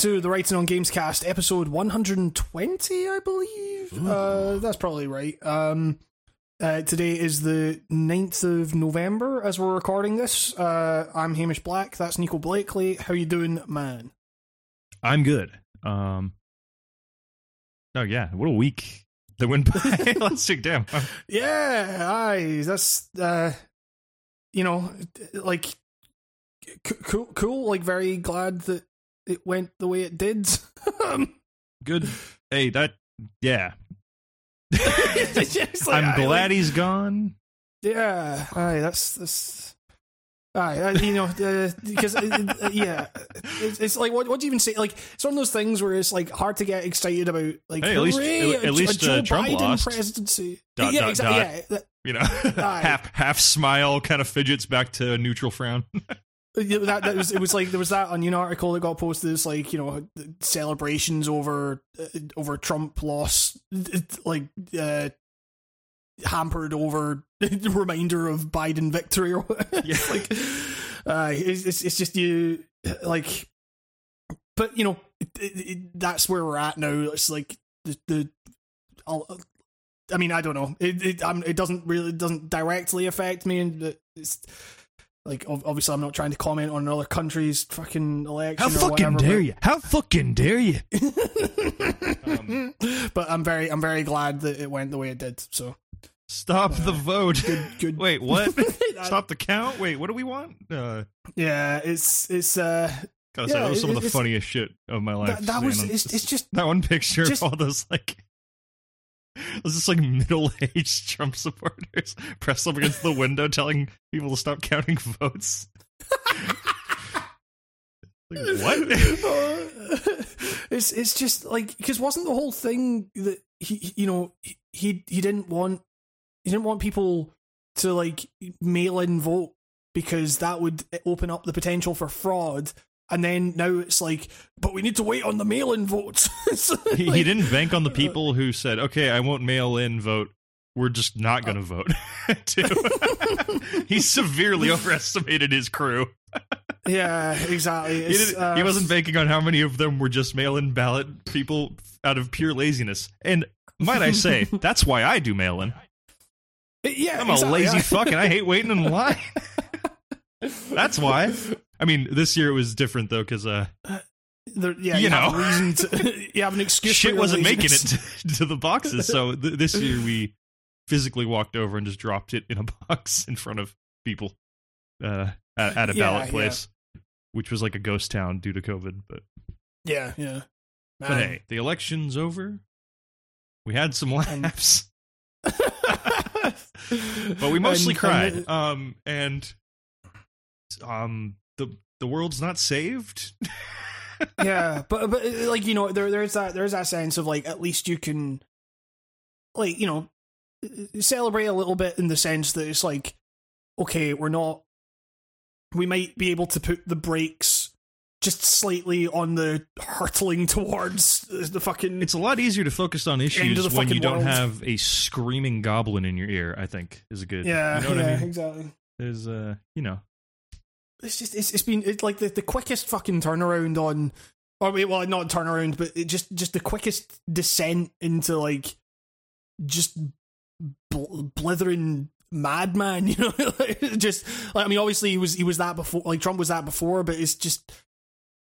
to the Writing on Games cast, episode 120, I believe. Uh, that's probably right. Um, uh, today is the 9th of November as we're recording this. Uh, I'm Hamish Black. That's Nico Blakely. How you doing, man? I'm good. Um, oh yeah, what a week that went by. Let's check down. Yeah, aye, that's uh, you know, like c- cool, cool. Like very glad that it went the way it did. Um, Good. Hey, that yeah. like, I'm aye, glad like- he's gone. Yeah, aye, that's that's. Aye, uh, you know, uh, because uh, uh, yeah, it's, it's like what what do you even say? Like it's one of those things where it's like hard to get excited about. Like Hey, at least- at- a- at least, a Joe uh, Trump Biden lost. presidency. Dot, yeah, dot, exactly. dot. Yeah, You know, Aye. half half smile, kind of fidgets back to a neutral frown. That, that was it was like there was that onion article that got posted it's like you know celebrations over uh, over trump loss like uh hampered over reminder of biden victory or. Yeah. Like uh it's, it's it's just you like but you know it, it, that's where we're at now it's like the the I'll, I mean, I don't know. It it, it doesn't really it doesn't directly affect me, and it's like obviously I'm not trying to comment on another country's fucking election. How or fucking whatever, dare but- you? How fucking dare you? Um, but I'm very I'm very glad that it went the way it did. So Stop the vote. good good. Wait, what? Stop the count. Wait, what do we want? Uh, Yeah, it's it's uh gotta Yeah, say, that was some of the funniest shit of my life. that, that was it's, just- it's just that one picture just- of all those like it was just like middle-aged Trump supporters pressed up against the window telling people to stop counting votes. Like, what? it's it's just like because wasn't the whole thing that he you know he he didn't want he didn't want people to like mail in vote because that would open up the potential for fraud and then now it's like but we need to wait on the mail in votes So, he, he didn't bank on the people who said, "Okay, I won't mail in vote. We're just not going to vote." he severely overestimated his crew. yeah exactly He, uh, he wasn't banking on how many of them were just mail-in ballot people out of pure laziness. And might I say, that's why I do mail-in. yeah I'm a lazy fuck, and I hate waiting in line. that's why. I mean, this year it was different though, because uh, There- yeah You you, have know. reason to you have an excuse shit wasn't making it to, to the boxes. So th- this year we physically walked over and just dropped it in a box in front of people uh, at, at a Yeah, ballot yeah. place, which was like a ghost town due to COVID. But yeah yeah but hey, the election's over. We had some laughs, but we mostly And- cried. and- um, and um, the the world's not saved. yeah, but but uh, like you know, there there's that there's that sense of like at least you can, like you know, uh, celebrate a little bit in the sense that it's like, okay, we're not, we might be able to put the brakes just slightly on the hurtling towards the fucking. It's a lot easier to focus on issues when you don't world. have a screaming goblin in your ear. I think is a good. yeah, you know what yeah, I mean. exactly. There's uh, you know, It's just it's it's been it's like the, the quickest fucking turnaround on or wait, well not turnaround, but it just just the quickest descent into like just bl- blithering madman, you know, just like I mean, obviously he was he was that before, like Trump was that before, but it's just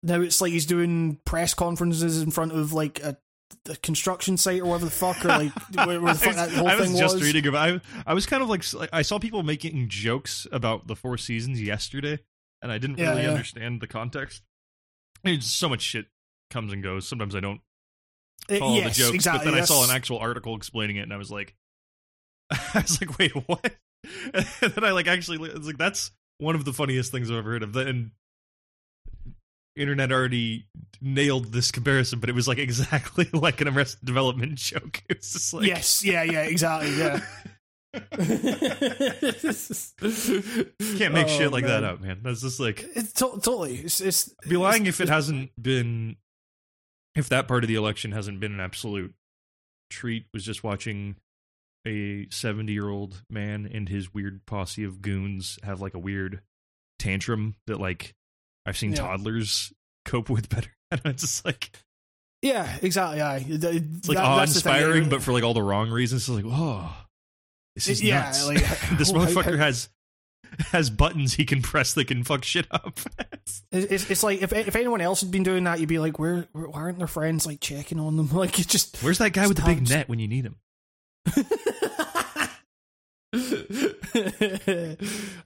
now it's like he's doing press conferences in front of like a, a construction site or whatever the fuck, or like where, where the fuck that whole I was thing just was. reading about. I, I was kind of like I saw people making jokes about the Four Seasons yesterday, and I didn't Yeah, really yeah. understand the context. So much shit comes and goes. Sometimes I don't Uh, follow yes, the jokes, exactly. but then I saw an actual article explaining it, and I was like, I was like, wait, what? And then I like actually, it's like that's one of the funniest things I've ever heard of. And internet already nailed this comparison, but it was like exactly like an Arrested Development joke. It was just like, yes, yeah, yeah, exactly, yeah. Can't make Oh, shit like that up, man. That's just like It's to- totally. It's, it's be lying if it hasn't been if that part of the election hasn't been an absolute treat was just watching a 70 year old man and his weird posse of goons have like a weird tantrum that like i've seen Yeah. toddlers cope with better. And it's just like Yeah, exactly. Aye. Th- it's like that- awe that's the thing, inspiring, but for like all the wrong reasons. It's like, oh, this is Yeah, nuts. like, this motherfucker has has buttons he can press that can fuck shit up. It's, it's, like if if anyone else had been doing that, you'd be like, where, where why aren't their friends like checking on them? Like it just Where's that guy with the big Stabs. net when you need him?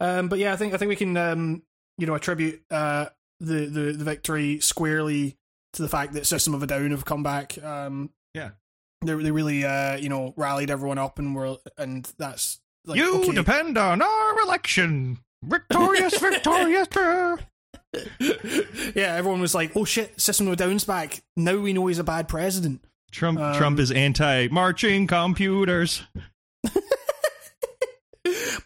um, but yeah, I think I think we can um, you know attribute uh, the, the the victory squarely to the fact that System of a Down have come back. Um, Yeah. They they really uh, you know rallied everyone up and were and that's like you okay. depend on our election. Victorious, victorious. yeah, everyone was like, "Oh shit, System of Down's back." Now we know he's a bad president. Trump Um, Trump is anti marching computers.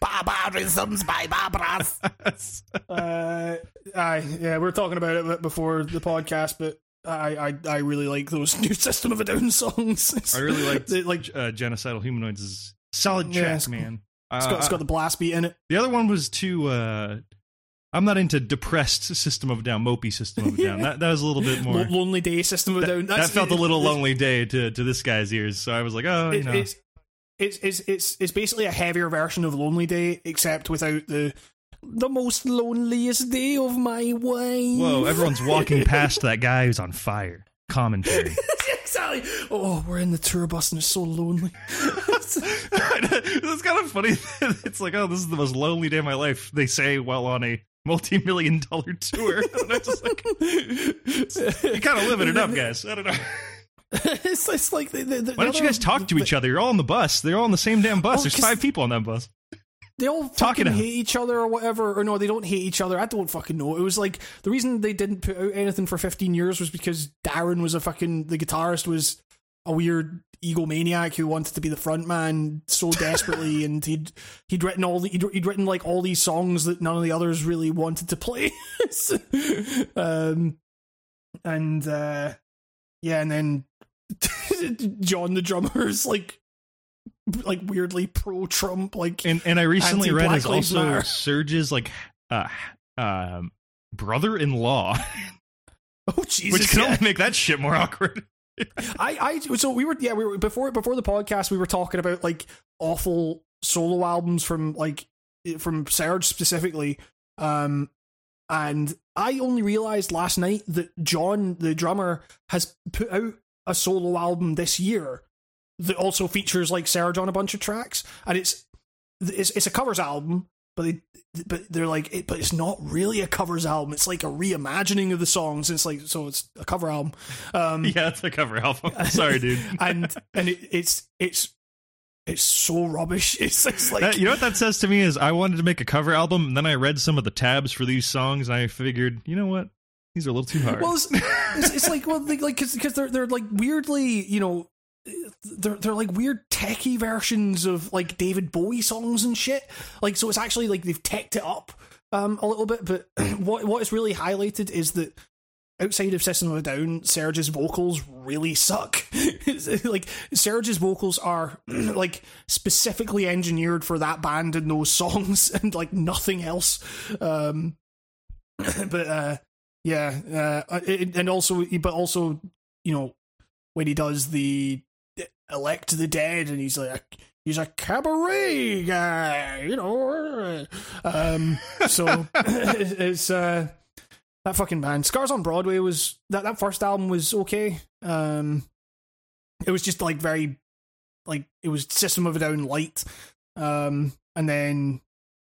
Barbarisms by Barbaras. uh, aye, yeah, we were talking about it before the podcast, but I, I, I really like those new System of a Down songs. I really liked they- like uh, genocidal humanoids is solid Yeah, it's- man. it's Uh, got, it's got the blast beat in it. the other one was too. Uh, I'm not into depressed system of a down, mopey system of a down. That that was a little bit more. Lo- Lonely Day System of a that, Down. that That's felt a little it- lonely day to to this guy's ears. So I was like, oh, you know, it's, it's it's it's it's basically a heavier version of Lonely Day, except without the the most loneliest day of my life. whoa, everyone's walking past that guy who's on fire. Commentary. exactly. Oh, we're in the tour bus and it's so lonely. it's kind of funny. It's like, oh, this is the most lonely day of my life. They say while on a multi-million dollar tour. And I'm just like, you kind of living it up, guys. I don't know. it's, it's like the, the, Why don't you guys talk to each other? You're all on the bus. They're all on the same damn bus. Oh, There's five people on that bus. They all Talking fucking hate each other or whatever. Or no, they don't hate each other. I don't fucking know. It was like the reason they didn't put out anything for 15 years was because Daron was a fucking the guitarist was a weird egomaniac who wanted to be the front man so desperately, and he'd he'd written all the, he'd, he'd written like all these songs that none of the others really wanted to play. Um, and uh, yeah, and then John the drummer is like like weirdly pro Trump, like And and I recently read is also Matter. Serj's like uh, um, brother-in-law, oh Jesus, which can yeah. only make that shit more awkward. I, I, so we were, yeah, we were before before the podcast. We were talking about like awful solo albums from like from Serj specifically, um, and I only realized last night that John, the drummer, has put out a solo album this year that also features like Serj on a bunch of tracks, and it's it's it's a covers album, but they but they're like, it, but it's not really a covers album. It's like a reimagining of the songs. It's like so it's a cover album. Um, yeah, it's a cover album. Sorry, dude. and and it, it's it's it's so rubbish. It's, it's like That- you know what that says to me is I wanted to make a cover album, and then I read some of the tabs for these songs, and I figured, you know what, these are a little too hard. well, it's, it's, it's like well, they, like because they're they're like weirdly, you know. They're they're like weird techie versions of like David Bowie songs and shit. Like so, it's actually like they've teched it up um, a little bit. But what what is really highlighted is that outside of System of a Down, Serj's vocals really suck. Like Serj's vocals are like specifically engineered for that band and those songs, and like nothing else. Um, but uh, yeah, uh, it, and also, but also, you know, when he does the elect the dead, and he's like. He's a cabaret guy, you know. Um, so it's uh, that fucking band. Scars on Broadway was that that first album was okay. Um, it was just like very, like it was System of a Down light. Um, and then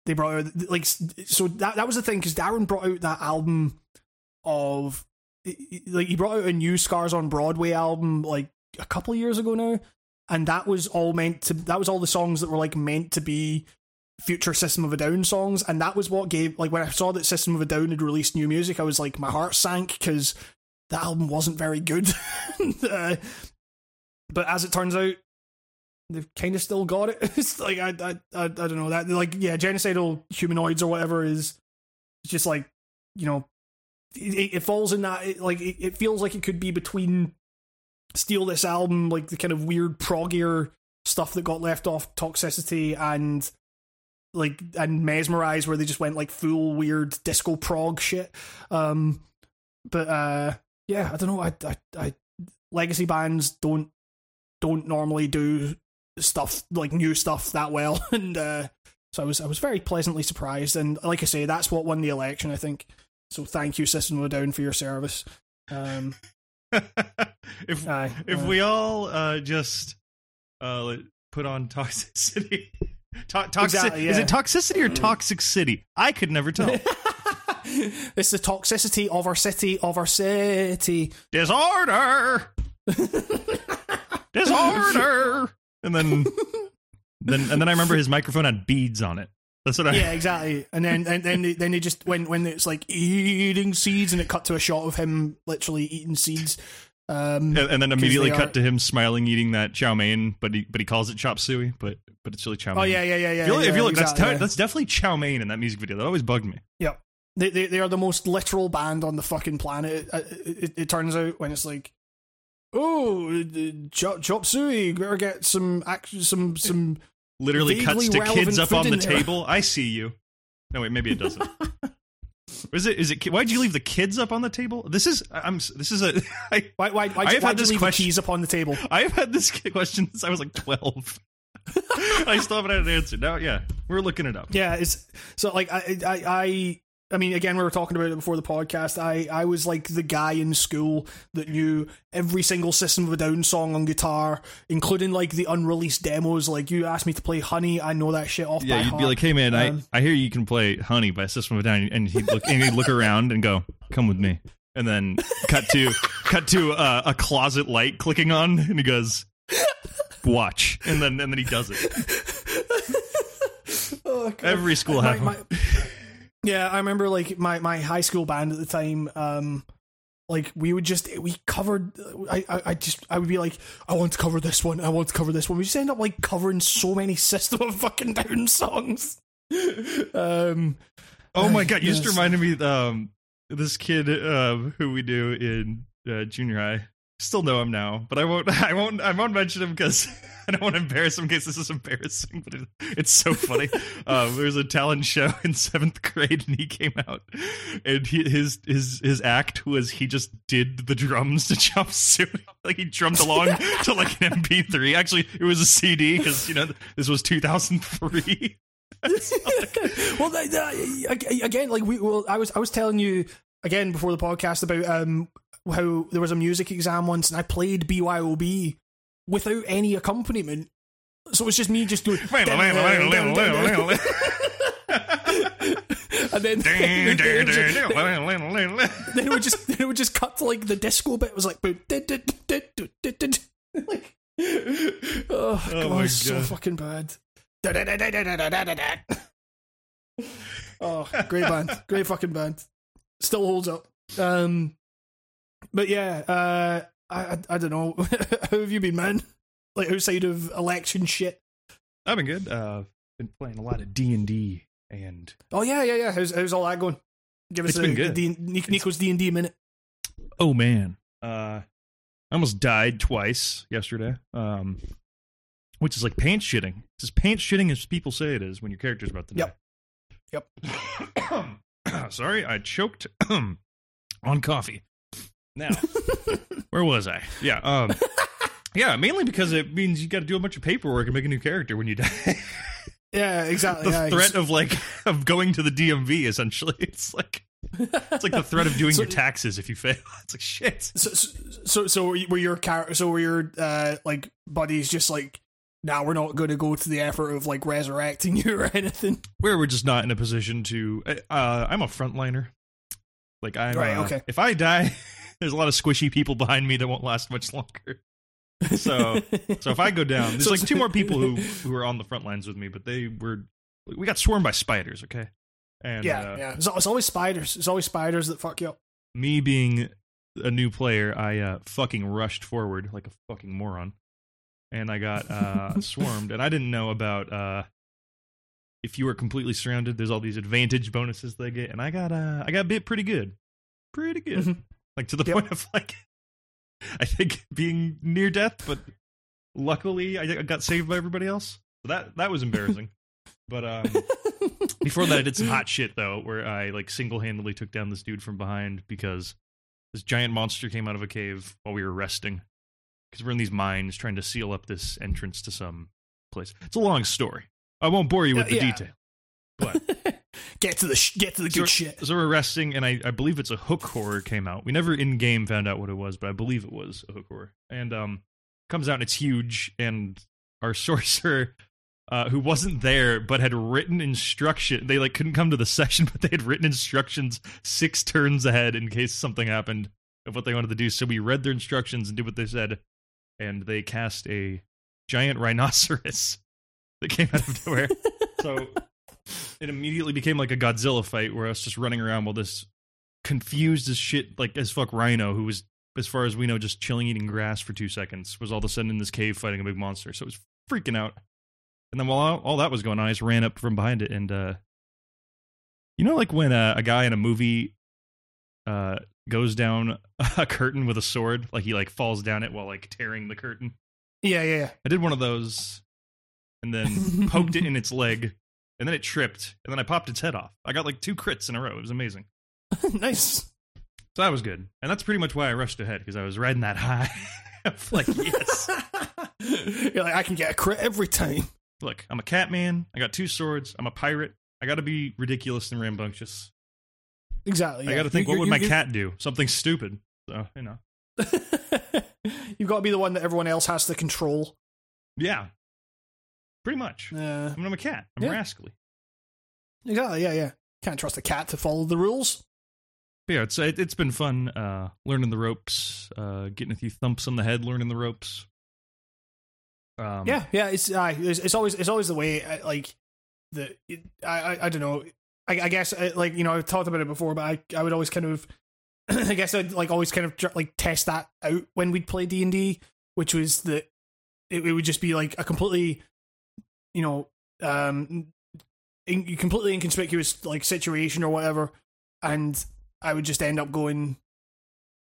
they brought out like so that that was the thing because Daron brought out that album of like he brought out a new Scars on Broadway album like a couple of years ago now, and that was all meant to that was all the songs that were like meant to be future System of a Down songs, and that was what gave like when I saw that System of a Down had released new music, I was like my heart sank because that album wasn't very good. uh, but as it turns out, they've kind of still got it. It's like I, I I I don't know that like yeah, genocidal humanoids or whatever is just like you know it, it falls in that it, like it, it feels like it could be between steal this album like the kind of weird proggier stuff that got left off toxicity and like and mesmerize where they just went like full weird disco prog shit um but uh, yeah, I don't know. I, I, I legacy bands don't don't normally do stuff like new stuff that well, and uh, so I was I was very pleasantly surprised. And like I say, that's what won the election. I think. So thank you, System of Down, for your service. Um, if aye, if uh, we all uh, just uh, put on toxicity, to- toxic Exactly, is it toxicity or toxic city? I could never tell. it's the toxicity of our city, of our city. Disorder, disorder, and then then and then I remember his microphone had beads on it. That's what I. Yeah, exactly. And then and then they, then they just when when it's like eating seeds, and it cut to a shot of him literally eating seeds. Um, And, and then immediately cut are- to him smiling, eating that chow mein, but he but he calls it chop suey, but but it's really chow mein. oh yeah, yeah, yeah, yeah. If you look, if you look exactly, that's yeah. that's definitely chow mein in that music video. That always bugged me. Yeah, they, they they are the most literal band on the fucking planet. It, it, it, turns out when it's like, oh, uh, chop chop suey, better get some act- some some. Literally cuts to kids up on the there. table. I see you. No wait, maybe it doesn't. is it? Is it? Why'd you leave the kids up on the table? This is. I'm. This is a. I, Why why why I have why'd had you this leave question- the keys up on the table? I have had this question since I was like 12. I still haven't had an answer. Now, yeah, we're looking it up. Yeah, it's so like I I I I mean again we were talking about it before the podcast. I I was like the guy in school that knew every single System of a Down song on guitar, including like the unreleased demos. Like you asked me to play Honey, I know that shit off Yeah, by you'd heart. be like, "Hey, man, Um, I, I hear you can play Honey by System of a Down," and he'd look and he'd look around and go, "Come with me," and then cut to cut to uh, a closet light clicking on, and he goes, "Watch," and then and then he does it. Oh, Every school My- had my- one. Yeah, I remember like my, my high school band at the time. Um, like we would just we covered. I, I I just I would be like, I want to cover this one. I want to cover this one. We just end up like covering so many System of fucking Down songs. um, Oh my god, you just reminded me um this kid um who we do in uh, junior high. Still know him now, but I won't I won't I won't mention him because I don't want to embarrass him in case this is embarrassing, but it, it's so funny. um there was a talent show in 7th grade and he came out and he, his his his act was he just did the drums to Chop Suey. Like he drummed along to like an MP3. Actually, it was a CD cuz you know this was 2003. well, again, like we, well, I was, I was telling you again before the podcast about um how there was a music exam once, and I played BYOB without any accompaniment, so it was just me just doing. and then, then it would just then it would just cut to like the disco bit. It was like, boom, like oh, God, my it's so fucking bad. oh, great band, great fucking band. Still holds up. Um, but yeah, uh, I, I I don't know. How have you been, man? Like outside of election shit. I've been good. Uh, been playing a lot of D and D, and Oh yeah, yeah, yeah. How's how's all that going? Give us a, been good. D- Nico's D and D minute. oh man, uh, I almost died twice yesterday. Um, which is like paint shitting. It's as paint shitting as people say it is when your character's about to die. Yep. Yep. Sorry, I choked on coffee. Now, where was I? Yeah. Um. Yeah, mainly because it means you got to do a bunch of paperwork and make a new character when you die. Yeah, exactly. the yeah, threat of like of going to the DMV essentially. It's like it's like the threat of doing So- your taxes if you fail. It's like shit. So, so, so were your char- so were your uh like buddies just like, now we're not going to go to the effort of like resurrecting you or anything? Where we're just not in a position to. Uh, I'm a frontliner. Like I, Right, uh, okay. If I die, there's a lot of squishy people behind me that won't last much longer. So, so if I go down, there's So- like two more people who who are on the front lines with me, but they were we got swarmed by spiders. Okay, and yeah, uh, yeah. It's, it's always spiders. It's always spiders that fuck you up. me being a new player, I uh, fucking rushed forward like a fucking moron, and I got uh, swarmed. And I didn't know about uh, if you were completely surrounded. There's all these advantage bonuses they get, and I got uh, I got bit pretty good, pretty good, Mhm. Like to the Yep. point of like I think being near death, but luckily I got saved by everybody else. So that that was embarrassing. but um, before that, I did some hot shit though, where I like single handedly took down this dude from behind because this giant monster came out of a cave while we were resting because we're in these mines trying to seal up this entrance to some place. It's a long story. I won't bore you with Uh, the yeah. detail. But get to the sh- get to the good so, shit. so we're resting, and I, I believe it's a hook horror came out. We never in game found out what it was, but I believe it was a hook horror. And um, comes out and it's huge, and our sorcerer, uh, who wasn't there but had written instruction, they like couldn't come to the session, but they had written instructions six turns ahead in case something happened of what they wanted to do. So we read their instructions and did what they said, and they cast a giant rhinoceros that came out of nowhere. so it immediately became like a Godzilla fight where I was just running around while this confused as shit, like as fuck rhino, who was, as far as we know, just chilling eating grass for two seconds, was all of a sudden in this cave fighting a big monster. So it was freaking out. And then while all, all that was going on, I just ran up from behind it and, uh, you know, like when uh, a guy in a movie uh, goes down a curtain with a sword, like he like falls down it while like tearing the curtain. Yeah, Yeah, yeah, I did one of those and then poked it in its leg and then it tripped and then I popped its head off. I got like two crits in a row. It was amazing. nice. So that was good. And that's pretty much why I rushed ahead because I was riding that high. like, yes. You're like, I can get a crit every time. Look, I'm a cat man. I got two swords. I'm a pirate. I got to be ridiculous and rambunctious. Exactly. I yeah. got to think, You- what would my cat do? Something stupid. So, you know. You've got to be the one that everyone else has to control. Yeah. Pretty much. Uh, I mean, I'm a cat. I'm Yeah. rascally. exactly. Yeah, yeah. Can't trust a cat to follow the rules. But yeah, it's it, it's been fun uh, learning the ropes, uh, getting a few thumps on the head, learning the ropes. Um, yeah, yeah. It's, uh, it's it's always it's always the way. Like the it, I, I I don't know. I, I guess uh, like you know I've talked about it before, but I I would always kind of I guess I'd like always kind of like test that out when we'd play D and D, which was that it, it would just be like a completely you know um in, completely inconspicuous like situation or whatever, and I would just end up going.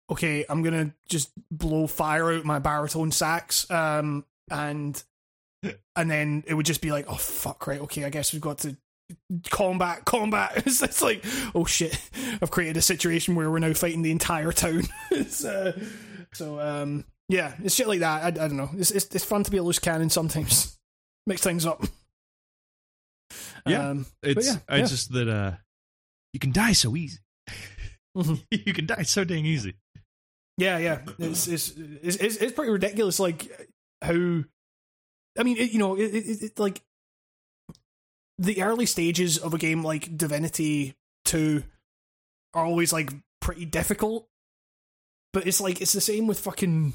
Okay, I'm gonna just blow fire out my baritone sax, um, and and then it would just be like, oh fuck, right, okay, I guess we've got to combat, combat. It's, it's like, oh shit, I've created a situation where we're now fighting the entire town. uh, so um, yeah, it's shit like that. I, I don't know. It's, it's it's fun to be a loose cannon sometimes. Mix things up. Yeah, um, It's yeah, I yeah. just that uh, you can die so easy. Mhm. you can die so dang easy. Yeah, yeah, it's it's it's, it's, it's pretty ridiculous. Like how, I mean, it, you know, it, it, it like the early stages of a game like Divinity Two are always like pretty difficult, but it's like it's the same with fucking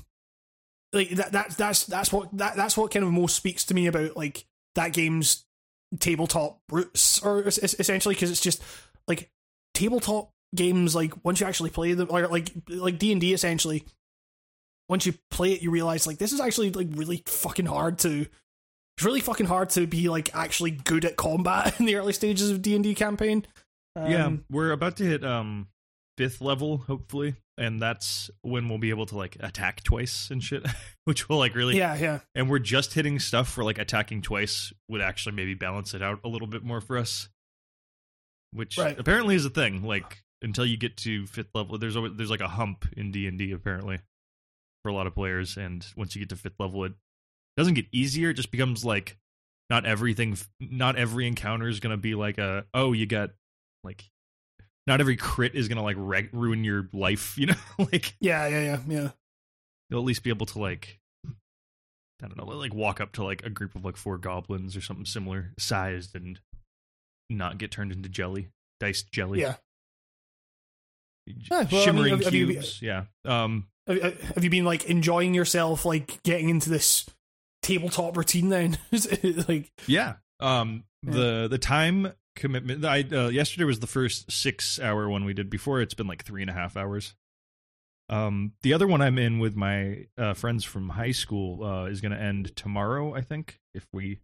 like that. That that's that's what that that's what kind of most speaks to me about like that game's tabletop roots, or es- es- essentially because it's just like tabletop games like once you actually play them or like like D&D essentially once you play it you realize like this is actually like really fucking hard to it's really fucking hard to be like actually good at combat in the early stages of D&D campaign yeah, Um, we're about to hit um fifth level hopefully, and that's when we'll be able to like attack twice and shit, which will like really yeah yeah. And we're just hitting stuff for like attacking twice would actually maybe balance it out a little bit more for us. Which Right. apparently is a thing. Like until you get to fifth level there's always there's like a hump in d&d apparently for a lot of players. And once you get to fifth level it doesn't get easier. It just becomes like not everything not every encounter is going to be like a oh you got like not every crit is going to like reg- ruin your life you know like yeah yeah yeah yeah you'll at least be able to like I don't know, like walk up to like a group of like four goblins or something similar sized and not get turned into jelly, diced jelly. yeah Yeah, well, I mean, shimmering have- have you- cubes. yeah. Um have, have you been like enjoying yourself like getting into this tabletop routine then like yeah. Um the the time commitment I uh, yesterday was the first six hour one we did before it's been like three and a half hours. Um the other one I'm in with my uh, friends from high school uh is gonna end tomorrow, I think, if we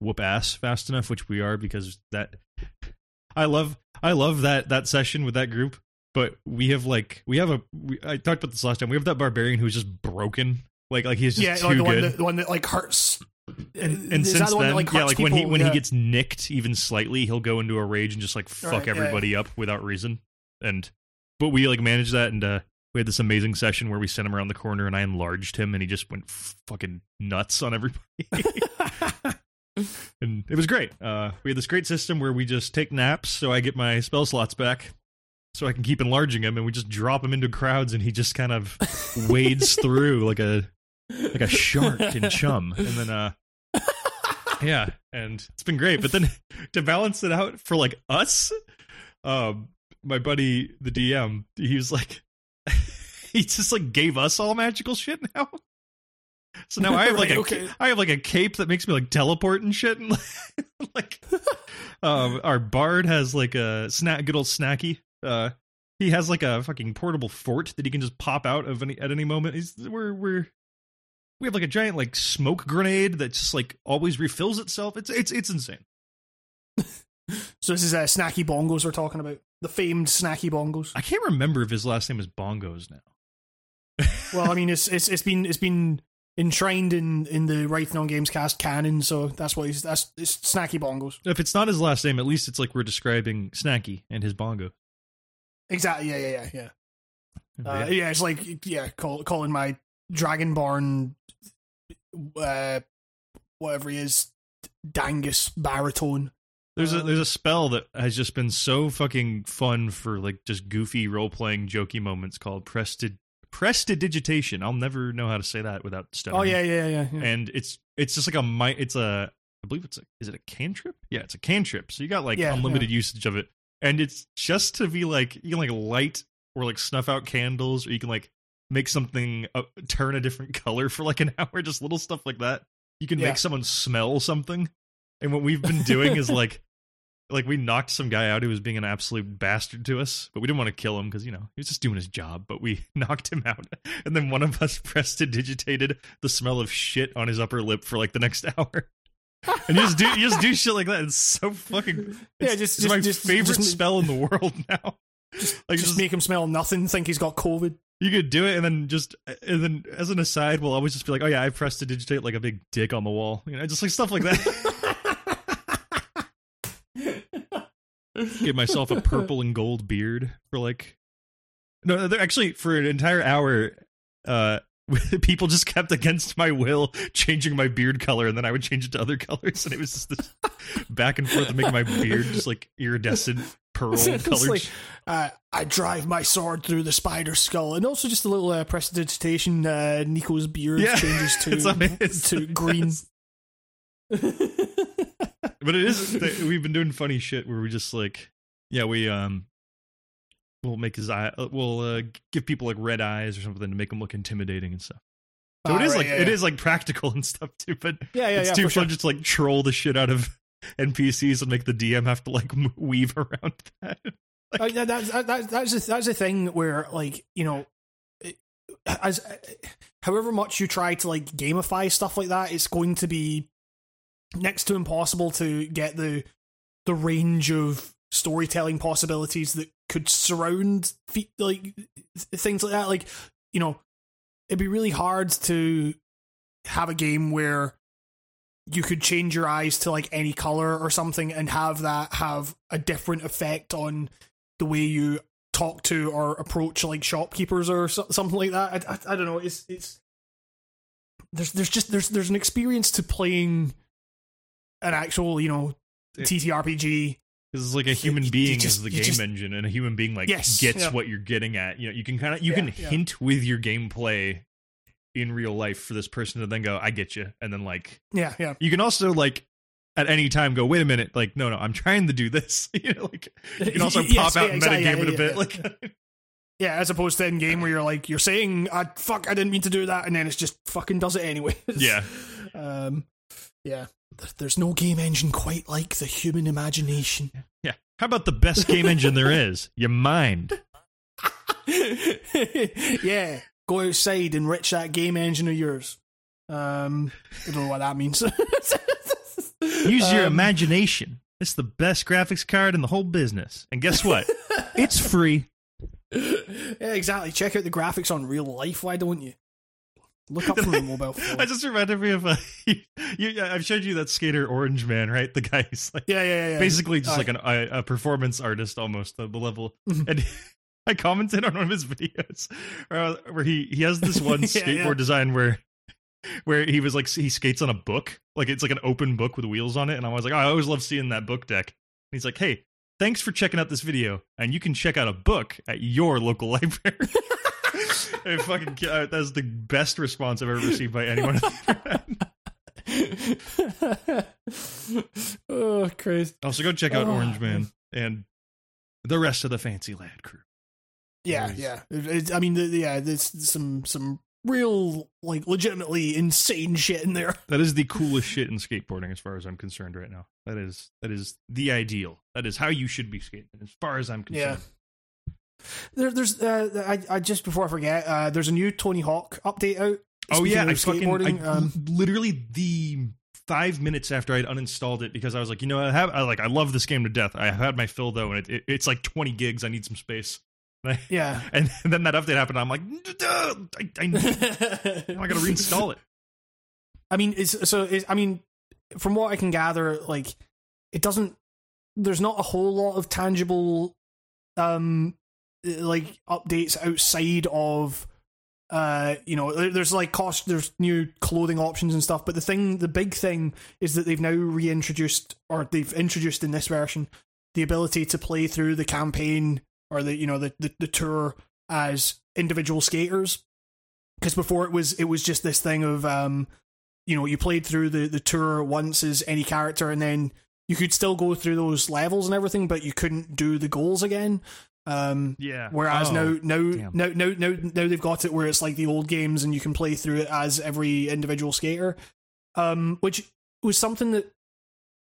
whoop ass fast enough, which we are because that I love I love that that session with that group. But we have like we have a we, I talked about this last time. We have that barbarian who's just broken, like like he's just yeah like the good. one that the one that like hurts and and since that the one then, like, yeah, like when he when Yeah. he gets nicked even slightly, he'll go into a rage and just like fuck Right, yeah, everybody up without reason. And but we like managed that, and uh, we had this amazing session where we sent him around the corner, and I enlarged him, and he just went fucking nuts on everybody. and it was great. Uh, we had this great system where we just take naps, so I get my spell slots back, so I can keep enlarging him, and we just drop him into crowds, and he just kind of wades through like a like a shark in chum, and then uh, yeah, and it's been great. But then to balance it out for like us, um, my buddy the DM, he was like, he just like gave us all magical shit now. So now I have like Right, a okay. I have like a cape that makes me like teleport and shit, and like um, our bard has like a snack, good old snacky. Uh, he has like a fucking portable fort that he can just pop out of any at any moment. He's we're we're we have like a giant like smoke grenade that just like always refills itself. It's it's it's insane. So this is uh, Snacky Bongos we're talking about. The famed Snacky Bongos. I can't remember if his last name is Bongos now. Well, I mean, it's it's it's been it's been enshrined in in the Writing on Games cast canon, so that's what he's that's it's Snacky Bongos. If it's not his last name, at least it's like we're describing Snacky and his bongo. Exactly. Yeah. Yeah. Yeah. Yeah. Uh, Yeah. yeah. It's like yeah, call, calling my Dragonborn, uh, whatever he is, Dangus baritone. There's a Uh, there's a spell that has just been so fucking fun for like just goofy role playing jokey moments called prestid prestidigitation. I'll never know how to say that without stuttering. Oh yeah, yeah, yeah. yeah. and it's it's just like a mi- it's a I believe it's a is it a cantrip? Yeah, it's a cantrip. So you got like Yeah, unlimited usage of it, and it's just to be like you can like light or like snuff out candles, or you can like make something uh, turn a different color for like an hour, just little stuff like that. You can Yeah. make someone smell something, and what we've been doing is like. Like we knocked some guy out who was being an absolute bastard to us, but we didn't want to kill him because you know he was just doing his job. But we knocked him out, and then one of us pressed and digitated the smell of shit on his upper lip for like the next hour. And you just do you just do shit like that. It's so fucking Yeah, it's, just- my just- just- favorite just- spell in the world now. like just, just, make him smell nothing. Think he's got COVID. You could do it, and then just and then as an aside, we'll always just be like, oh yeah, I pressed to digitate like a big dick on the wall, you know, just like stuff like that. give myself a purple and gold beard for like no, they're actually for an entire hour. Uh, people just kept against my will changing my beard color, and then I would change it to other colors, and it was just this back and forth, making my beard just like iridescent pearl colored. like, uh, I drive my sword through the spider skull, and also just a little uh, prestidigitation. Uh, Nico's beard Yeah, changes to it's to green. but it is we've been doing funny shit where we just like yeah we um we'll make his eye uh, we'll uh, give people like red eyes or something to make them look intimidating and stuff so Ah, it is right, like yeah, it yeah. is like practical and stuff too but Yeah, yeah, it's yeah. too fun sure. just like troll the shit out of npcs and make the dm have to like weave around that. Uh, that, that, that, that- that's the, that's the thing where like you know as however much you try to like gamify stuff like that it's going to be next to impossible to get the the range of storytelling possibilities that could surround fe- like things like that. Like you know it'd be really hard to have a game where you could change your eyes to like any color or something and have that have a different effect on the way you talk to or approach like shopkeepers or so, something like that. I, I, I don't know. It's it's there's there's just there's there's an experience to playing an actual you know. TTRPG. Because it's like a human being just- is the game just- engine, and a human being like Yes, gets yeah. what you're getting at. You know, you can kind of you Yeah, can yeah. hint with your gameplay in real life for this person to then go, "I get you," and then like Yeah, yeah. you can also like at any time go, "Wait a minute!" Like, no, no, I'm trying to do this. you know, like you can also Yes, pop out yeah, and exactly, metagame yeah, it a yeah, bit. yeah. Like, Yeah, as opposed to in game where you're like you're saying, "I fuck, I didn't mean to do that," and then it's just fucking does it anyway. yeah, Um, yeah. There's no game engine quite like the human imagination. yeah. How about the best game engine there is? Your mind. yeah, go outside, and enrich that game engine of yours. Um, I don't know what that means. Use your Um, imagination. It's the best graphics card in the whole business. And guess what? it's free. yeah, exactly. Check out the graphics on real life. Why don't you? Look up from the mobile phone. I just reminded me of uh, you, you, I've showed you that skater Orange Man, right? The guy who's like yeah, yeah, yeah. basically just Uh, like an, a, a performance artist almost the, the level Mhm. and I commented on one of his videos uh, where he he has this one Yeah, skateboard yeah. design where where he was like he skates on a book like it's like an open book with wheels on it and I was like oh, I always love seeing that book deck. And he's like hey thanks for checking out this video and you can check out a book at your local library. I fucking uh, that's the best response I've ever received by anyone. on the internet. oh, Christ. Also, go check out Oh, Orange Man and the rest of the Fancy Lad crew. Yeah, yeah. I mean, the, yeah, there's some some real like legitimately insane shit in there. That is the coolest shit in skateboarding, as far as I'm concerned, right now. That is that is the ideal. That is how you should be skating, as far as I'm concerned. There, there's uh, I, I just before I forget, uh, there's a new Tony Hawk update out. Oh yeah, I fucking I, um, literally the five minutes after I'd uninstalled it because I was like, you know, I have I like I love this game to death. I had my fill though, and it, it, it's like 20 gigs. I need some space. Yeah. and then that update happened. I'm like, I, I, I gotta reinstall it. I mean, it's so. It's, I mean, from what I can gather, like it doesn't. There's not a whole lot of tangible, um, like updates outside of, uh, you know, there- there's like cost. There's new clothing options and stuff. But the thing, the big thing, is that they've now reintroduced, or they've introduced in this version, the ability to play through the campaign or the you know the the, the tour as individual skaters. Because before it was it was just this thing of um you know, you played through the, the tour once as any character, and then you could still go through those levels and everything, but you couldn't do the goals again. Um, Yeah. whereas Oh, now, now, damn. now, now, now, now they've got it where it's like the old games, and you can play through it as every individual skater. Um, which was something that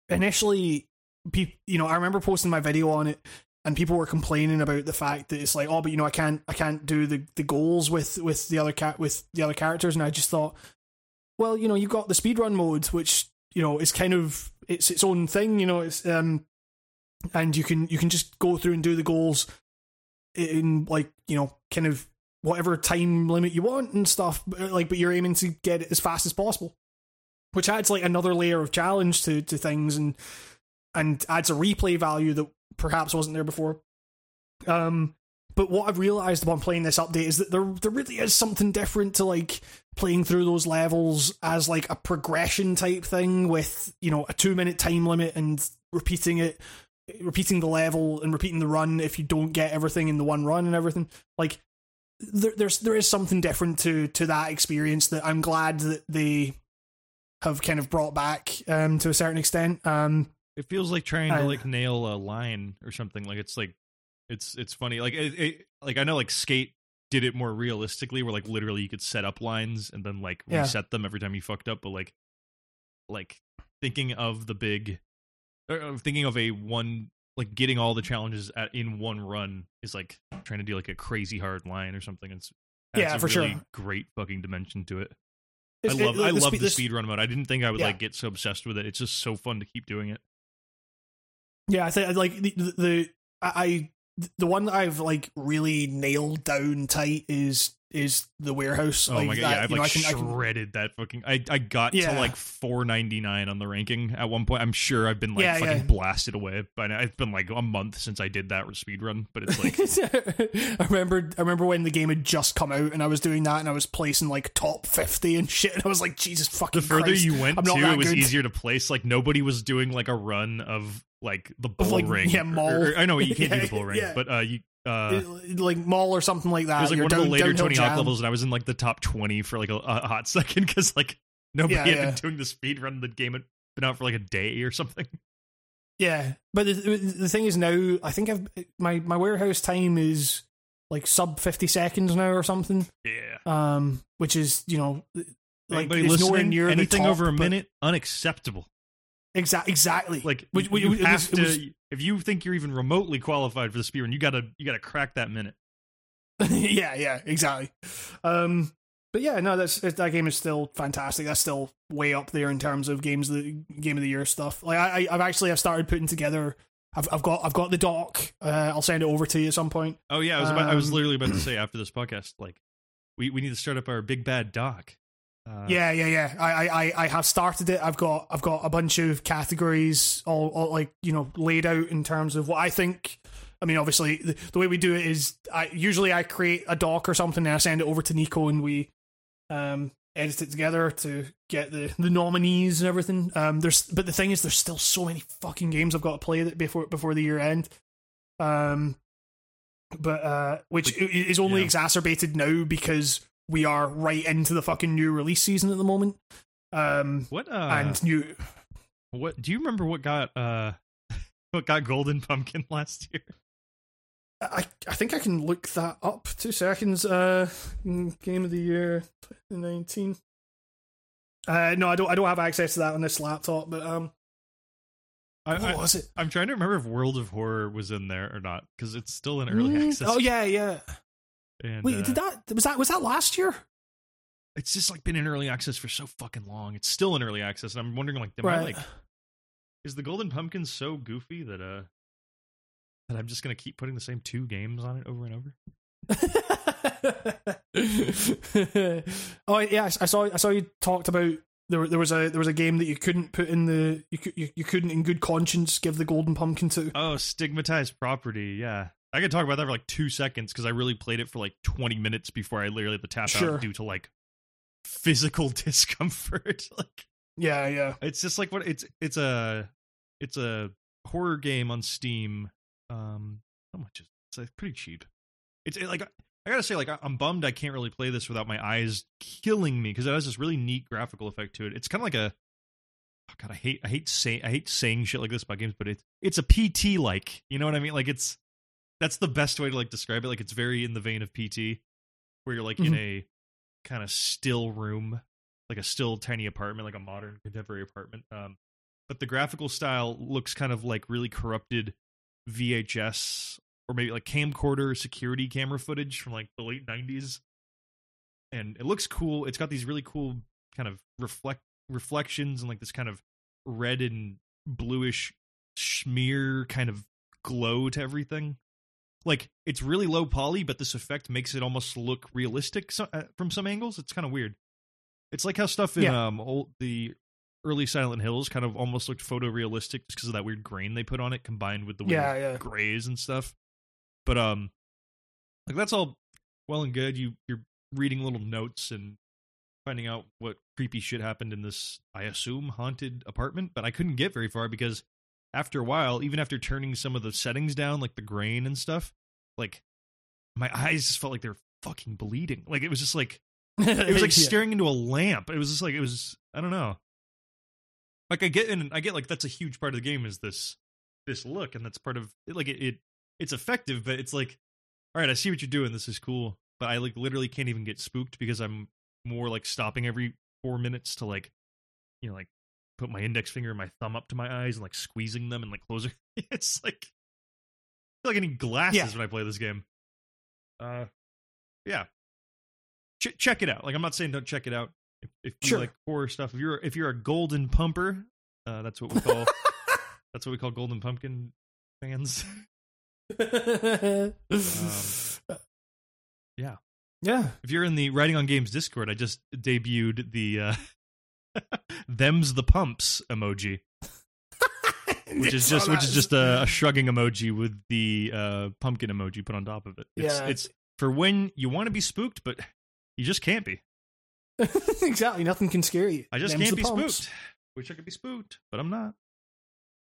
initially, pe- you know, I remember posting my video on it, and people were complaining about the fact that it's like, oh, but you know, I can't, I can't do the, the goals with with the other cat with the other characters, and I just thought, well, you know, you've got the speedrun mode, which you know is kind of it's its own thing, you know, it's um, and you can you can just go through and do the goals in like you know kind of whatever time limit you want and stuff, but, like but you're aiming to get it as fast as possible, which adds like another layer of challenge to to things and and adds a replay value that perhaps wasn't there before. Um, but what I've realized upon playing this update is that there there really is something different to like playing through those levels as like a progression type thing with you know a two minute time limit and repeating it repeating the level and repeating the run if you don't get everything in the one run and everything like there, there's there is something different to to that experience that I'm glad that they have kind of brought back um to a certain extent um It feels like trying to like nail a line or something. Like it's like it's it's funny. Like it, it like I know like Skate did it more realistically, where like literally you could set up lines and then like Yeah. reset them every time you fucked up. But like like thinking of the big, or thinking of a one like getting all the challenges at in one run is like trying to do like a crazy hard line or something. It's Yeah, a for really sure. Great fucking dimension to it. it's- I love it- I love the speed run mode. I didn't think I would Yeah. like get so obsessed with it. It's just so fun to keep doing it. Yeah, I think like the, the, the I the one that I've like really nailed down tight is is the warehouse. Oh like, my god, that, yeah, I've you know, like I can, I can, shredded that fucking. I I got Yeah. to like four ninety nine on the ranking at one point. I'm sure I've been like Yeah, fucking yeah. blasted away but. It's been like a month since I did that speed run, but it's like I remember I remember when the game had just come out and I was doing that and I was placing like top fifty and shit and I was like Jesus fucking the further Christ, you went I'm not that it was good. easier to place. Like nobody was doing like a run of like the bull like, ring. yeah, mall. or- I know you can't do the bull ring, yeah. but uh, you uh. Like mall or something like that. It was like You're one down, of the later Tony Hawk levels, and I was in like the top twenty for like a, a hot second because like nobody Yeah, had yeah. been doing the speed run. The game had been out for like a day or something. Yeah, but the, the thing is now I think I've my my warehouse time is like sub fifty seconds now or something. Yeah. Um, which is you know like Anybody it's nowhere near anything top, over a minute, unacceptable. Exa- exactly. Like you, was- have it to. was- if you think you're even remotely qualified for the speedrun, you gotta you gotta crack that minute. yeah, yeah, exactly. Um, but yeah, no, that's that game is still fantastic. That's still way up there in terms of games, the game of the year stuff. Like I, I've actually I've started putting together. I've I've got I've got the doc. Uh, I'll send it over to you at some point. Oh yeah, I was about, I was Um, literally about to say after this podcast, like we we need to start up our big bad doc. Uh, yeah, yeah, yeah. I, I, I- I have started it. I've got, I've got a bunch of categories all, all like you know laid out in terms of what I think I mean, obviously, the, the way we do it is I usually I create a doc or something and I send it over to Nico and we um, edit it together to get the, the nominees and everything. Um, there's but the thing is, there's still so many fucking games I've got to play that before before the year end. Um, but uh, which is only yeah. exacerbated now because we are right into the fucking new release season at the moment. Um, What uh and new what do you remember what got uh what got Golden Pumpkin last year? I I think I can look that up. Two seconds. Uh, game of the year, 2019. Uh, no, I don't. I don't have access to that on this laptop. But um, I, what I, was it? I'm trying to remember if World of Horror was in there or not because it's still in early Mm, access. Oh yeah, yeah. And, Wait, uh, did that was that was that last year? It's just like been in early access for so fucking long. It's still in early access, and I'm wondering like, am I like, is the Golden Pumpkin so goofy that uh that I'm just gonna keep putting the same two games on it over and over? oh yeah, I saw. I saw you talked about there. There was a there was a game that you couldn't put in the you could you, you couldn't in good conscience give the golden pumpkin to. Oh, stigmatized property. Yeah, I could talk about that for like two seconds because I really played it for like 20 minutes before I literally had to tap Sure. out due to like physical discomfort. like Yeah, yeah. it's just like what it's it's a it's a horror game on Steam. Um, how much is it? it's like pretty cheap. It's it, like I gotta say, like I- I'm bummed I can't really play this without my eyes killing me because it has this really neat graphical effect to it. It's kind of like a oh god, I hate I hate saying I hate saying shit like this about games, but it's it's a PT like you know what I mean? Like it's that's the best way to like describe it. Like it's very in the vein of PT, where you're like in a kind of still room, like a still tiny apartment, like a modern contemporary apartment. Um, but the graphical style looks kind of like really corrupted VHS or maybe like camcorder security camera footage from like the late 90s. And it looks cool. It's got these really cool kind of reflect reflections and like this kind of red and bluish smear kind of glow to everything. Like it's really low poly, but this effect makes it almost look realistic so, uh, from some angles. It's kind of weird. It's like how stuff in Yeah. um old, the early Silent Hills kind of almost looked photorealistic just because of that weird grain they put on it combined with the weird Yeah, yeah. grays and stuff. But um, like that's all well and good. You you're reading little notes and finding out what creepy shit happened in this, I assume, haunted apartment. But I couldn't get very far because after a while, even after turning some of the settings down, like the grain and stuff, like my eyes just felt like they were fucking bleeding. Like it was just like it was like Yeah. staring into a lamp. It was just like it was I don't know. Like I get and I get like that's a huge part of the game is this this look and that's part of like it, it it's effective but it's like all right I see what you're doing this is cool but I like literally can't even get spooked because I'm more like stopping every 4 minutes to like you know like put my index finger and my thumb up to my eyes and like squeezing them and like closing it's like I feel like I need glasses Yeah. when I play this game. Uh yeah ch- check it out. Like I'm not saying don't check it out. If, if you Sure. like horror stuff, if you're if you're a golden pumper, uh, that's what we call that's what we call golden pumpkin fans. yeah. yeah. If you're in the writing on games Discord, I just debuted the uh, them's the pumps emoji, which is just which is just a, a shrugging emoji with the uh, pumpkin emoji put on top of it. It's Yeah. it's for when you want to be spooked, but you just can't be. exactly. Nothing can scare you. I just Them's can't be pumps. spooked. Wish I could be spooked, but I'm not.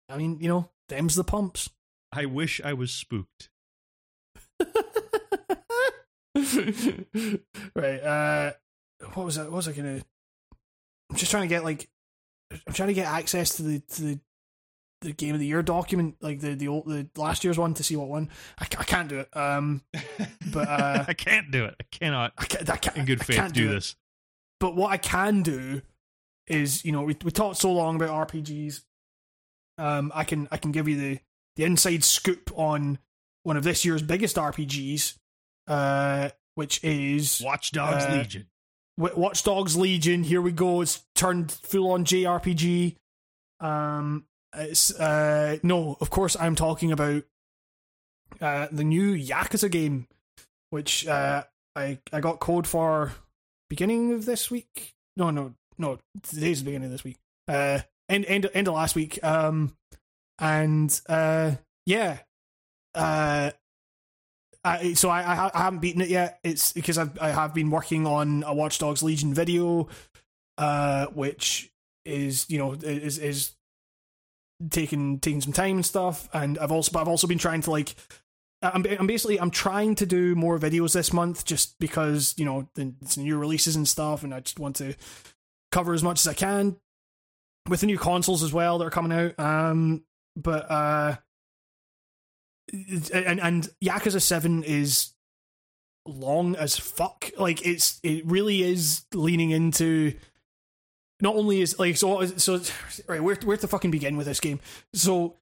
I mean, you know, them's the pumps. I wish I was spooked. right. Uh, what was I? What was I gonna? I'm just trying to get like, I'm trying to get access to the to the the game of the year document, like the the old the last year's one, to see what one. I, I can't do it. Um, But, uh, I can't do it. I cannot, I can't, I can't in good faith, do it. this. But what I can do is, you know, we we talked so long about RPGs. Um, I can I can give you the the inside scoop on one of this year's biggest RPGs, uh, which is Watch Dogs Uh, Legion. Wa- Watch Dogs Legion. Here we go. It's turned full on JRPG. Um, it's uh no, of course I'm talking about uh the new Yakuza game, which uh I I got code for beginning of this week. No, no, no. Today's the beginning of this week. Uh, end end end of last week. Um, and uh, yeah, uh, I, so I, I haven't beaten it yet. It's because I've, I have been working on a Watch Dogs Legion video, uh, which is you know is is taking taking some time and stuff. And I've also but I've also been trying to like I'm, I'm basically I'm trying to do more videos this month just because you know it's new releases and stuff, and I just want to cover as much as I can with the new consoles as well that are coming out. Um, but uh, and and Yakuza Seven is long as fuck. Like it's it really is leaning into. Not only is like so so right where where to fucking begin with this game. So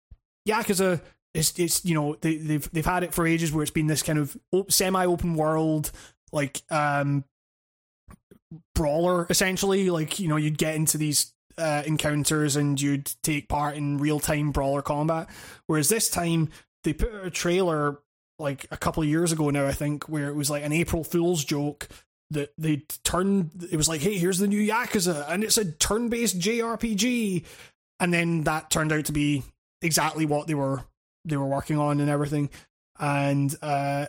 Yakuza is it's you know they they've they've had it for ages where it's been this kind of semi open world like um brawler essentially like you know you'd get into these uh, encounters and you'd take part in real time brawler combat whereas this time they put out a trailer like a couple of years ago now I think where it was like an April Fool's joke that they turned it was like hey here's the new Yakuza and it's a turn based JRPG and then that turned out to be exactly what they were they were working on and everything. And uh,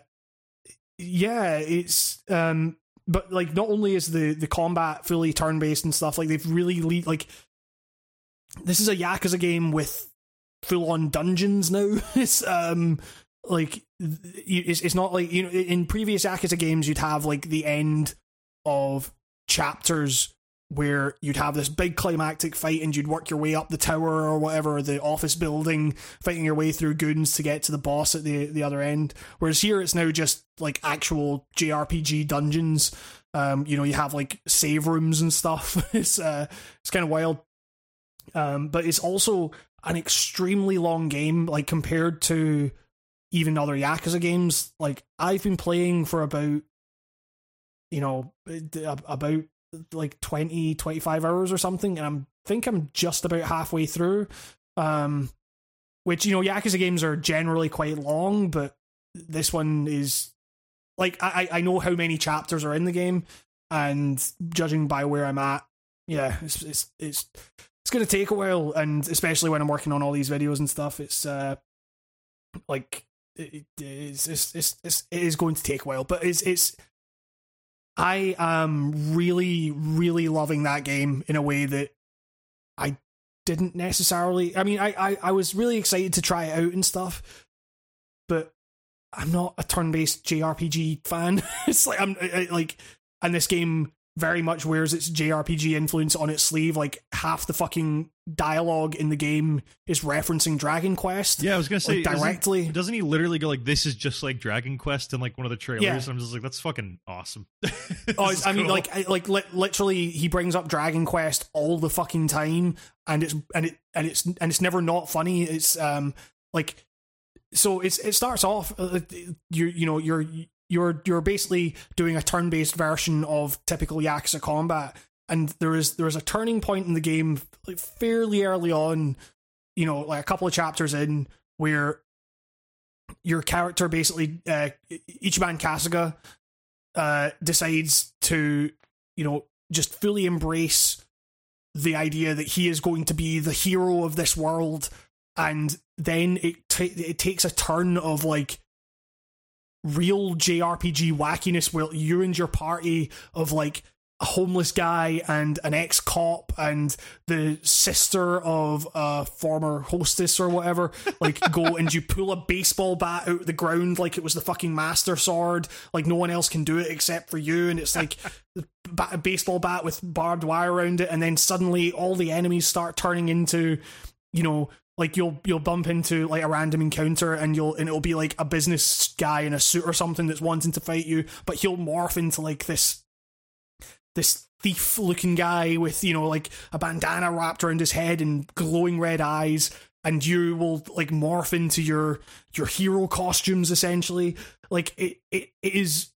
yeah, it's um, but like not only is the the combat fully turn based and stuff, like they've really le- like this is a Yakuza game with full on dungeons now. it's um like it's it's not like you know in previous Yakuza games you'd have like the end of chapters where you'd have this big climactic fight and you'd work your way up the tower or whatever, the office building, fighting your way through goons to get to the boss at the the other end. Whereas here it's now just like actual JRPG dungeons. Um, you know, you have like save rooms and stuff. it's uh, it's kind of wild. Um, but it's also an extremely long game, like compared to even other Yakuza games. Like I've been playing for about, you know, about like 20 25 hours or something and i'm think i'm just about halfway through um which you know yakuza games are generally quite long but this one is like i i know how many chapters are in the game and judging by where i'm at yeah it's it's it's it's going to take a while and especially when i'm working on all these videos and stuff it's uh like it, it's, it's, it's, it's, it is going to take a while but it's it's I am really, really loving that game in a way that I didn't necessarily. I mean, I, I, I was really excited to try it out and stuff, but I'm not a turn-based JRPG fan. it's like I'm I, like, and this game very much wears its JRPG influence on its sleeve. Like half the fucking dialogue in the game is referencing Dragon Quest. Yeah, I was gonna say like, directly. Doesn't, doesn't, he literally go like, "This is just like Dragon Quest" in like one of the trailers? Yeah. I'm just like, that's fucking awesome. oh, I mean, like, like li- literally, he brings up Dragon Quest all the fucking time, and it's and it and it's and it's never not funny. It's um like so it's it starts off uh, you you know you're you're you're basically doing a turn-based version of typical Yakuza combat, and there is there is a turning point in the game, like fairly early on, you know, like a couple of chapters in, where your character basically uh, Ichiban Kasuga uh, decides to you know just fully embrace the idea that he is going to be the hero of this world, and then it t- it takes a turn of like real JRPG wackiness where you and your party of like a homeless guy and an ex cop and the sister of a former hostess or whatever like go and you pull a baseball bat out of the ground like it was the fucking master sword. Like no one else can do it except for you. And it's like a baseball bat with barbed wire around it. And then suddenly all the enemies start turning into you know like you'll you'll bump into like a random encounter and you'll and it'll be like a business guy in a suit or something that's wanting to fight you but he'll morph into like this this thief looking guy with you know like a bandana wrapped around his head and glowing red eyes and you will like morph into your your hero costumes essentially. Like it it, it is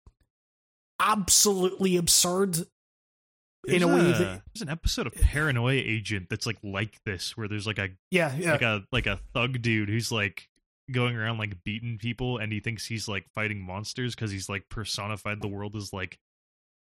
absolutely absurd there's in a, a way that there's an episode of Paranoia Agent that's like like this, where there's like a yeah, yeah. like a like a thug dude who's like going around like beating people, and he thinks he's like fighting monsters because he's like personified the world as like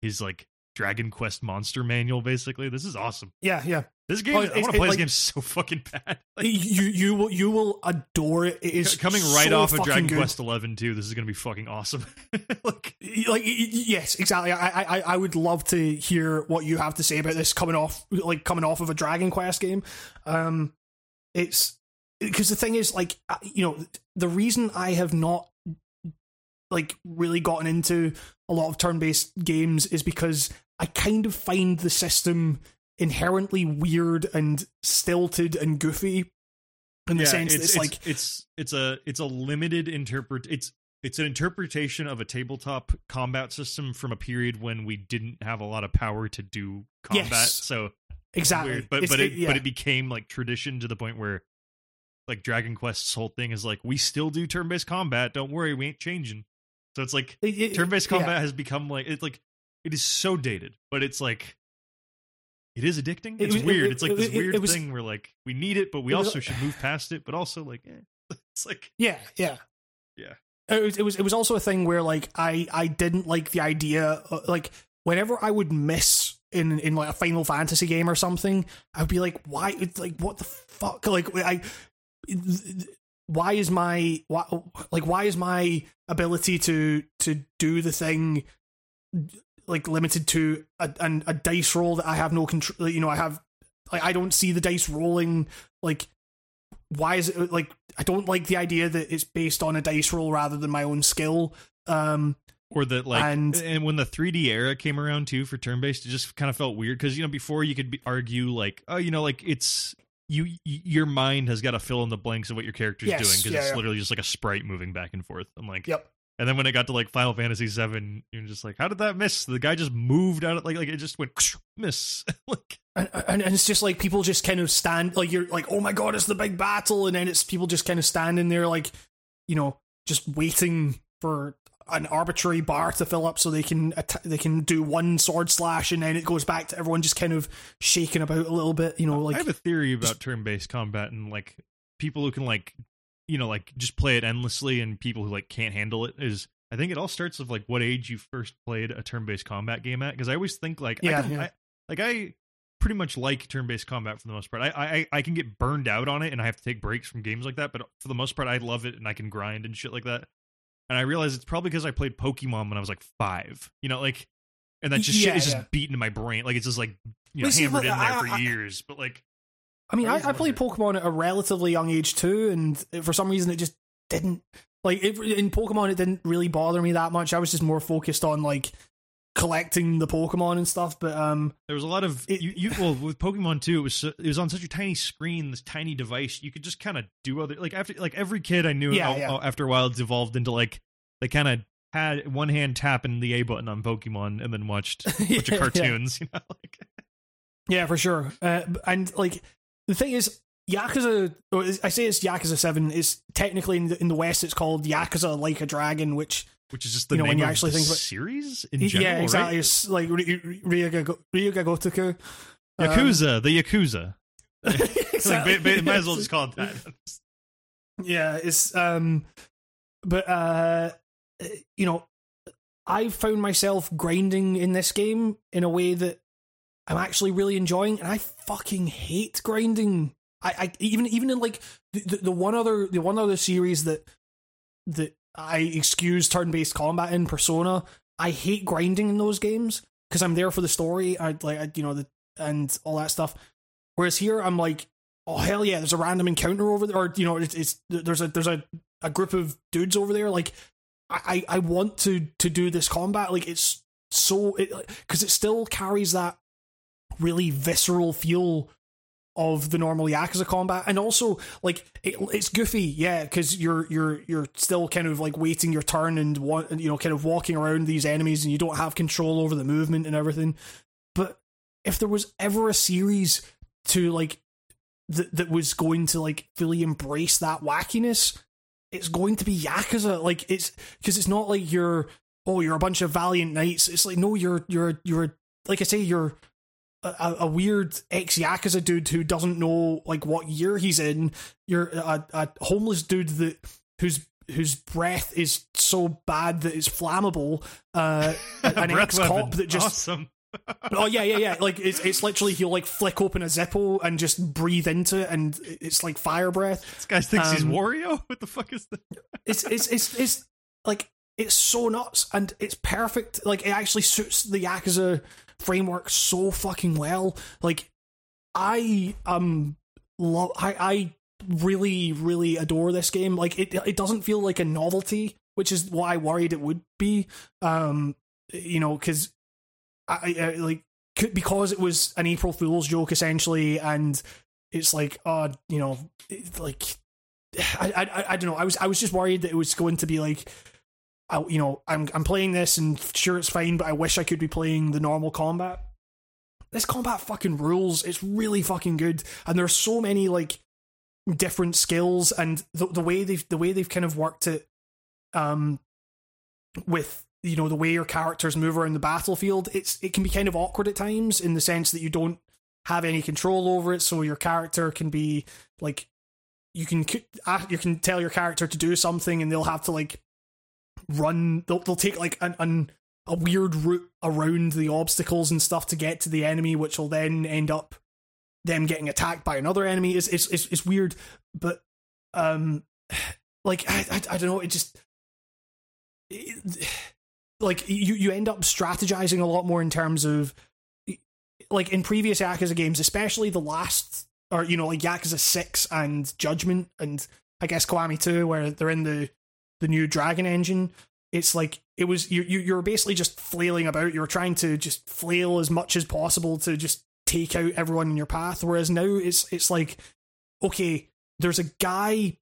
his like Dragon Quest monster manual. Basically, this is awesome. Yeah, yeah. This game, Oh, I want to it, play like- this game so fucking bad. Like, you you will you will adore it. It is coming right so off of Dragon good. Quest Eleven too. This is gonna be fucking awesome. like, like yes exactly I, I I would love to hear what you have to say about this coming off like coming off of a dragon quest game um it's because the thing is like you know the reason i have not like really gotten into a lot of turn-based games is because i kind of find the system inherently weird and stilted and goofy in the yeah, sense that it's, it's, like it's it's a it's a limited interpret. It's it's an interpretation of a tabletop combat system from a period when we didn't have a lot of power to do combat. Yes. So exactly weird. But It's- but it, yeah. but it became like tradition to the point where like Dragon Quest's whole thing is like we still do turn based combat. Don't worry, we ain't changing. So it's like It- it- turn based yeah. combat has become like it's like it is so dated, but it's like it is addicting. It's it- weird. it- it's like this it- it weird was- thing where like we need it, but we it was- also should move past it. But also like eh. it's like Yeah, yeah, Yeah. It was, it was. It was also a thing where like I I didn't like the idea. uh, Like whenever I would miss in in like a Final Fantasy game or something, I'd be like, why? It's like what the fuck? Like I. Why is my why, like why is my ability to to do the thing like limited to a, an, a dice roll that I have no control? You know, I have like I don't see the dice rolling. Like why is it like I don't like the idea that it's based on a dice roll rather than my own skill. Um, or that like And- and, when the 3D era came around too for turn based, it just kind of felt weird because you know before you could be, argue like oh you know like it's you your mind has got to fill in the blanks of what your character's Yes, doing because yeah, it's yeah. literally just like a sprite moving back and forth. I'm like yep. And then when it got to like Final Fantasy VII, you're just like, how did that miss? The guy just moved out of like like it just went miss. like And, and, and it's just like people just kind of stand like you're like oh my god it's the big battle and then it's people just kind of standing there like you know just waiting for an arbitrary bar to fill up so they can atta- they can do one sword slash and then it goes back to everyone just kind of shaking about a little bit you know like I have a theory about turn-based combat and like people who can like you know like just play it endlessly and people who like can't handle it is I think it all starts with like what age you first played a turn-based combat game at because I always think like Yeah, I, can, yeah. I like I pretty much like turn-based combat for the most part. I, I I can get burned out on it and I have to take breaks from games like that, but for the most part I love it and I can grind and shit like that. And I realize it's probably because I played Pokemon when I was like five. You know, like and that just Yeah, shit is just beaten in my brain. Like it's just like you know hammered in there I- for years. But like I mean, I I, played Pokemon at a relatively young age too, and for some reason it just didn't like it, in Pokemon. It didn't really bother me that much. I was just more focused on like collecting the Pokemon and stuff. But um, There was a lot of It- you, you. Well, with Pokemon too, it was it was on such a tiny screen, this tiny device. You could just kind of do other like after like every kid I knew. Yeah, uh, yeah. After a while, it's evolved into like they kind of had one hand tapping the A button on Pokemon and then watched a bunch Yeah, of yeah. cartoons. You know, like yeah, for sure. Uh, and like the thing is. Yakuza, I say it's Yakuza Seven. Is technically in the, in the West, it's called Yakuza Like a Dragon, which which is just the You know, name when you of actually the think about- series in general. yeah, exactly. Right? It's like Ry- Ryuga Go- Ryuga Gotoku. Um, Yakuza, the Yakuza. exactly. Like, might as well just call it that. yeah it's um but uh you know i found myself grinding in this game in a way that i'm actually really enjoying and i fucking hate grinding i, I even even in like the, the, one other the one other series that that i excuse turn-based combat in persona i hate grinding in those games because i'm there for the story i like I, you know the and all that stuff whereas here i'm like oh hell yeah, there's a random encounter over there, or you know, it's, it's there's a there's a, a group of dudes over there. Like, I I want to to do this combat. Like, it's so it because it, still carries that really visceral feel of the normal Yakuza combat, and also like it, it's goofy, yeah, because you're you're you're still kind of like waiting your turn and wa- you know kind of walking around these enemies, and you don't have control over the movement and everything. But if there was ever a series to like that that was going to like fully embrace that wackiness, it's going to be Yakuza. Like it's because it's not like you're oh you're a bunch of valiant knights. It's like no you're you're you're like I say you're a, a weird ex Yakuza dude who doesn't know like what year he's in. You're a, a homeless dude that whose whose breath is so bad that it's flammable. Uh, an ex cop that just awesome. oh yeah, yeah, yeah. Like it's it's literally he'll like flick open a Zippo and just breathe into it, and it's like fire breath. This guy thinks he's Um, Wario. What the fuck is that? It's it's it's it's like it's so nuts and it's perfect. Like it actually suits the Yakuza framework so fucking well. Like I um love I I really really adore this game. Like it it doesn't feel like a novelty, which is what I worried it would be. Um, you know, because I, I like because it was an April Fool's joke essentially, and it's like, uh, you know, like I, I I don't know. I was I was just worried that it was going to be like. I, you know, I'm I'm playing this and sure it's fine, but I wish I could be playing the normal combat. This combat fucking rules. It's really fucking good, and there's so many like different skills and the the way they've the way they've kind of worked it, um, with you know the way your characters move around the battlefield. It's it can be kind of awkward at times in the sense that you don't have any control over it, so your character can be like you can ah, you can tell your character to do something and they'll have to like run they'll, they'll take like an, an a weird route around the obstacles and stuff to get to the enemy which will then end up them getting attacked by another enemy. It's it's it's, it's weird but um like I, I i don't know it just it- like you you end up strategizing a lot more in terms of like in previous Yakuza games, especially the last or you know like Yakuza Six and Judgment and I guess Kiwami Two, where they're in the the new Dragon engine. It's like it was you you you're basically just flailing about. You're trying to just flail as much as possible to just take out everyone in your path. Whereas now it's it's like okay, there's a guy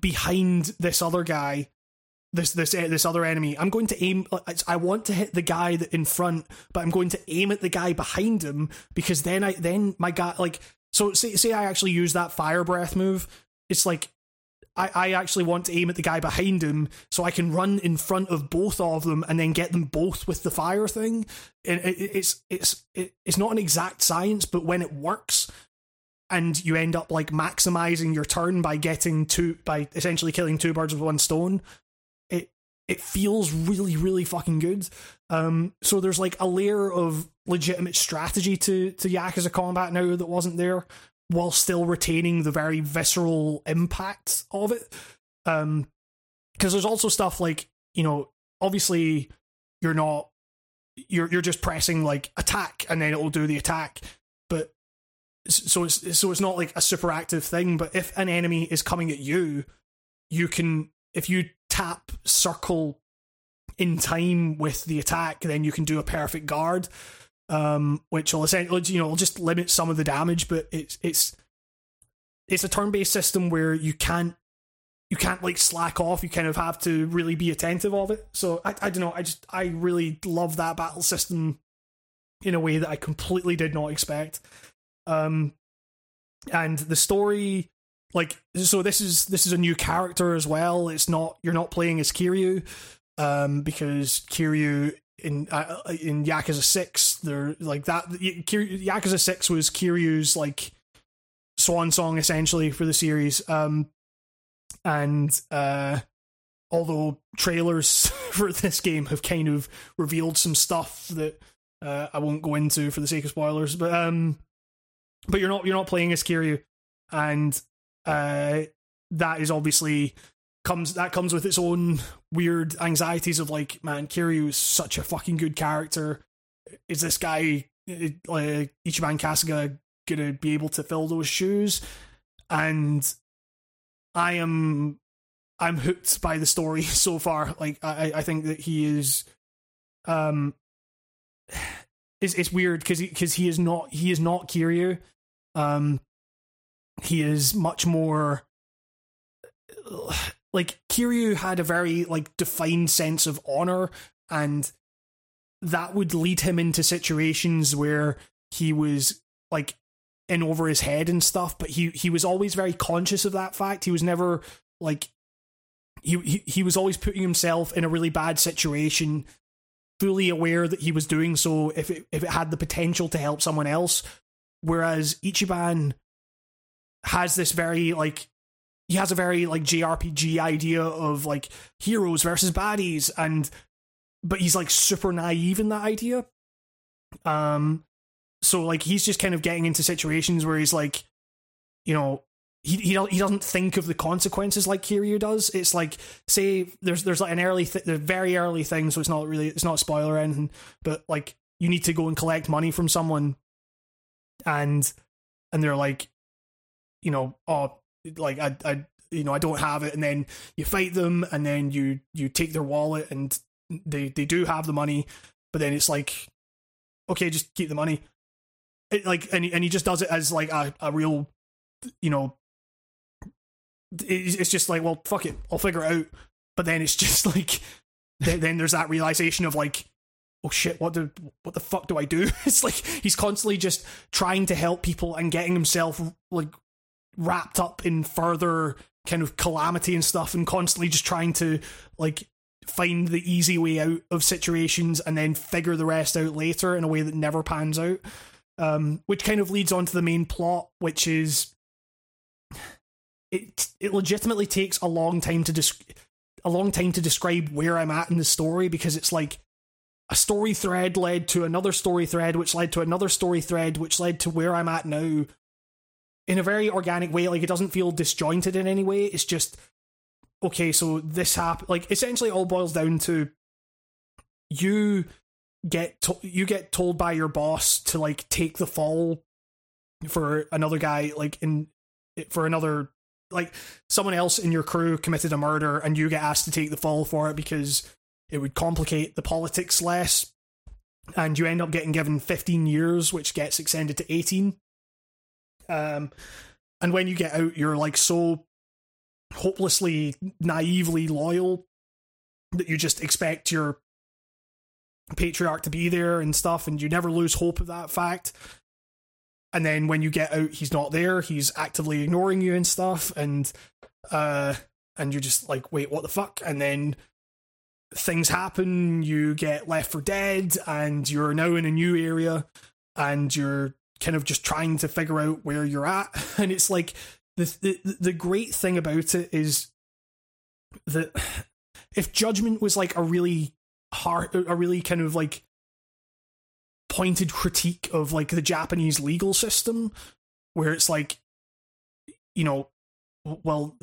behind this other guy this this uh, this other enemy. I'm going to aim. I want to hit the guy in front, but I'm going to aim at the guy behind him because then I then my guy like so say say I actually use that fire breath move. It's like I I actually want to aim at the guy behind him so I can run in front of both of them and then get them both with the fire thing. It, it- it's it's it, it's not an exact science, but when it works. And you end up like maximizing your turn by getting two by essentially killing two birds with one stone it feels really really fucking good um so there's like a layer of legitimate strategy to to yakuza combat now that wasn't there while still retaining the very visceral impact of it. Um because there's also stuff like you know obviously you're not you're you're just pressing like attack and then it will do the attack. But so it's so it's not like a super active thing but if an enemy is coming at you you can if you tap circle in time with the attack then you can do a perfect guard um which will essentially you know will just limit some of the damage but it's it's it's a turn-based system where you can't you can't like slack off. You kind of have to really be attentive of it. So i, I don't know. I just i really love that battle system in a way that i completely did not expect. Um and the story like so this is this is a new character as well. It's not you're not playing as kiryu um because kiryu in uh, in yakuza 6 they're like that yakuza 6 was kiryu's like swan song essentially for the series. Um and uh although trailers for this game have kind of revealed some stuff that uh, I won't go into for the sake of spoilers but um but you're not you're not playing as Kiryu. And uh, that is obviously comes that comes with its own weird anxieties of like, man, Kiryu is such a fucking good character. Is this guy Ichiban Kasuga gonna be able to fill those shoes? And I am I'm hooked by the story so far. Like I I think that he is um it's it's weird because he because he is not he is not Kiryu. Um he is much more like Kiryu had a very like defined sense of honor and that would lead him into situations where he was like in over his head and stuff but he he was always very conscious of that fact. He was never like he he, he was always putting himself in a really bad situation fully aware that he was doing so if it if it had the potential to help someone else. Whereas Ichiban has this very like he has a very like JRPG idea of like heroes versus baddies and but he's like super naive in that idea Um, so like he's just kind of getting into situations where he's like, you know, he he he doesn't think of the consequences like Kiryu does. It's like say there's there's like an early th- the very early thing, so it's not really it's not spoiler or anything, but like you need to go and collect money from someone, and and they're like, you know, oh, like I I you know I don't have it, and then you fight them, and then you you take their wallet, and they they do have the money, but then it's like, okay, just keep the money. It, like and and he just does it as like a, a real you know it's just like, well, fuck it, I'll figure it out. But then it's just like, then, then there's that realization of like, oh shit, what the what the fuck do I do? It's like he's constantly just trying to help people and getting himself like wrapped up in further kind of calamity and stuff, and constantly just trying to like find the easy way out of situations and then figure the rest out later in a way that never pans out. Um, which kind of leads on to the main plot, which is it it legitimately takes a long time to des- a long time to describe where I'm at in the story because it's like a story thread led to another story thread, which led to another story thread, which led to where I'm at now in a very organic way. Like it doesn't feel disjointed in any way. It's just okay. So this happened. Like essentially, all boils down to you get to- you get told by your boss to like take the fall for another guy, like in for another like someone else in your crew committed a murder and you get asked to take the fall for it because it would complicate the politics less and you end up getting given 15 years which gets extended to 18 um and when you get out you're like so hopelessly naively loyal that you just expect your patriarch to be there and stuff and you never lose hope of that fact. And then when you get out he's not there he's actively ignoring you and stuff and uh and you're just like wait what the fuck? And then things happen you get left for dead and you're now in a new area and you're kind of just trying to figure out where you're at. And it's like the the, the great thing about it is that if judgment was like a really hard a really kind of like pointed critique of like the Japanese legal system, where it's like, you know, well,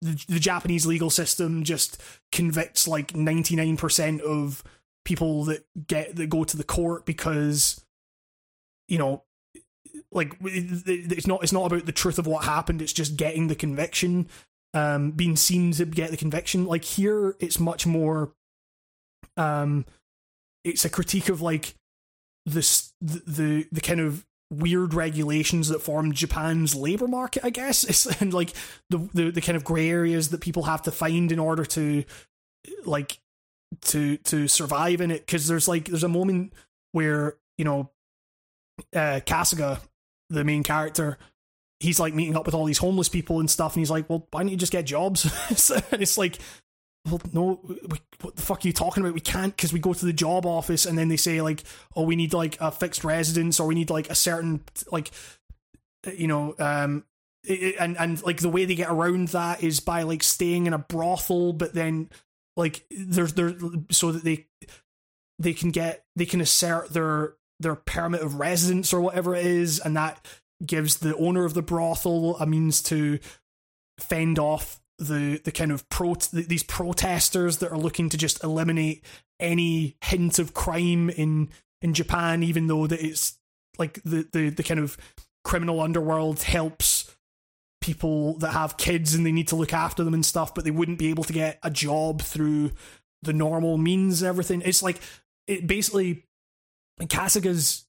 the, the Japanese legal system just convicts like ninety nine percent of people that get that go to the court because, you know, like it's not it's not about the truth of what happened. It's just getting the conviction, um, being seen to get the conviction. Like here, it's much more, um, it's a critique of like this the, the the kind of weird regulations that form Japan's labor market, I guess, it's, and like the, the the kind of gray areas that people have to find in order to like to to survive in it. Because there's like there's a moment where you know uh, Kasuga, the main character, he's like meeting up with all these homeless people and stuff, and he's like, "Well, why don't you just get jobs?" and it's like well, no, we, what the fuck are you talking about? We can't because we go to the job office and then they say like, oh, we need like a fixed residence or we need like a certain like, you know, um, it, and and like the way they get around that is by like staying in a brothel, but then like there's there so that they they can get they can assert their their permit of residence or whatever it is, and that gives the owner of the brothel a means to fend off the the kind of pro these protesters that are looking to just eliminate any hint of crime in in Japan, even though that it's like the the the kind of criminal underworld helps people that have kids and they need to look after them and stuff, but they wouldn't be able to get a job through the normal means everything. It's like it basically Kasuga's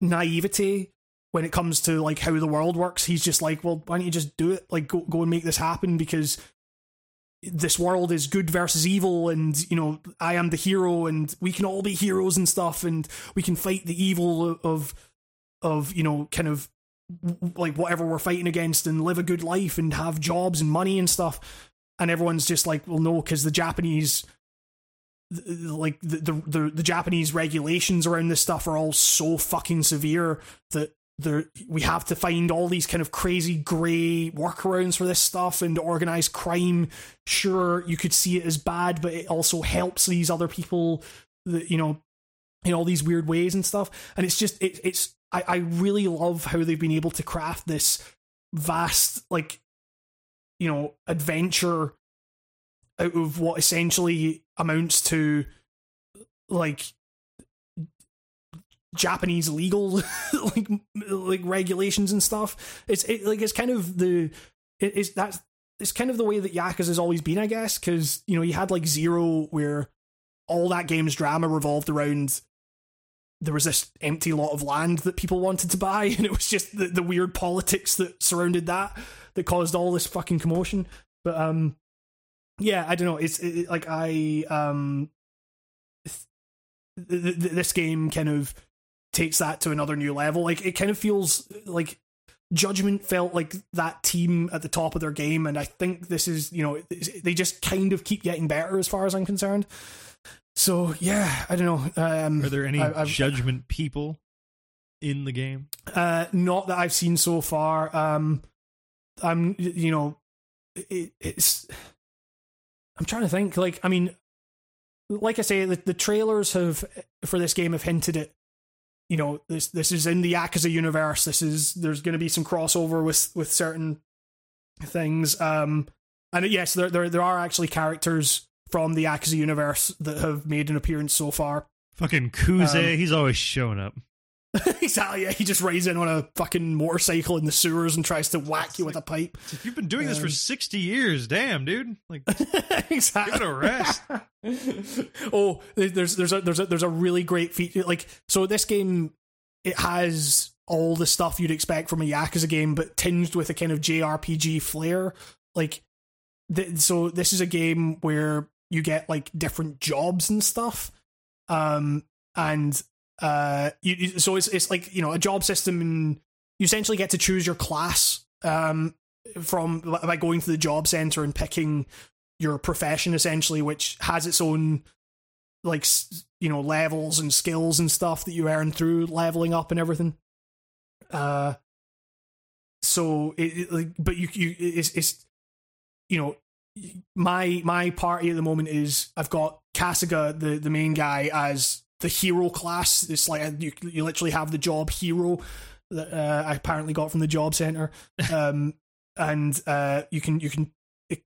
naivety when it comes to like how the world works, he's just like, well, why don't you just do it? Like, go go and make this happen because this world is good versus evil, and you know, I am the hero, and we can all be heroes and stuff, and we can fight the evil of of you know, kind of like whatever we're fighting against, and live a good life, and have jobs and money and stuff. And everyone's just like, well, no, because the Japanese like the, the, the the Japanese regulations around this stuff are all so fucking severe that there we have to find all these kind of crazy grey workarounds for this stuff and organized crime. Sure, you could see it as bad, but it also helps these other people that you know in all these weird ways and stuff. And it's just it, it's I, I really love how they've been able to craft this vast like you know adventure out of what essentially amounts to like Japanese legal like like regulations and stuff. It's it, like it's kind of the it, it's that's it's kind of the way that Yakuza has always been, I guess, because you know you had like Zero where all that game's drama revolved around there was this empty lot of land that people wanted to buy, and it was just the, the weird politics that surrounded that that caused all this fucking commotion. But um, yeah, I don't know. It's it, like I um, th- th- this game kind of takes that to another new level. Like it kind of feels like Judgment felt like that team at the top of their game, and I think this is you know they just kind of keep getting better as far as I'm concerned. So yeah, I don't know. Um, Are there any I- judgment people in the game? Uh, not that I've seen so far. Um, I'm, you know, it, it's. I'm trying to think. Like, I mean, like I say, the, the trailers have for this game have hinted at, you know, this this is in the Yakuza universe. This is there's going to be some crossover with with certain things. Um, and yes, there there there are actually characters from the Yakuza universe that have made an appearance so far. Fucking Kuze, Um, he's always showing up. exactly. Yeah, he just rides in on a fucking motorcycle in the sewers and tries to whack you with a pipe. You've been doing this for Um, 60 years. Damn, dude. Like, exactly. give it a rest. oh, there's there's a there's a there's a really great feature. Like, so this game it has all the stuff you'd expect from a Yakuza game, but tinged with a kind of JRPG flair. Like, th- so this is a game where you get like different jobs and stuff, um, and uh, you, you- so it's it's like you know a job system, and you essentially get to choose your class, um, from by going to the job center and picking your profession essentially, which has its own like you know levels and skills and stuff that you earn through leveling up and everything. Uh, so it, it like, but you you it's it's you know my my party at the moment is I've got Kasuga the the main guy as the hero class. It's like you you literally have the job hero that uh, I apparently got from the job center, um, and uh, you can you can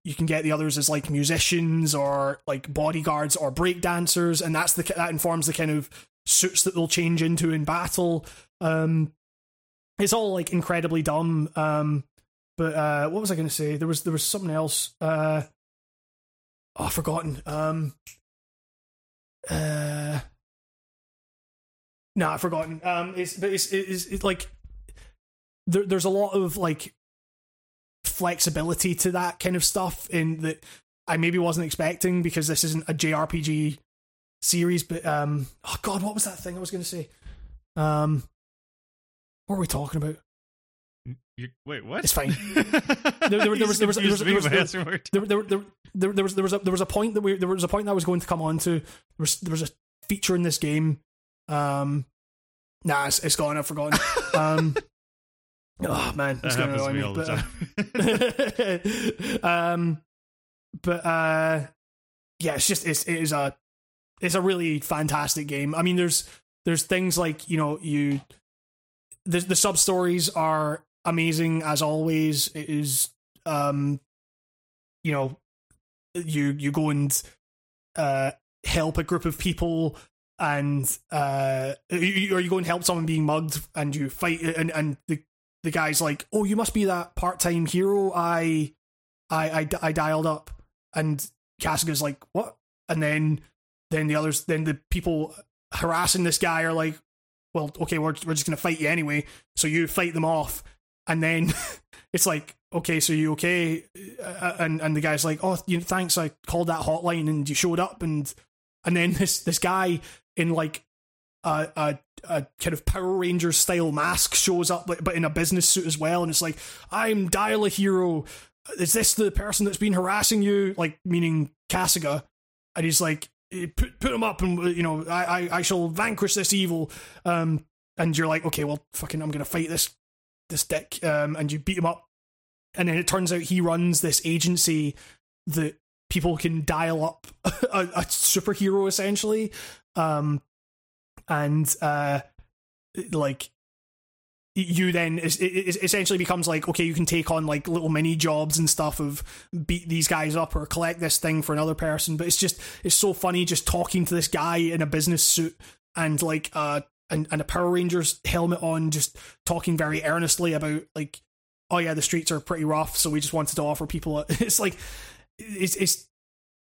you can get the others as like musicians or like bodyguards or break dancers, and that's the that informs the kind of suits that they'll change into in battle. Um, it's all like incredibly dumb. Um, but uh, what was I going to say? There was there was something else. Uh, oh, I've forgotten. Um, uh, no, I've forgotten. Um, it's but it's it's, it's like there, there's a lot of like flexibility to that kind of stuff in that I maybe wasn't expecting because this isn't a JRPG series. But um, oh god, what was that thing I was going to say? Um, what were we talking about? You, wait, what? It's fine. There- there- there was- there was- there was- there was- there was there was a there was a point that we there was a point that I was going to come on to. There was there was a feature in this game. Um, nah, it's, it's gone. I've forgotten. Um, oh man, That it's gonna happens to annoy me me. all but, the time. uh, um, but uh, yeah, it's just it's it is a it's a really fantastic game. I mean, there's there's things like you know you the the sub stories are amazing as always. It is um, you know, you you go and uh help a group of people and uh you, or you help someone being mugged and you fight and and the the guy's like oh you must be that part-time hero i i i, I dialed up. And Kasuga's like what? And then then the others then the people harassing this guy are like well okay we're, we're just gonna fight you anyway so you fight them off. And then it's like okay so you okay? Uh, and and the guy's like oh you thanks i called that hotline and you showed up. And and then this this guy in like a a, a kind of power ranger style mask shows up but, in a business suit as well and it's like i'm dial a hero. Is this the person that's been harassing you? Like meaning Kasuga and he's like "Eh, put put him up and you know I, I I shall vanquish this evil. Um and you're like okay well fucking I'm gonna fight this this dick um and you beat him up. And then it turns out he runs this agency that people can dial up a, a superhero essentially. Um and uh, like you then essentially becomes like okay you can take on like little mini jobs and stuff of beat these guys up or collect this thing for another person. But it's just it's so funny just talking to this guy in a business suit and like uh and, and a power rangers helmet on just talking very earnestly about like oh yeah the streets are pretty rough so we just wanted to offer people a, it's like it's it's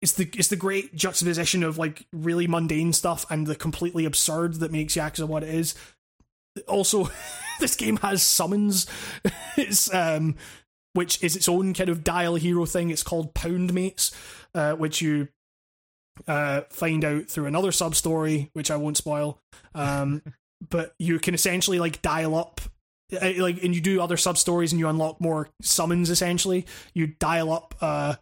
it's the it's the great juxtaposition of like really mundane stuff and the completely absurd that makes Yakuza what it is. Also, this game has summons. it's um, which is its own kind of dial hero thing. It's called Poundmates, uh, which you uh, find out through another sub story, which I won't spoil. Um, but you can essentially like dial up. uh, Like and you do other sub stories and you unlock more summons. Essentially, you dial up uh,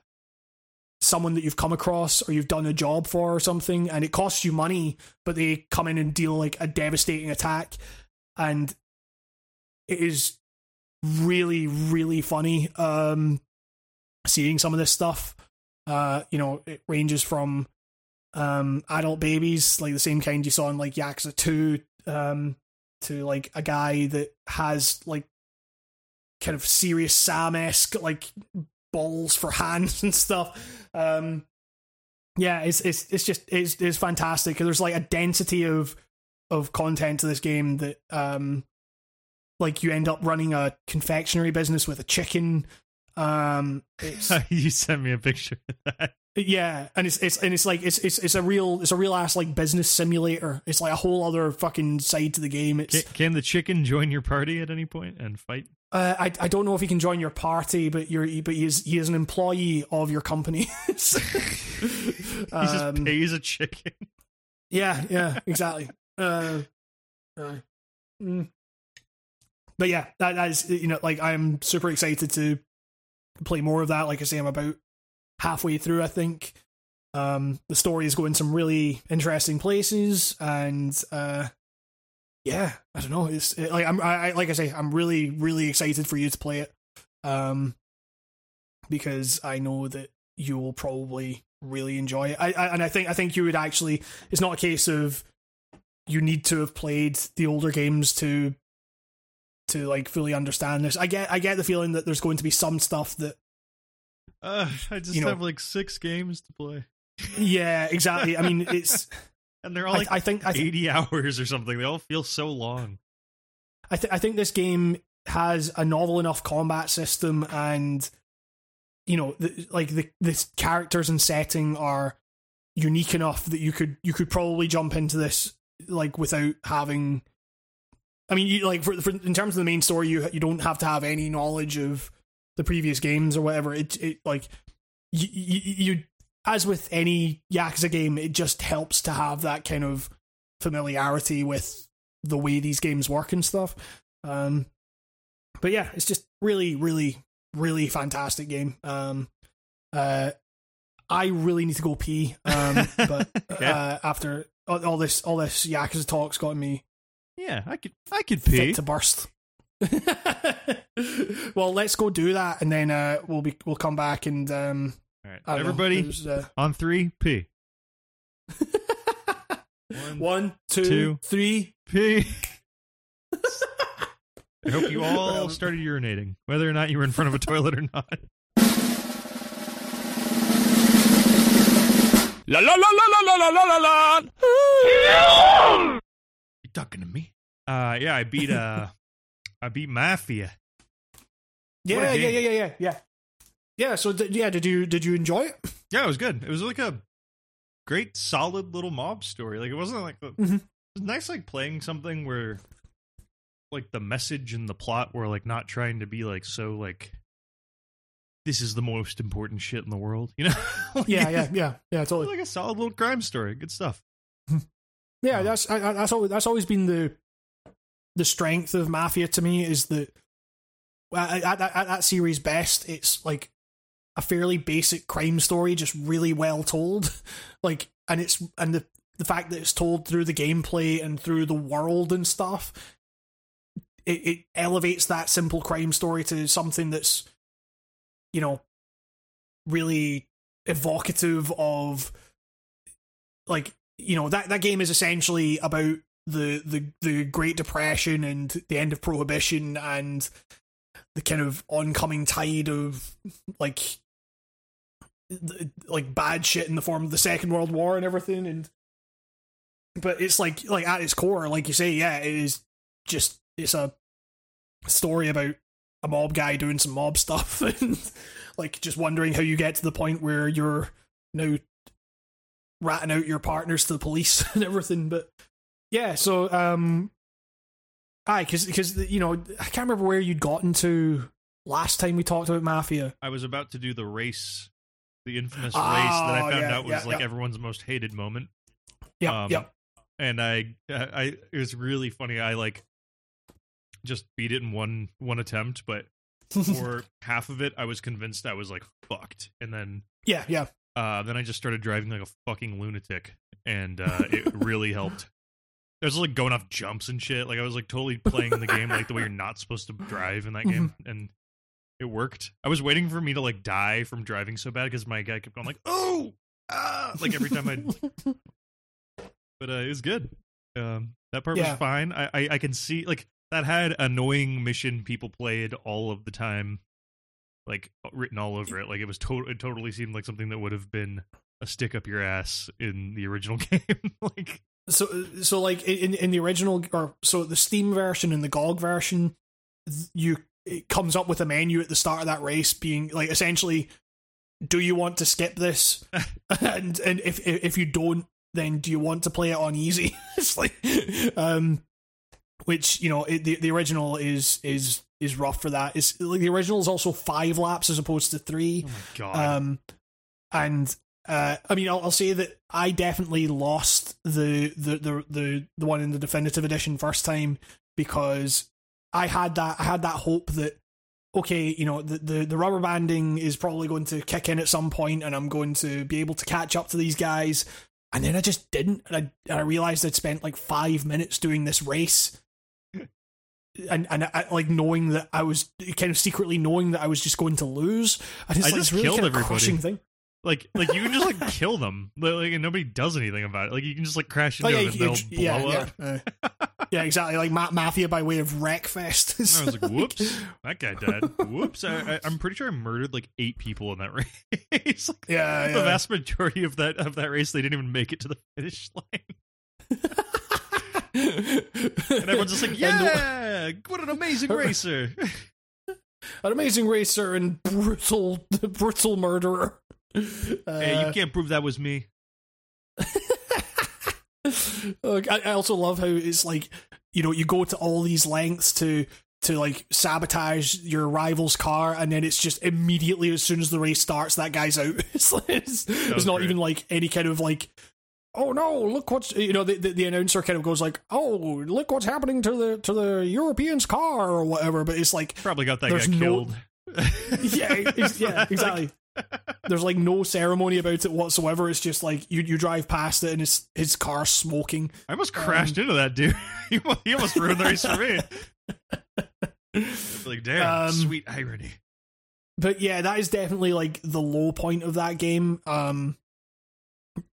someone that you've come across or you've done a job for or something, and it costs you money, but they come in and deal like a devastating attack, and it is really really funny. Um, seeing some of this stuff, uh, you know, it ranges from um adult babies like the same kind you saw in like Yakuza Two, um, to like a guy that has like kind of serious Sam esque like balls for hands and stuff. Um, yeah, it's it's it's just it's it's fantastic. There's like a density of of content to this game that um like you end up running a confectionery business with a chicken. Um, it's you sent me a picture of that. yeah, and it's it's and it's like it's it's it's a real it's a real ass like business simulator. It's like a whole other fucking side to the game. It's Can, can the chicken join your party at any point and fight? Uh, I I don't know if he can join your party, but you're but he is he is an employee of your company. He Um, just pays a chicken. yeah, yeah, exactly. Uh, uh, mm. But yeah, that, that is you know like I'm super excited to play more of that. Like I say, I'm about halfway through. I think um, the story is going some really interesting places, and uh, yeah, I don't know. It's it, like I'm I, I like I say, I'm really really excited for you to play it, um, because I know that you will probably really enjoy it. I, I and I think I think you would actually. It's not a case of you need to have played the older games to to like fully understand this. I get I get the feeling that there's going to be some stuff that Uh, I just You know- have like six games to play, yeah exactly. I mean it's and they're all I, like I think I, th- eighty hours or something. They all feel so long. I, th- I think this game has a novel enough combat system and you know the, like the the characters and setting are unique enough that you could you could probably jump into this like without having I mean you like for, for in terms of the main story you you don't have to have any knowledge of the previous games or whatever it it like you, you, you as with any Yakuza game it just helps to have that kind of familiarity with the way these games work and stuff um but yeah it's just really really really fantastic game um uh I really need to go pee um but Yeah. uh after all, this all this Yakuza talk's got me Yeah, I could I could fit pee. to burst well let's go do that and then uh we'll be we'll come back and um All right, I don't know, everybody there's, uh, on three, pee. One, one two, Two. three. pee. I hope you all started urinating, whether or not you were in front of a toilet or not. La la la la la la la la la. You talking to me? Uh, yeah, I beat uh, I beat Mafia. yeah yeah yeah yeah yeah yeah yeah so did, yeah did you did you enjoy it Yeah, it was good. It was like a great, solid little mob story. Like it wasn't like the, Mhm. it was nice, like playing something where, like the message and the plot were like not trying to be like so like. This is the most important shit in the world, you know. Like, yeah yeah yeah yeah totally like a solid little crime story. Good stuff. Yeah, Um, that's I, I- that's always that's always been the the strength of Mafia to me is that at, at, at, at that series best, it's like a fairly basic crime story, just really well told. Like, and it's and the the fact that it's told through the gameplay and through the world and stuff, it, it elevates that simple crime story to something that's, you know, really evocative of like you know that that game is essentially about the the the Great Depression and the end of Prohibition and the kind of oncoming tide of like like bad shit in the form of the Second World War and everything and but it's like like at its core like you say yeah it is just it's a story about a mob guy doing some mob stuff and like just wondering how you get to the point where you're now ratting out your partners to the police and everything but yeah so um aye because because you know i can't remember where you'd gotten to last time we talked about mafia I was about to do the race, the infamous Oh, race that I found yeah, out was yeah, like yeah. everyone's most hated moment. yep Um, yep and I, I, it was really funny. I like just beat it in one one attempt, but for half of it, I was convinced I was like fucked, and then yeah yeah uh, then I just started driving like a fucking lunatic, and uh, it really helped. I was like going off jumps and shit. Like I was like totally playing the game like the way you're not supposed to drive in that game, and it worked. I was waiting for me to like die from driving so bad because my guy kept going like, "Oh, ah!" like every time I but uh, it was good. Um, that part Yeah. was fine. I, I I can see like that had annoying mission people played all of the time, like written all over it. Like it was to- it totally seemed like something that would have been a stick up your ass in the original game. like so so like in in the original or so the steam version and the gog version you it comes up with a menu at the start of that race being like essentially do you want to skip this? And and if if you don't then do you want to play it on easy? It's like um which you know it, the the original is is is rough for that. Is like the original is also 5 laps as opposed to 3 oh my god, um, and uh, I mean, I'll, I'll say that I definitely lost the, the the the the one in the definitive edition first time because I had that I had that hope that okay, you know, the, the the rubber banding is probably going to kick in at some point, and I'm going to be able to catch up to these guys. And then I just didn't, and I, and I realized I'd spent like five minutes doing this race, and and I, like knowing that I was kind of secretly knowing that I was just going to lose. And it's I like just really killed kind of everybody. crushing thing. Like like you can just like kill them, like and nobody does anything about it. Like you can just like crash into Oh, yeah, them and they'll yeah, blow yeah, up. uh, yeah, exactly. Like Ma- Mafia by way of Wreckfest. I was like, "Whoops, that guy died." Whoops, I, I, I'm pretty sure I murdered like eight people in that race. like, yeah, the vast majority of that of that race, they didn't even make it to the finish line. And everyone's just like, "Yeah, what an amazing racer!" an amazing racer and brutal, brutal murderer. Uh, hey, you can't prove that was me. Look, I, I also love how it's like you know you go to all these lengths to to like sabotage your rival's car, and then it's just immediately as soon as the race starts, that guy's out. It's, it's, it's not even like any kind of like. Oh no! Look what's you know the, the the announcer kind of goes like, "Oh, look what's happening to the to the European's car or whatever." But it's like, Probably got that guy no- killed. yeah, yeah, exactly. There's like no ceremony about it whatsoever. It's just like you you drive past it and it's his car smoking. I almost crashed into that dude. he almost- he almost ruined the race for me. Like, damn, Um, sweet irony. but yeah, that is definitely like the low point of that game. Um,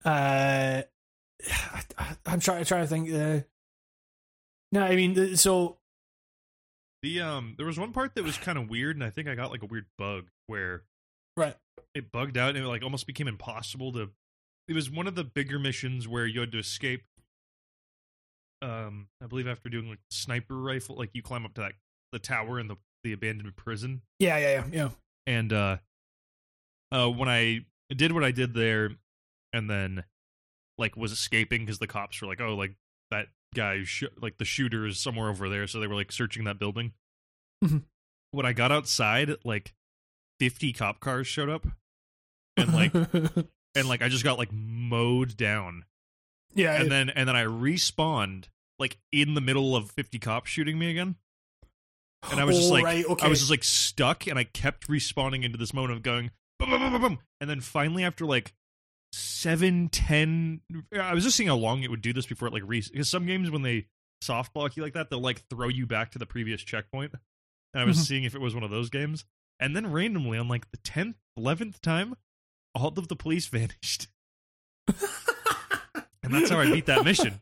uh, I, am trying trying to think. Uh, no, I mean, th- so The um, there was one part that was kind of weird, and I think I got like a weird bug where right, it bugged out and it like almost became impossible to. It was one of the bigger missions where you had to escape. Um, I believe after doing like sniper rifle, like you climb up to that the tower in the the abandoned prison, yeah, yeah, yeah, yeah. and uh, uh, when I did what I did there, and then like was escaping because the cops were like, oh, like that guy, sh- like the shooter is somewhere over there, so they were like searching that building. Mhm. When I got outside, like fifty cop cars showed up, and like and like I just got like mowed down, yeah, and then and then I respawned like in the middle of fifty cops shooting me again. And I was just like, right, okay. I was just like stuck, and I kept respawning into this moment of going boom, boom, boom, boom, boom, and then finally after like seven, ten, I was just seeing how long it would do this before it like re because some games when they soft block you like that, they'll like throw you back to the previous checkpoint. And I was Mhm. seeing if it was one of those games, and then randomly on like the tenth, eleventh time, all of the police vanished, and that's how I beat that mission.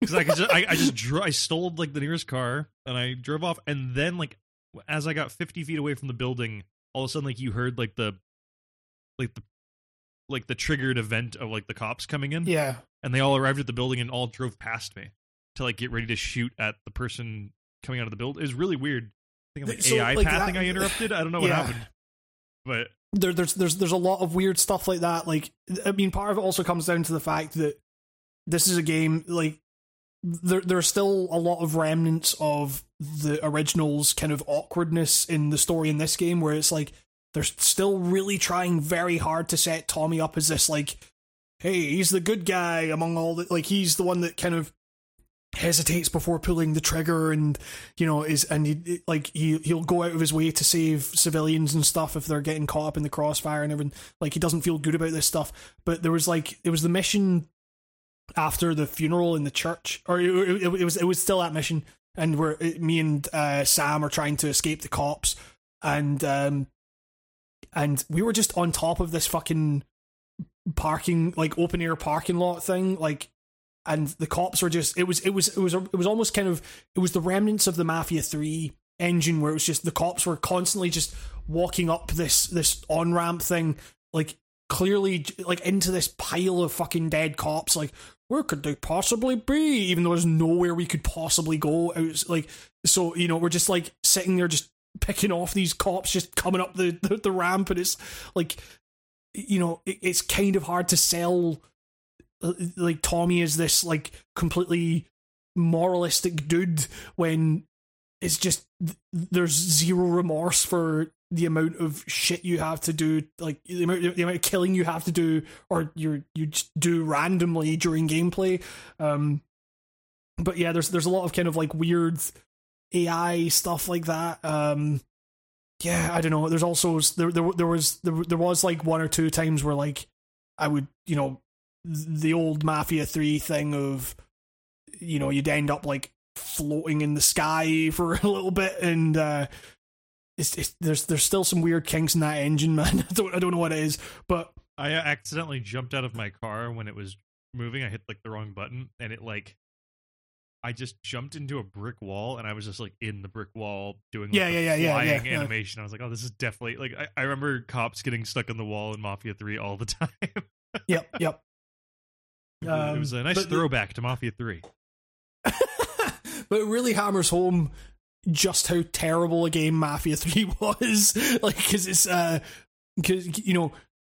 because I just I, I just drew I stole like the nearest car and I drove off and then like as I got 50 feet away from the building, all of a sudden like you heard like the like the like the triggered event of like the cops coming in Yeah. and they all arrived at the building and all drove past me to like get ready to shoot at the person coming out of the building. It was really weird. I think I'm like So, AI like, pathing that- I interrupted. I don't know what Yeah. happened. But there, there's there's there's a lot of weird stuff like that. Like, I mean, part of it also comes down to the fact that this is a game like there there's still a lot of remnants of the original's kind of awkwardness in the story in this game, where it's like they're still really trying very hard to set Tommy up as this like, hey, he's the good guy among all the like he's the one that kind of hesitates before pulling the trigger and you know is and he like he he'll go out of his way to save civilians and stuff if they're getting caught up in the crossfire and everything. Like he doesn't feel good about this stuff. But there was like it was the mission after the funeral in the church or it, it, it was it was still that mission. And where me and uh, Sam are trying to escape the cops. And um and we were just on top of this fucking parking like open air parking lot thing. Like and the cops were just it was it was it was it was almost kind of it was the remnants of the mafia 3 engine where it was just the cops were constantly just walking up this this on ramp thing like clearly like into this pile of fucking dead cops like where could they possibly be? Even though there's nowhere we could possibly go out like so you know we're just like sitting there just picking off these cops just coming up the the, the ramp and it's like you know it, it's kind of hard to sell like Tommy is this like completely moralistic dude when it's just there's zero remorse for the amount of shit you have to do like the amount, the amount of killing you have to do or you you just do randomly during gameplay. Um but yeah there's there's a lot of kind of like weird AI stuff like that. Um yeah I don't know. There's also there there, there was there, there was like one or two times where like I would you know the old Mafia 3 thing of, you know, you'd end up like floating in the sky for a little bit and, uh, it's, it's, there's there's still some weird kinks in that engine, man. I don't I don't know what it is, but I accidentally jumped out of my car when it was moving. I hit like the wrong button and it like I just jumped into a brick wall and I was just like in the brick wall doing like, Yeah, the yeah, yeah, yeah, flying yeah, yeah. animation. I was like, oh, this is definitely like I, I remember cops getting stuck in the wall in Mafia 3 all the time. yep, yep. Um, it was a nice but the- throwback to Mafia 3. but it really hammers home just how terrible a game Mafia 3 was. like, because it's, uh, because, you know,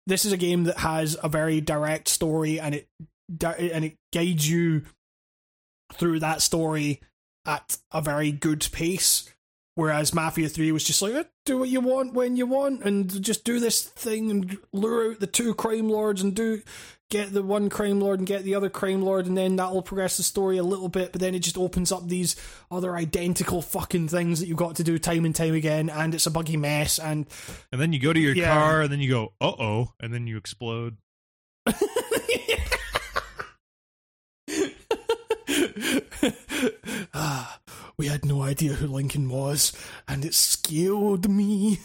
this is a game that has a very direct story and it, and it guides you through that story at a very good pace. Whereas Mafia 3 was just like, "Eh, do what you want when you want and just do this thing and lure out the two crime lords and do get the one crime lord and get the other crime lord and then that'll progress the story a little bit but then it just opens up these other identical fucking things that you've got to do time and time again and it's a buggy mess and And then you go to your Yeah. car and then you go, uh oh, and then you explode. ah, we had no idea who Lincoln was, and it scared me.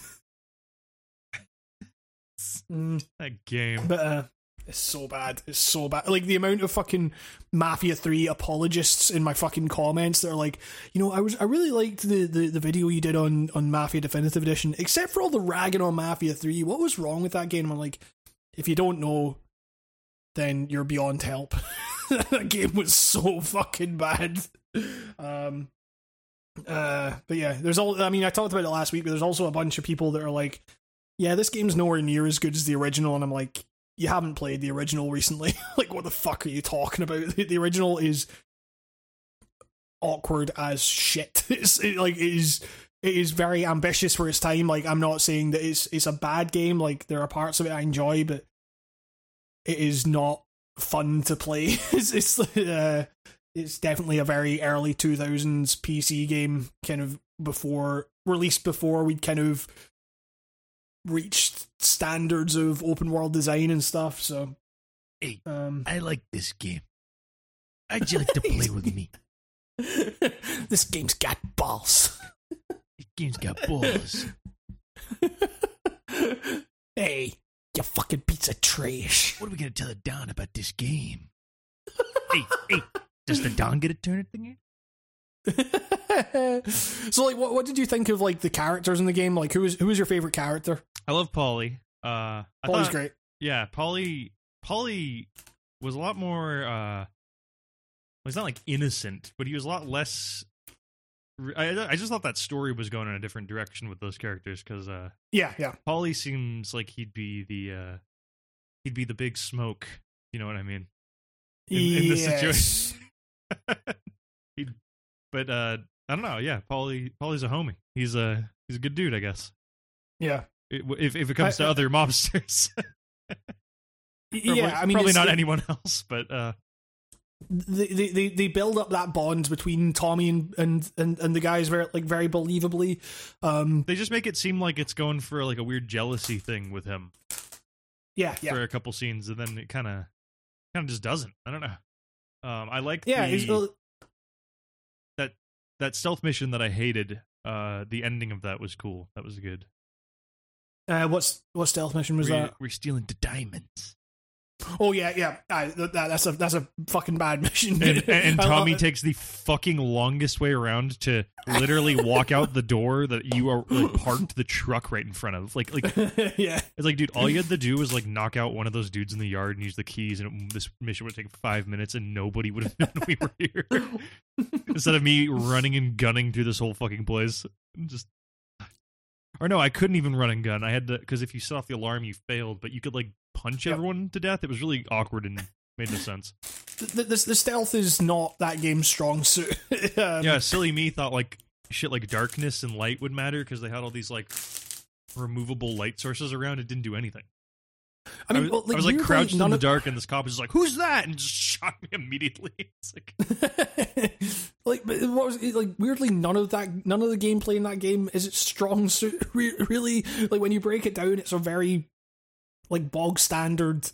Mm, That game. but uh, it's so bad. It's so bad. Like the amount of fucking Mafia Three apologists in my fucking comments that are like, you know, I was I really liked the, the, the video you did on on Mafia Definitive Edition, except for all the ragging on Mafia Three. What was wrong with that game? I'm like, if you don't know, then you're beyond help. that game was so fucking bad. Um. Uh. But yeah, there's all. I mean, I talked about it last week, but there's also a bunch of people that are like, yeah, this game's nowhere near as good as the original, and I'm like, you haven't played the original recently. like, what the fuck are you talking about? The, the original is awkward as shit. It's it, like it is. It is very ambitious for its time. Like, I'm not saying that it's it's a bad game. Like, there are parts of it I enjoy, but it is not fun to play. it's it's uh, it's definitely a very early 2000s PC game, kind of before released before we'd kind of reached standards of open world design and stuff. So, Hey. um, I like this game. I'd you like to play with me? this game's got balls. This game's got balls. hey, you fucking piece of trash. What are we gonna tell Don about this game? hey, hey, Does the Don get a turn at thingy? so like what what did you think of like the characters in the game? Like who was who was your favorite character? I love Paulie. Uh, I Paul's thought- great. Yeah, Paulie. Paulie was a lot more. uh well, He's not like innocent, but he was a lot less. I, I just thought that story was going in a different direction with those characters because uh, Yeah, yeah. Paulie seems like he'd be the uh, he'd be the big smoke. You know what I mean? In- in this Yes. situation. He'd, but uh, I don't know. Yeah, Paulie. Paulie's a homie. He's a he's a good dude, I guess. Yeah. If if it comes I- to other mobsters, Probably- yeah, I mean probably not it- anyone else, but uh, they, they they they build up that bond between Tommy and and and, and the guys very like very believably. Um, they just make it seem like it's going for like a weird jealousy thing with him yeah, yeah, for a couple scenes, and then it kind of kind of just doesn't. I don't know. Um, I like yeah. the, uh, that that stealth mission that I hated. Uh, the ending of that was cool. That was good. Uh, what's what stealth mission was we're, that? we're stealing the diamonds, Oh yeah, yeah. That, that- that's a that's a fucking bad mission. and, and, and I love Tommy takes the fucking longest way around to literally walk out the door that you are like, parked the truck right in front of. Like like yeah, It's like, dude, all you had to do was like knock out one of those dudes in the yard and use the keys, and it, this mission would take five minutes, and nobody would have known we were here. Instead of me running and gunning through this whole fucking place, just or no, I couldn't even run and gun. I had to because if you set off the alarm, you failed, but you could like punch Yep. everyone to death. It was really awkward and made no sense. the, the, the stealth is not that game's strong suit. um, Yeah, silly me thought like shit like darkness and light would matter because they had all these like removable light sources around. It didn't do anything. I mean, was, well, I was like crouched in the of- dark, and this cop was just like, "Who's that?" and just shot me immediately. It's like, like but what was it, like weirdly none of that none of the gameplay in that game is it strong suit re- really like when you break it down it's a very like bog standard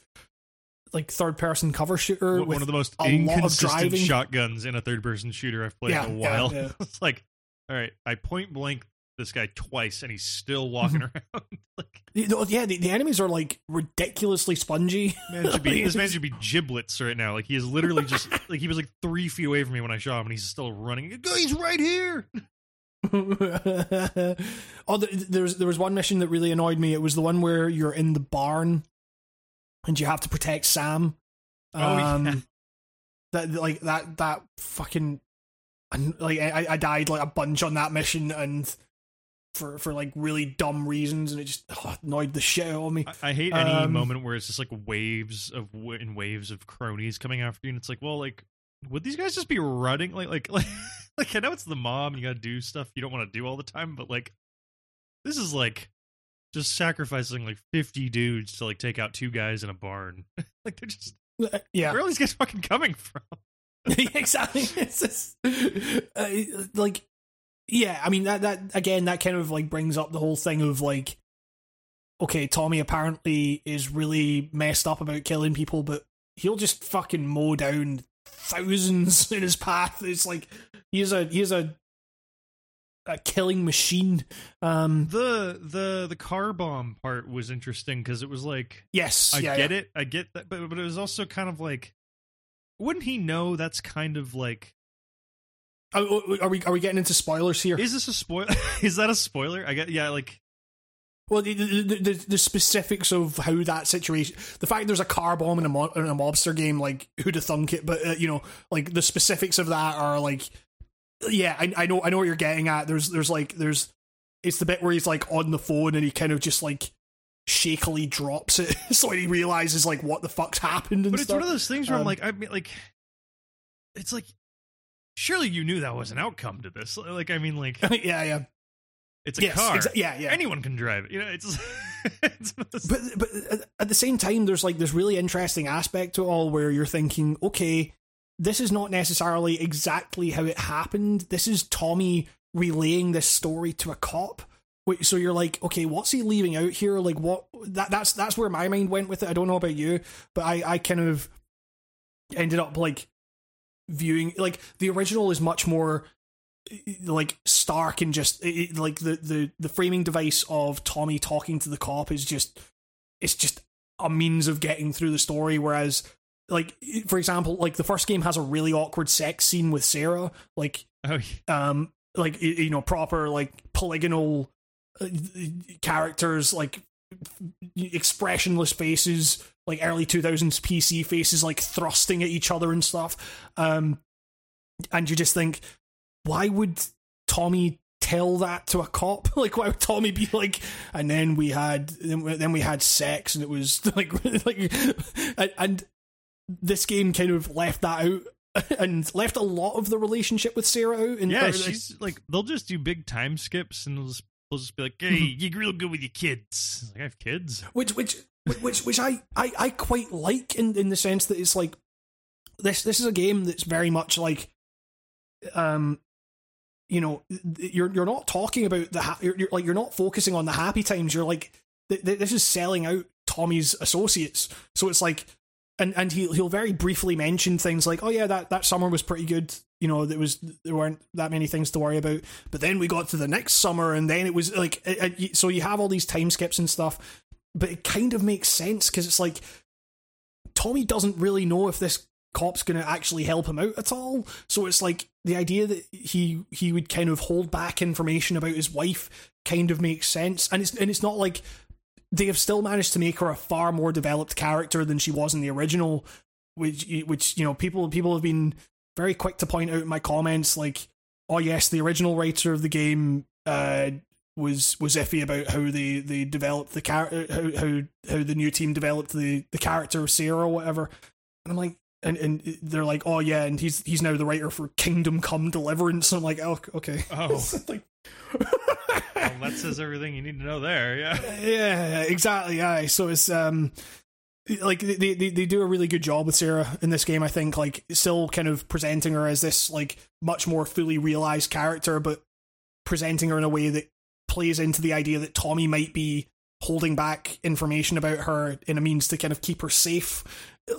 like third person cover shooter one of the most inconsistent shotguns in a third-person shooter I've played Yeah, in a while. yeah. it's like, all right, I point blank this guy twice, and he's still walking Mm-hmm. around. like, You know, yeah the, the enemies are like ridiculously spongy man should be this man should be giblets right now. Like he is literally just like he was like three feet away from me when I shot him, and he's still running. He's right here. oh, th- there was there was one mission that really annoyed me. It was the one where you're in the barn and you have to protect Sam. Oh, yeah. Um, That like that that fucking like I, I died like a bunch on that mission and for for like really dumb reasons and it just oh, annoyed the shit out of me. I, I hate any Um, moment where it's just like waves of and waves of cronies coming after you, and it's like, well, like, would these guys just be running? Like, like, like, like I know it's the mom, and you got to do stuff you don't want to do all the time, but like, this is like just sacrificing like fifty dudes to like take out two guys in a barn. like, they're just Uh, yeah, where are these guys fucking coming from? exactly. It's just, uh, like, yeah. I mean that that again that kind of like brings up the whole thing of like, okay, Tommy apparently is really messed up about killing people, but he'll just fucking mow down thousands in his path. It's like he's a he's a a killing machine. Um, The the the car bomb part was interesting because it was like yes, I yeah, get yeah. it. I get that, but but it was also kind of like, wouldn't he know that's kind of like Are, are we are we getting into spoilers here? is this a spoil? is that a spoiler? I get yeah, like Well, the, the, the, the specifics of how that situation, the fact there's a car bomb in a, in a mobster game, like who'd have thunk it? But uh, you know, like the specifics of that are like, yeah, I, I know, I know what you're getting at. There's, there's like, there's, it's the bit where he's like on the phone and he kind of just like shakily drops it, so he realizes like what the fuck's happened and but it's stuff. one of those things where I'm Um, like, I mean, like, it's like, surely you knew that was an outcome to this. Like, I mean, like, yeah, yeah, it's a yes, car. exa- yeah, yeah. Anyone can drive it. You know, it's. it's but but at- at the same time there's like this really interesting aspect to it all where you're thinking okay this is not necessarily exactly how it happened this is tommy relaying this story to a cop Wait, so you're like okay what's he leaving out here like what that that's that's where my mind went with it i don't know about you but i i kind of ended up like viewing like the original is much more like stark and just it, like the, the the framing device of Tommy talking to the cop is just it's just a means of getting through the story whereas like for example, like the first game has a really awkward sex scene with Sarah, like Oh, um like you know proper like polygonal uh, characters like expressionless faces like early 2000s pc faces like thrusting at each other and stuff. Um and you just think why would tommy tell that to a cop like why would tommy be like and then we had then we, had sex and it was like like and, and this game kind of left that out and left a lot of the relationship with Sarah out. And yeah, like, she's like they'll just do big time skips and they'll just, they'll just be like, "Hey, you're real good with your kids." Like I have kids. which which which which I, I I quite like in in the sense that it's like this this is a game that's very much like um you know you're you're not talking about the ha- you're, you're like you're not focusing on the happy times. You're like th- th- this is selling out Tommy's associates. So it's like and and he he'll very briefly mention things like oh yeah that that summer was pretty good. You know there was there weren't that many things to worry about. But then we got to the next summer and then it was like it, it- so you have all these time skips and stuff but it kind of makes sense because it's like Tommy doesn't really know if this cop's going to actually help him out at all. So it's like the idea that he he would kind of hold back information about his wife kind of makes sense, and it's and it's not like they have still managed to make her a far more developed character than she was in the original, which which you know people people have been very quick to point out in my comments like, oh yes, the original writer of the game uh, was was iffy about how they, they developed the char- how how how the new team developed the the character of Sarah or whatever. And I'm like and, and they're like, oh yeah, and he's he's now the writer for Kingdom Come Deliverance. I'm like, oh okay. Oh. like, Well, that says everything you need to know there. Yeah. yeah, exactly. Yeah, so it's um like they, they they do a really good job with Sarah in this game. I think like still kind of presenting her as this like much more fully realized character, but presenting her in a way that plays into the idea that Tommy might be holding back information about her in a means to kind of keep her safe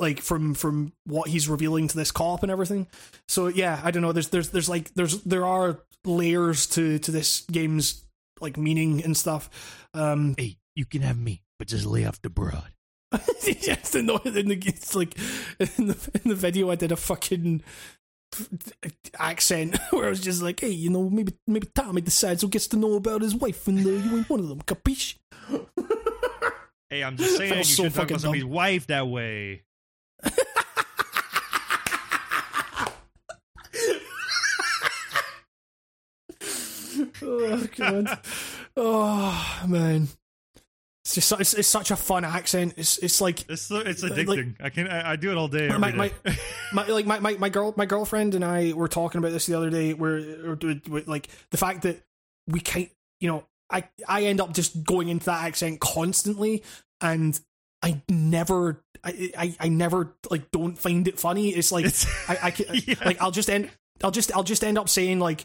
like from from what he's revealing to this cop and everything so yeah i don't know there's there's there's like there's there are layers to to this game's like meaning and stuff um Hey, you can have me, but just lay off the broad. yes, in the, in the it's like in the in the video, I did a fucking accent where I was just like, "Hey, you know, maybe maybe Tommy decides who gets to know about his wife, and uh, you ain't one of them, capiche?" Hey, I'm just saying you Felt so should talk fucking about somebody's wife that way. Oh god, oh man, it's just it's, it's such a fun accent. It's it's like It's it's Like- addicting. I can I, I do it all day. every my, day. my, my like my, my, my girl my girlfriend and I were talking about this the other day where or, or, like the fact that we can't you know I I end up just going into that accent constantly and I never I I, I never like don't find it funny it's like It's- I, I can, Yeah. like I'll just end I'll just I'll just end up saying like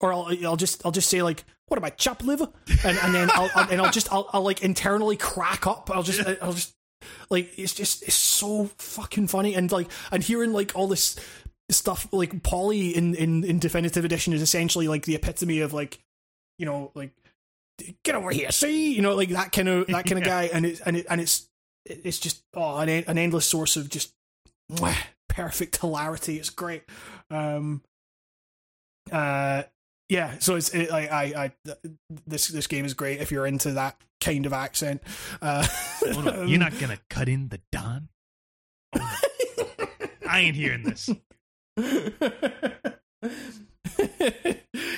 or I'll I'll just I'll just say like what am I chop liver? And and then I'll, I'll and I'll just I'll, I'll like internally crack up. I'll just I'll just like it's just it's so fucking funny. And like and hearing like all this stuff like Paulie in in in definitive edition is essentially like the epitome of like you know like get over here see? You know like that kind of that kind of Yeah. guy. And it and it and it's it's just oh an, an endless source of just perfect hilarity. It's great. Um uh yeah so it's it, I, I i this this game is great if you're into that kind of accent uh You're not gonna cut in the Don? I ain't hearing this. hey,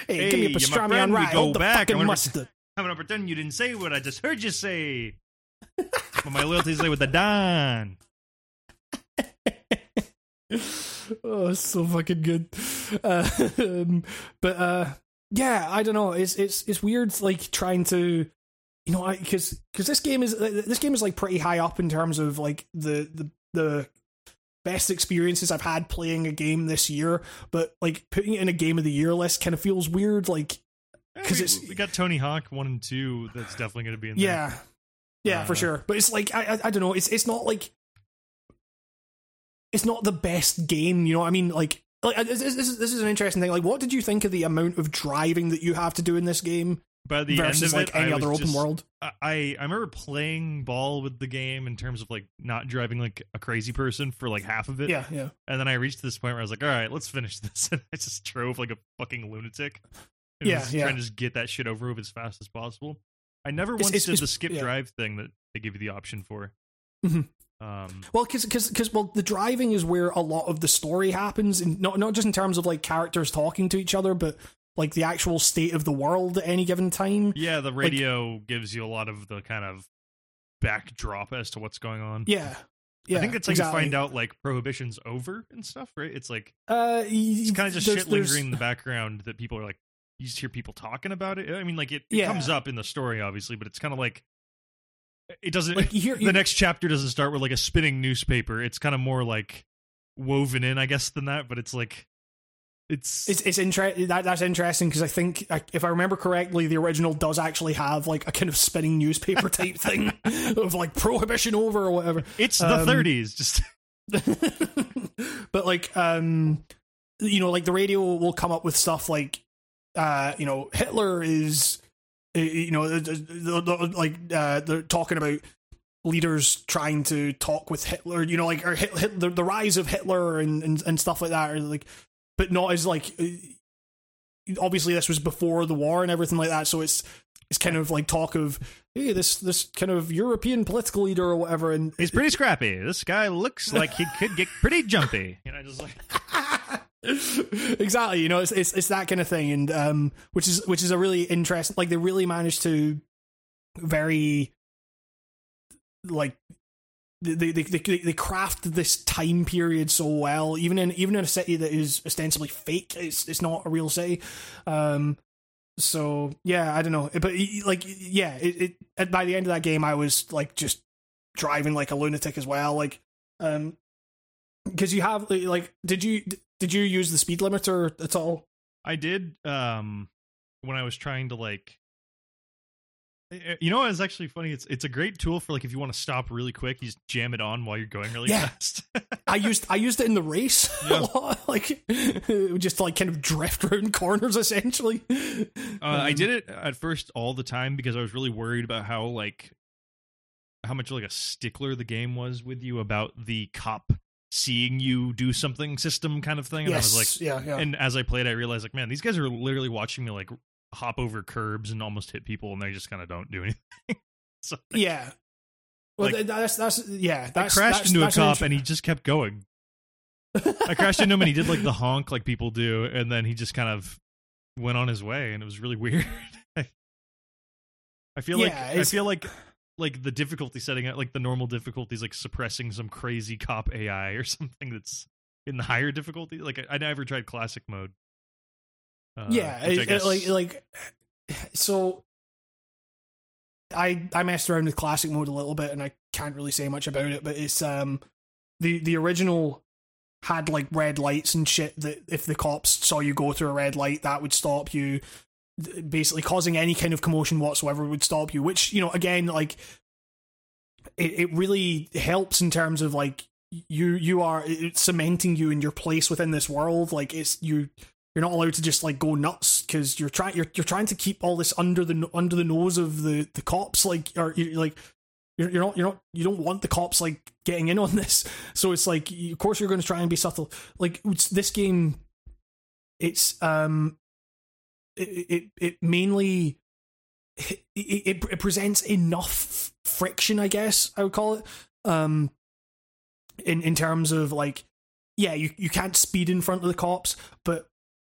Hey, give me a pastrami on we rye. go back. Fucking wanna- mustard. I'm gonna pretend you didn't say what I just heard you say. but my loyalties lay with the Don. Oh, so fucking good. Uh, um, but uh, yeah, I don't know. It's it's it's weird, like trying to, you know, because because this game is this game is like pretty high up in terms of like the the the best experiences I've had playing a game this year. But like putting it in a game of the year list kind of feels weird. Like Eh, 'Cause we, it's- we got Tony Hawk one and two. That's definitely gonna be in there. Yeah, yeah, for Uh, sure. But it's like I, I, I don't know. It's it's not like it's not the best game. You know what I mean? Like, like uh, this, this is this is an interesting thing. Like, what did you think of the amount of driving that you have to do in this game? by the versus end of like it, any I was other open just- world. I I remember playing ball with the game in terms of like not driving like a crazy person for like half of it. Yeah, yeah. And then I reached this point where I was like, all right, let's finish this. And I just drove like a fucking lunatic. Yeah, was yeah. Trying to just get that shit over with as fast as possible. I never once it's- did it's- the skip yeah. drive thing that they give you the option for. Mhm. Um, Well, because because well, the driving is where a lot of the story happens, and not not just in terms of like characters talking to each other, but like the actual state of the world at any given time. yeah, the radio gives you a lot of the kind of backdrop as to what's going on. Yeah, yeah. I think it's like exactly. you find out like prohibition's over and stuff, right? It's like Uh, it's kind of just shit there's- lingering in the background that people are like you just hear people talking about it. I mean, like it, it Yeah. comes up in the story, obviously, but it's kind of like it doesn't. Like hear, the next chapter doesn't start with like a spinning newspaper. It's kind of more like woven in, I guess, than that. But it's like it's, It's it's interesting. That that's interesting because I think I- if I remember correctly, the original does actually have like a kind of spinning newspaper type thing of like prohibition over or whatever. it's the um, 30s. Just but like um you know like the radio will come up with stuff like uh you know hitler is you know the- the- the- like uh they're talking about leaders trying to talk with hitler you know like or Hit, Hit, the, the rise of hitler and, and and stuff like that or like but not as like uh, obviously this was before the war and everything like that so it's it's kind of like talk of hey this this kind of european political leader or whatever and he's pretty scrappy. This guy looks like he could get pretty jumpy. You know, just like exactly you know it's, it's it's that kind of thing and um which is which is a really interesting like they really managed to very like they they, they they craft this time period so well even in even in a city that is ostensibly fake it's it's not a real city. Um so yeah i don't know but like yeah it, it by the end of that game i was like just driving like a lunatic as well like um because you have like did you did you use the speed limiter at all I did um when I was trying to like you know it's actually funny it's it's a great tool for like if you want to stop really quick you just jam it on while you're going really Yeah. fast i used i used it in the race Yeah. a lot like just like kind of drift around corners essentially uh, I Um, did it at first all the time because I was really worried about how like how much like a stickler the game was with you about the cop seeing you do something system kind of thing and yes I was like yeah yeah and as I played I realized like man these guys are literally watching me like hop over curbs and almost hit people and they just kind of don't do anything so yeah well Like- that's that's yeah I crashed that's, into a that's an cop and he just kept going. I crashed into him and he did like the honk like people do, and then he just kind of went on his way, and it was really weird. I feel like I feel like like the difficulty setting at like the normal difficulty is like suppressing some crazy cop AI or something that's in the higher difficulty. Like I, I never tried classic mode. Uh, yeah which I it- it- guess- like like so i i messed around with classic mode a little bit and i can't really say much about it but it's um the the original had like red lights and shit that if the cops saw you go through a red light that would stop you basically causing any kind of commotion whatsoever would stop you which you know again like it, it really helps in terms of like you you are cementing you in your place within this world. Like it's you you're not allowed to just like go nuts because you're trying you're, you're trying to keep all this under the under the nose of the the cops like or you like you're, you're not you're not you don't want the cops like getting in on this. So it's like of course you're going to try and be subtle. Like this game it's um it it, mainly it, it, it presents enough friction i guess i would call it um in in terms of like yeah you, you can't speed in front of the cops but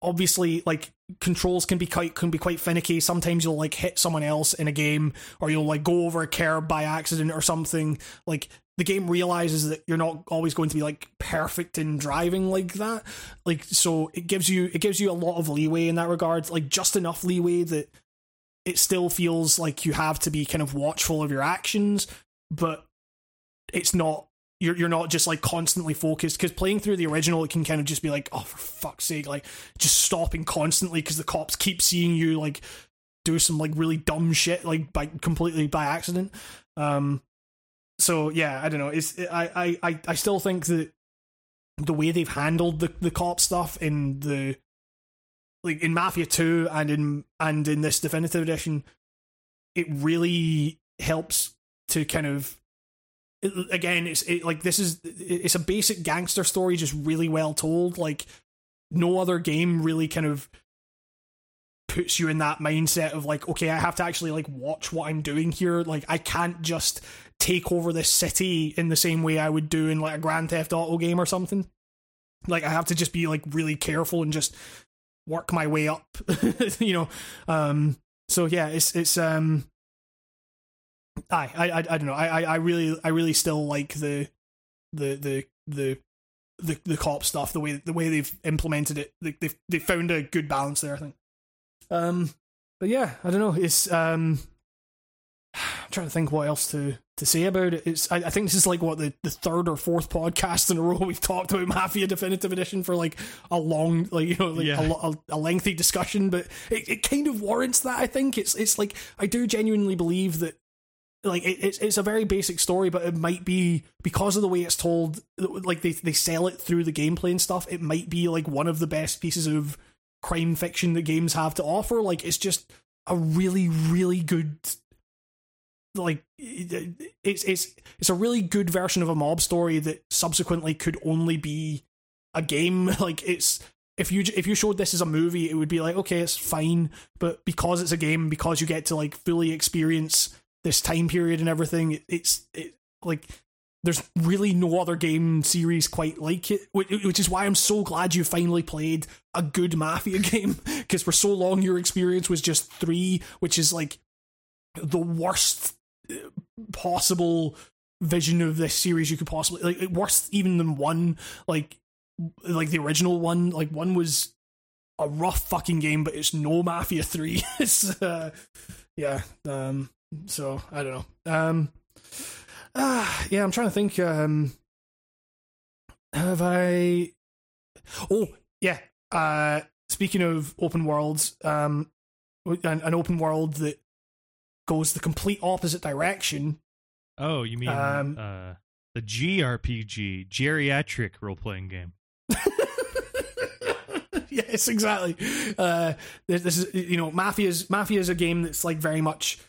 obviously like controls can be quite can be quite finicky. Sometimes you'll like hit someone else in a game or you'll like go over a curb by accident or something. Like the game realizes that you're not always going to be like perfect in driving like that. Like so it gives you it gives you a lot of leeway in that regard like just enough leeway that it still feels like you have to be kind of watchful of your actions but it's not you're you're not just like constantly focused because playing through the original it can kind of just be like oh for fuck's sake like just stopping constantly because the cops keep seeing you like do some like really dumb shit like by completely by accident. Um so yeah i don't know it's i i i, still think that the way they've handled the the cop stuff in the like in Mafia Two and in and in this definitive edition, it really helps to kind of it- again it's it, like this is it's a basic gangster story just really well told like no other game really kind of puts you in that mindset of like okay i have to actually like watch what i'm doing here like i can't just take over this city in the same way i would do in like a grand theft auto game or something like i have to just be like really careful and just work my way up you know um so yeah it's it's um I, I, I, don't know. I, I, really, I really still like the, the, the, the, the, the cop stuff. The way, the way they've implemented it. They, they've, they found a good balance there. I think. Um, but yeah, I don't know. It's um, trying to think what else to to say about it. It's I, I think this is like what the, the third or fourth podcast in a row we've talked about Mafia Definitive Edition for like a long, like you know, like Yeah. a, a, a lengthy discussion. But it, it kind of warrants that. I think it's it's like I do genuinely believe that like it, it's it's a very basic story, but it might be because of the way it's told. Like they they sell it through the gameplay and stuff. It might be like one of the best pieces of crime fiction that games have to offer. Like it's just a really really good. Like it's it's it's a really good version of a mob story that subsequently could only be a game. Like it's if you if you showed this as a movie, it would be like okay, it's fine. But because it's a game, because you get to like fully experience this time period and everything, it- it's it like there's really no other game series quite like it, which, is why I'm so glad you finally played a good Mafia game because for so long your experience was just three, which is like the worst possible vision of this series you could possibly like worse even than one like like the original one. Like one was a rough fucking game but it's no mafia 3 it's uh yeah um so i don't know. Um ah yeah i'm trying to think um have i oh yeah uh speaking of open worlds um an, an open world that goes the complete opposite direction Oh, you mean Um, uh, the GRPG, geriatric role playing game? yes, exactly. Uh, this is you know, Mafia is Mafia is a game that's like very much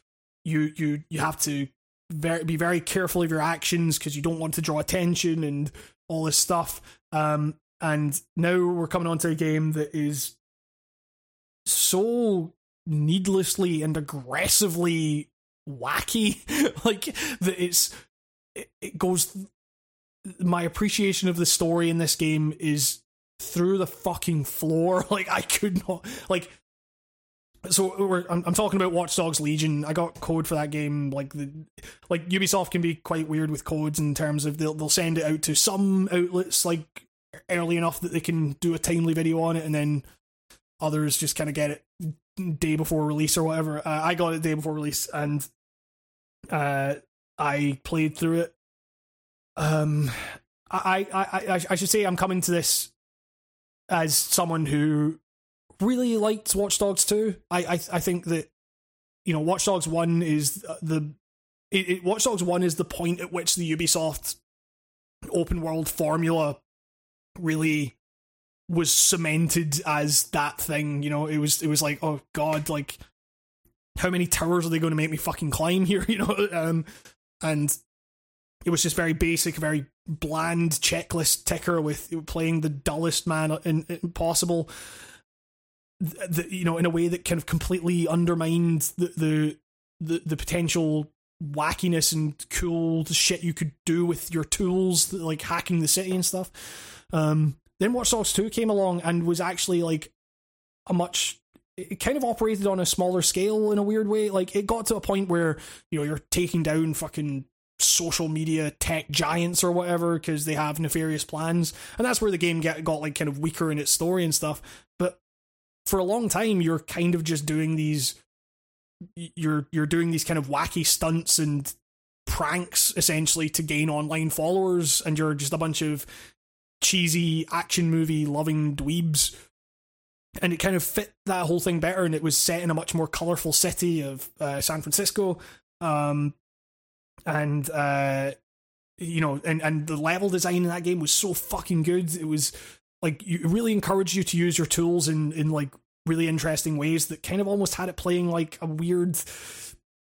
you you you have to very be very careful of your actions because you don't want to draw attention and all this stuff. Um, and now we're coming on to a game that is so needlessly and aggressively wacky, like that it's it, it goes. My appreciation of the story in this game is through the fucking floor. Like I could not like. So we're, I'm, I'm talking about Watch Dogs Legion. I got code for that game. Like the like Ubisoft can be quite weird with codes in terms of they'll they'll send it out to some outlets like early enough that they can do a timely video on it, and then others just kind of get it day before release or whatever. Uh, I got it day before release, and uh, I played through it. Um, I, I, I, I should say I'm coming to this as someone who really liked Watch Dogs 2. I, I, I think that you know Watch Dogs 1 is the it, it, Watch Dogs 1 is the point at which the Ubisoft open world formula really was cemented as that thing. You know, it was it was like, oh god, like how many towers are they going to make me fucking climb here? You know, um, and it was just very basic, very bland checklist ticker with playing the dullest man in, in possible. th- the, you know, in a way that kind of completely undermined the the the, the potential wackiness and cool shit you could do with your tools, like hacking the city and stuff. Um, then Watch Dogs 2 came along and was actually like a much it kind of operated on a smaller scale in a weird way. Like it got to a point where, you know, you're taking down fucking social media tech giants or whatever because they have nefarious plans. And that's where the game get, got like kind of weaker in its story and stuff. But for a long time you're kind of just doing these you're you're doing these kind of wacky stunts and pranks essentially to gain online followers and you're just a bunch of cheesy action movie loving dweebs. And it kind of fit that whole thing better and it was set in a much more colorful city of uh, san francisco. Um and uh you know and and the level design in that game was so fucking good. It was like you it really encouraged you to use your tools in in like really interesting ways that kind of almost had it playing like a weird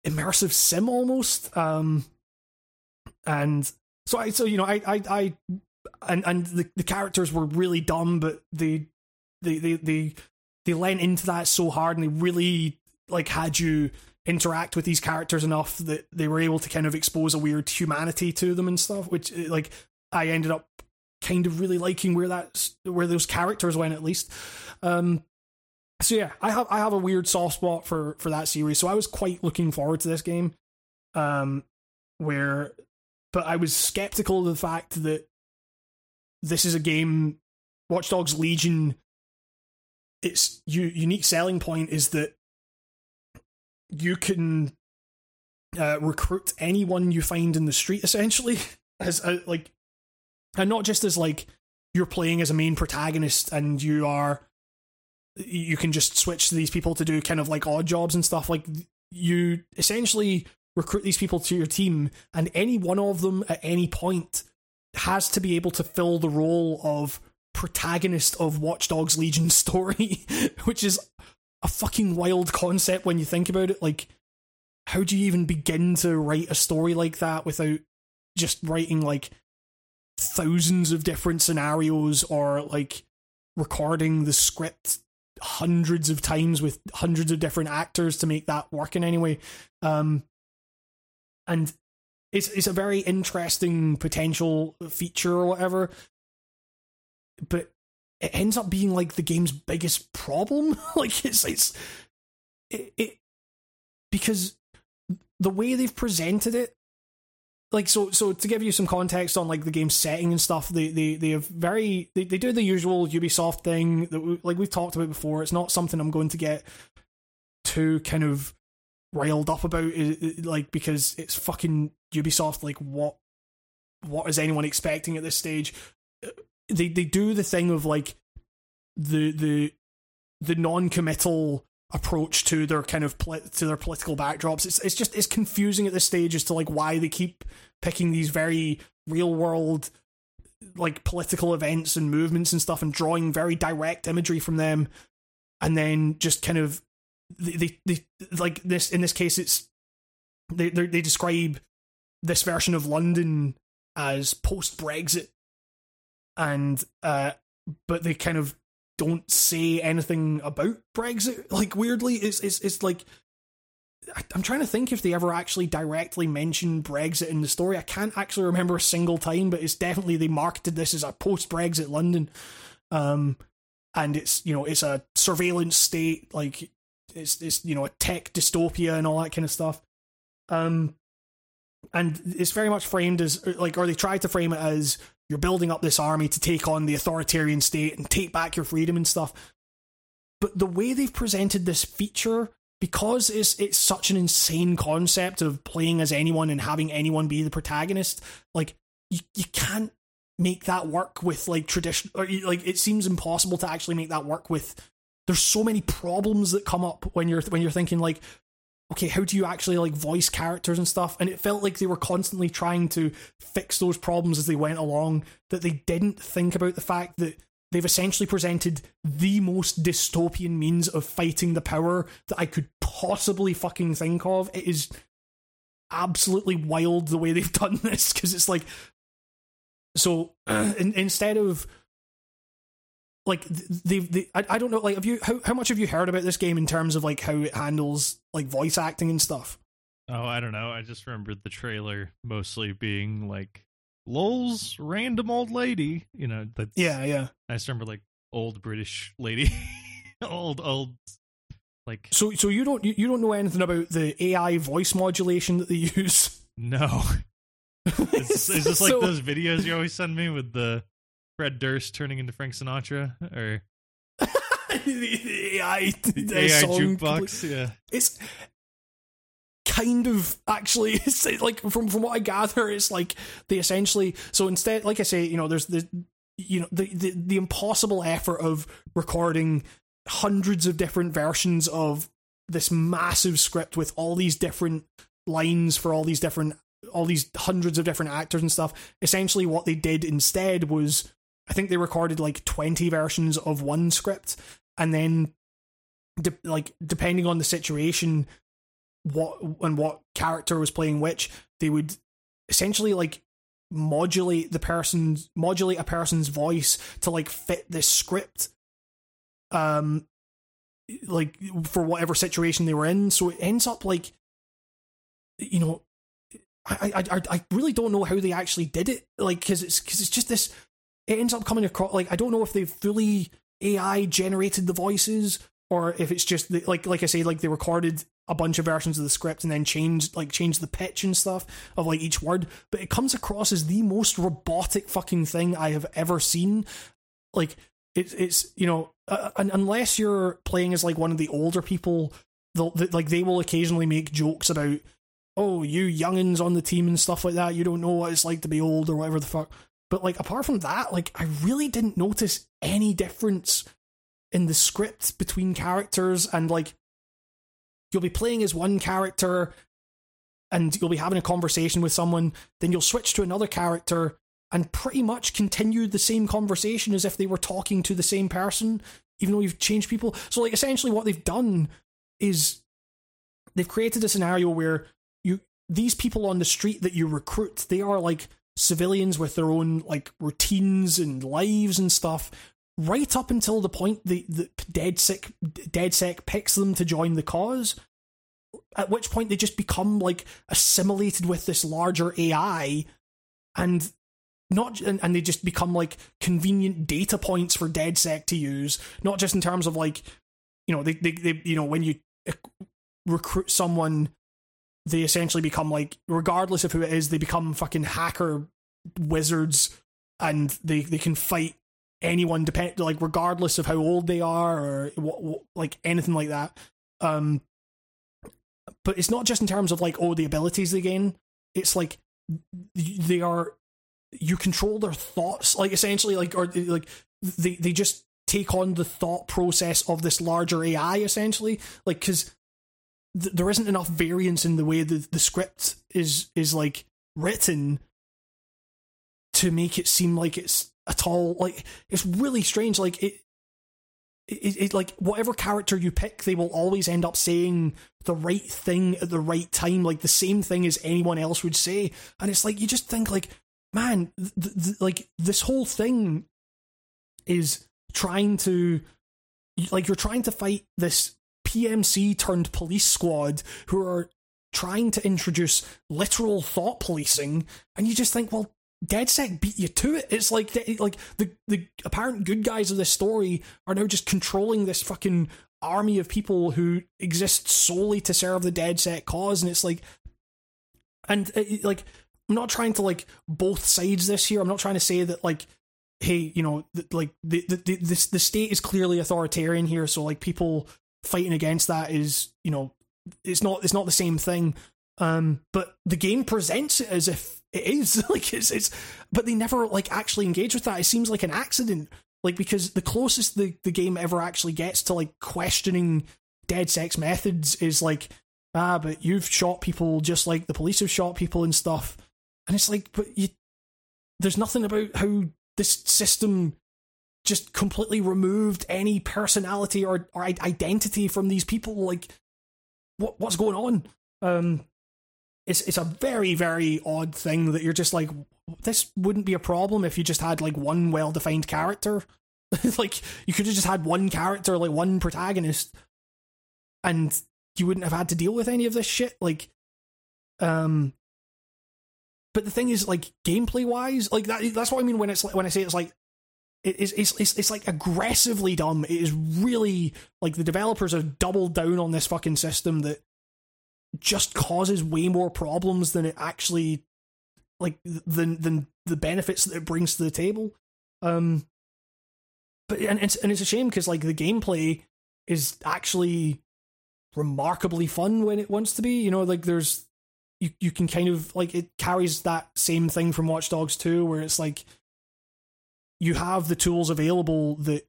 immersive sim almost. Um, and so I, so you know, I, I, I and and the, the characters were really dumb, but they, they, they, they, they lent into that so hard, and they really like had you interact with these characters enough that they were able to kind of expose a weird humanity to them and stuff. Which like I ended up kind of really liking where that's where those characters went at least. Um, so yeah, I have I have a weird soft spot for for that series. So I was quite looking forward to this game. Um, where, but I was skeptical of the fact that this is a game. Watch Dogs Legion. Its u- unique selling point is that you can uh, recruit anyone you find in the street, essentially, as a, like, and not just as like you're playing as a main protagonist and you are you can just switch these people to do kind of like odd jobs and stuff. Like you essentially recruit these people to your team, and any one of them at any point has to be able to fill the role of protagonist of Watch Dogs Legion story, which is a fucking wild concept when you think about it. Like, how do you even begin to write a story like that without just writing like thousands of different scenarios or like recording the script hundreds of times with hundreds of different actors to make that work in any way. Um, and it's it's a very interesting potential feature or whatever. But it ends up being like the game's biggest problem. like it's it's it, it because the way they've presented it like so so to give you some context on like the game's setting and stuff they they they have very they, they do the usual ubisoft thing that we, like we've talked about before it's not something i'm going to get too kind of riled up about like because it's fucking ubisoft like what what is anyone expecting at this stage uh, they they do the thing of like the the the non-committal approach to their kind of poli- to their political backdrops. It's it's just it's confusing at this stage as to like why they keep picking these very real world like political events and movements and stuff and drawing very direct imagery from them and then just kind of they they, they like this in this case it's they they describe this version of London as post Brexit and uh but they kind of don't say anything about Brexit. Like weirdly, it's it's it's like I'm trying to think if they ever actually directly mention Brexit in the story. I can't actually remember a single time, but it's definitely they marketed this as a post-Brexit London, um, and it's you know it's a surveillance state, like it's it's you know a tech dystopia and all that kind of stuff, um, and it's very much framed as like, or they try to frame it as you're building up this army to take on the authoritarian state and take back your freedom and stuff. But the way they've presented this feature, because it's it's such an insane concept of playing as anyone and having anyone be the protagonist, like you, you can't make that work with like tradition or like it seems impossible to actually make that work with there's so many problems that come up when you're when you're thinking like okay, how do you actually like voice characters and stuff? And it felt like they were constantly trying to fix those problems as they went along, that they didn't think about the fact that they've essentially presented the most dystopian means of fighting the power that I could possibly fucking think of. It is absolutely wild the way they've done this because it's like so in, instead of like they they I, I don't know like have you how, how much have you heard about this game in terms of like how it handles like voice acting and stuff Oh, I don't know. I just remembered the trailer mostly being like Lol's random old lady. You know, that's, yeah yeah I just remember like old British lady, old old like so so you don't you, don't know anything about the ai voice modulation that they use no. Is, is this like So- those videos you always send me with the Fred Durst turning into Frank Sinatra or ai, AI jukebox? Yeah. it's kind of actually it's like from from what I gather, it's like they essentially so instead, like I say, you know, there's the you know the the, the impossible effort of recording hundreds of different versions of this massive script with all these different lines for all these different all these hundreds of different actors and stuff. Essentially, what they did instead was, I think they recorded like twenty versions of one script, and then de- like depending on the situation, what and what character was playing which, they would essentially like modulate the person's modulate a person's voice to like fit this script um like for whatever situation they were in. So it ends up like you know i i i, I really don't know how they actually did it like because it's because it's just this it ends up coming across like i don't know if they've fully ai generated the voices or if it's just the, like like i say like they recorded a bunch of versions of the script and then changed like changed the pitch and stuff of like each word but it comes across as the most robotic fucking thing i have ever seen. Like it's it's you know uh, un- unless you're playing as like one of the older people they'll they, like they will occasionally make jokes about oh you youngins on the team and stuff like that you don't know what it's like to be old or whatever the fuck but like apart from that like i really didn't notice any difference in the script between characters and like you'll be playing as one character and you'll be having a conversation with someone then you'll switch to another character and pretty much continue the same conversation as if they were talking to the same person even though you've changed people. So like essentially what they've done is they've created a scenario where you these people on the street that you recruit they are like civilians with their own like routines and lives and stuff right up until the point the, the dead sick DedSec picks them to join the cause at which point they just become like assimilated with this larger ai and not and, and they just become like convenient data points for DedSec to use, not just in terms of like, you know, they they, they you know when you uh, recruit someone, they essentially become like regardless of who it is, they become fucking hacker wizards, and they they can fight anyone depend like regardless of how old they are or what, what like anything like that. Um, but it's not just in terms of like oh the abilities they gain. It's like they are you control their thoughts like essentially like or like they they just take on the thought process of this larger ai essentially like because th- there isn't enough variance in the way the, the script is is like written to make it seem like it's at all like it's really strange like it it, it like whatever character you pick they will always end up saying the right thing at the right time like the same thing as anyone else would say. And it's like you just think like man, th- th- like this whole thing is trying to, like, you're trying to fight this PMC turned police squad who are trying to introduce literal thought policing, and you just think, well, DedSec beat you to it. It's like like the the apparent good guys of this story are now just controlling this fucking army of people who exist solely to serve the DedSec cause, and it's like, and uh, it, like I'm not trying to like both sides this here. I'm not trying to say that like, hey, you know, like the the the, the state is clearly authoritarian here, so like people fighting against that is you know it's not it's not the same thing. Um, but the game presents it as if it is like it's it's, but they never like actually engage with that. It seems like an accident, like because the closest the the game ever actually gets to like questioning DedSec's methods is like ah, but you've shot people just like the police have shot people and stuff. And it's like, but you, there's nothing about how this system just completely removed any personality or, or identity from these people. Like, what what's going on? Um, it's it's a very very odd thing that you're just like, this wouldn't be a problem if you just had like one well defined character. like, you could have just had one character, like one protagonist, and you wouldn't have had to deal with any of this shit. Like, um, but the thing is, like gameplay wise, like that, that's what I mean when it's like, when I say it's like it's, it's it's it's like aggressively dumb. It is really like the developers have doubled down on this fucking system that just causes way more problems than it actually like than than the benefits that it brings to the table. Um, but and it's and it's a shame because like the gameplay is actually remarkably fun when it wants to be. You know, like there's you you can kind of like it carries that same thing from Watch Dogs 2 where it's like you have the tools available that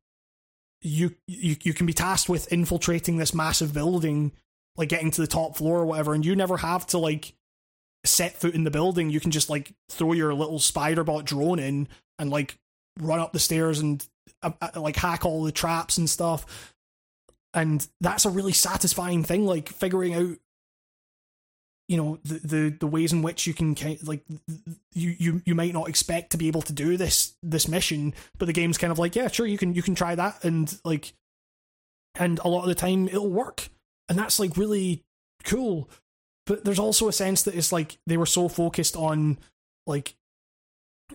you you you can be tasked with infiltrating this massive building like getting to the top floor or whatever and you never have to like set foot in the building. You can just like throw your little spider bot drone in and like run up the stairs and uh, uh, like hack all the traps and stuff. And that's a really satisfying thing like figuring out you know the the, the ways in which you can kind like you, you you might not expect to be able to do this this mission but the game's kind of like yeah sure you can you can try that. And like and a lot of the time it'll work. And that's like really cool. But there's also a sense that it's like they were so focused on like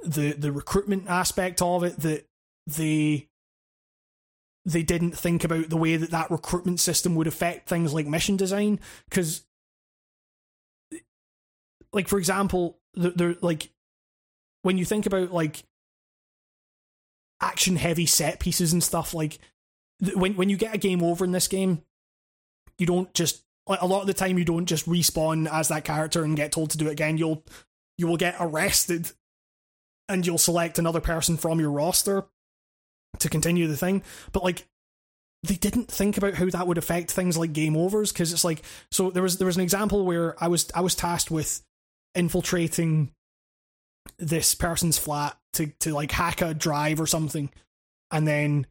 the the recruitment aspect of it that they they didn't think about the way that that recruitment system would affect things like mission design. Because like for example they're like when you think about like action heavy set pieces and stuff like when when you get a game over in this game you don't just like a lot of the time you don't just respawn as that character and get told to do it again you'll you will get arrested and you'll select another person from your roster to continue the thing. But like they didn't think about how that would affect things like game overs because it's like so there was there was an example where I was I was tasked with infiltrating this person's flat to to like hack a drive or something. And then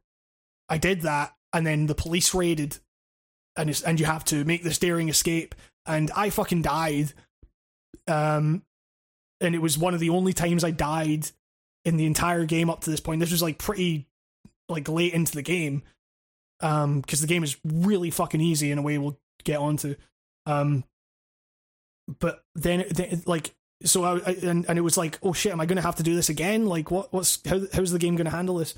I did that and then the police raided and it's, and you have to make this daring escape. And I fucking died um and it was one of the only times I died in the entire game up to this point. This was like pretty like late into the game um because the game is really fucking easy in a way we'll get onto. Um but then, then like so I, I and, and it was like oh shit am I going to have to do this again? Like what what's how how's the game going to handle this?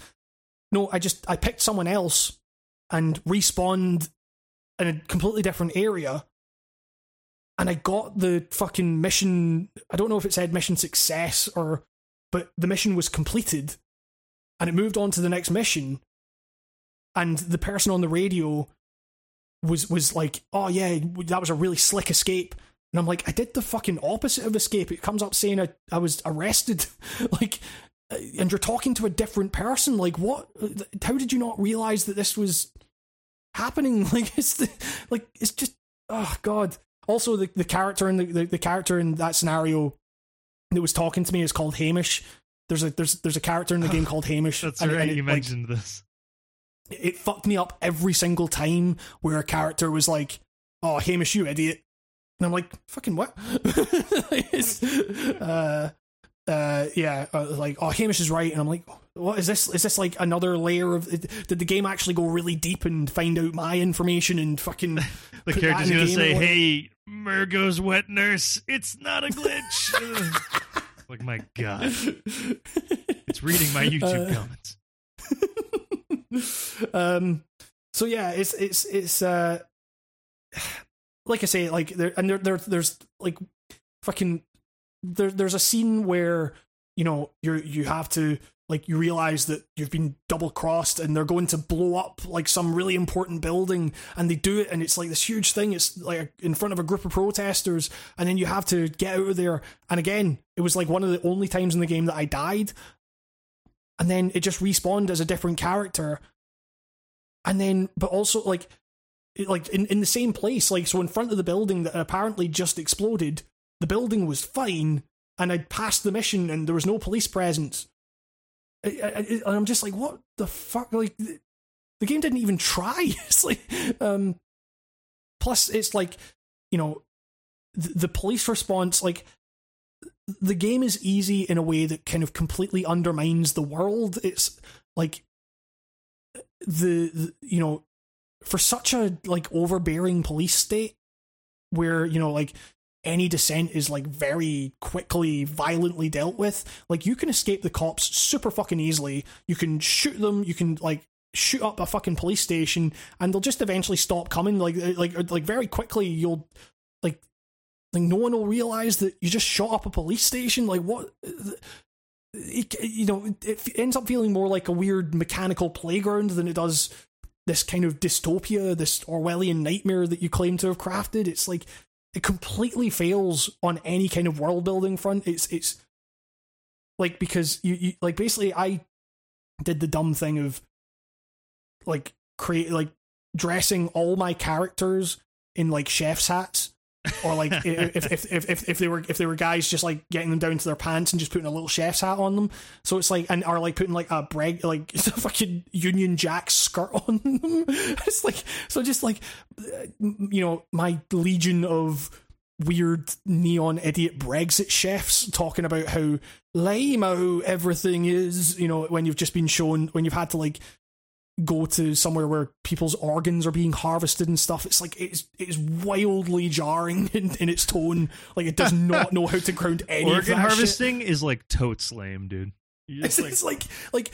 No I just I picked someone else and respawned in a completely different area and I got the fucking mission I don't know if it said mission success or but the mission was completed and it moved on to the next mission and the person on the radio was was like oh yeah that was a really slick escape and i'm like i did the fucking opposite of escape it comes up saying i, I was arrested like uh, and you're talking to a different person like what how did you not realize that this was happening like it's the, like it's just oh god also the, the character in the, the, the character in that scenario that was talking to me is called hamish there's a there's there's a character in the game called Hamish. That's and- right. and it, you like, mentioned this. it fucked me up every single time where a character was like, "Oh, Hamish, you idiot," and I'm like, "Fucking what?" Uh, uh, yeah, uh, like, "Oh, Hamish is right," and I'm like, "What is this? Is this like another layer of? Did the game actually go really deep and find out my information and fucking?" The character's gonna game say, "Hey, Murgo's wet nurse, it's not a glitch." like my god, it's reading my YouTube Uh, comments. um so yeah it's it's it's uh like i say like there and there, there there's like fucking there there's a scene where you know you're you have to like you realize that you've been double crossed and they're going to blow up like some really important building and they do it and it's like this huge thing. It's like in front of a group of protesters and then you have to get out of there. And again it was like one of the only times in the game that i died. And then it just respawned as a different character. And then but also like like in, in the same place like so in front of the building that apparently just exploded the building was fine and i'd passed the mission and there was no police presence I, I, i'm just like what the fuck like the, the game didn't even try it's like um plus it's like you know the, the police response like the game is easy in a way that kind of completely undermines the world. It's like the, the you know for such a like overbearing police state where you know like any dissent is like very quickly violently dealt with like you can escape the cops super fucking easily. You can shoot them. You can like shoot up a fucking police station and they'll just eventually stop coming. Like uh, like uh, like very quickly you'll like like no one will realize that you just shot up a police station. Like what uh, it, you know it ends up feeling more like a weird mechanical playground than it does this kind of dystopia this orwellian nightmare that you claim to have crafted. It's like it completely fails on any kind of world building front. It's it's like because you, you like basically i did the dumb thing of like create like dressing all my characters in like chef's hats or like if, if, if if if they were if they were guys just like getting them down to their pants and just putting a little chef's hat on them. So it's like and are like putting like a breg like a fucking Union Jack skirt on them. it's like so just like uh, you know my legion of weird neon idiot Brexit chefs talking about how lame how everything is. You know when you've just been shown when you've had to like go to somewhere where people's organs are being harvested and stuff. It's like it's it's wildly jarring in, in its tone. Like it does not know how to ground any Organ that shit. harvesting is like totes lame, dude. It's, just, it's like like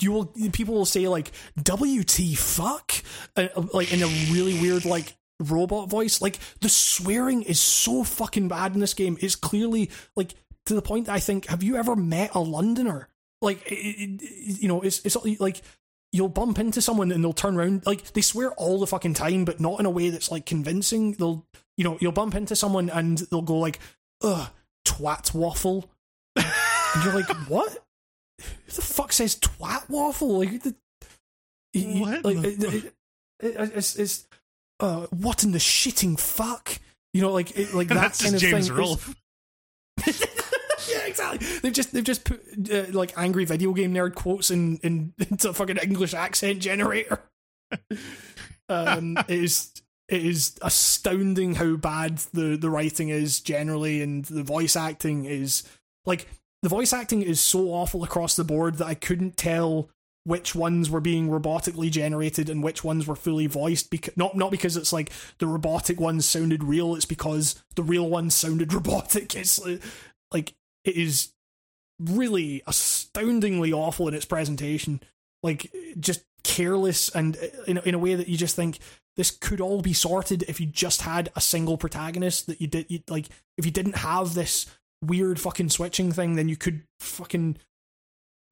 you will people will say like WT fuck uh, like in a really weird like robot voice. Like the swearing is so fucking bad in this game. It's clearly like to the point that I think have you ever met a Londoner? Like it, it- you know it's it's like you'll bump into someone and they'll turn around like they swear all the fucking time but not in a way that's like convincing. They'll you know you'll bump into someone and they'll go like ugh twat waffle and you're like, what? Who the fuck says twat waffle? Like, the, What Like, it, it, it- it's, it's uh, what in the shitting fuck? You know, like, it, like that that's kind of James thing. Rolfe. Exactly. They've just they've just put uh, like angry video game nerd quotes in, in into a fucking English accent generator. um, it is it is astounding how bad the the writing is generally, and the voice acting is like the voice acting is so awful across the board that I couldn't tell which ones were being robotically generated and which ones were fully voiced because not not because it's like the robotic ones sounded real it's because the real ones sounded robotic it's like it is really astoundingly awful in its presentation. Like just careless and uh, in, a- in a way that you just think this could all be sorted if you just had a single protagonist that you did you, like if you didn't have this weird fucking switching thing then you could fucking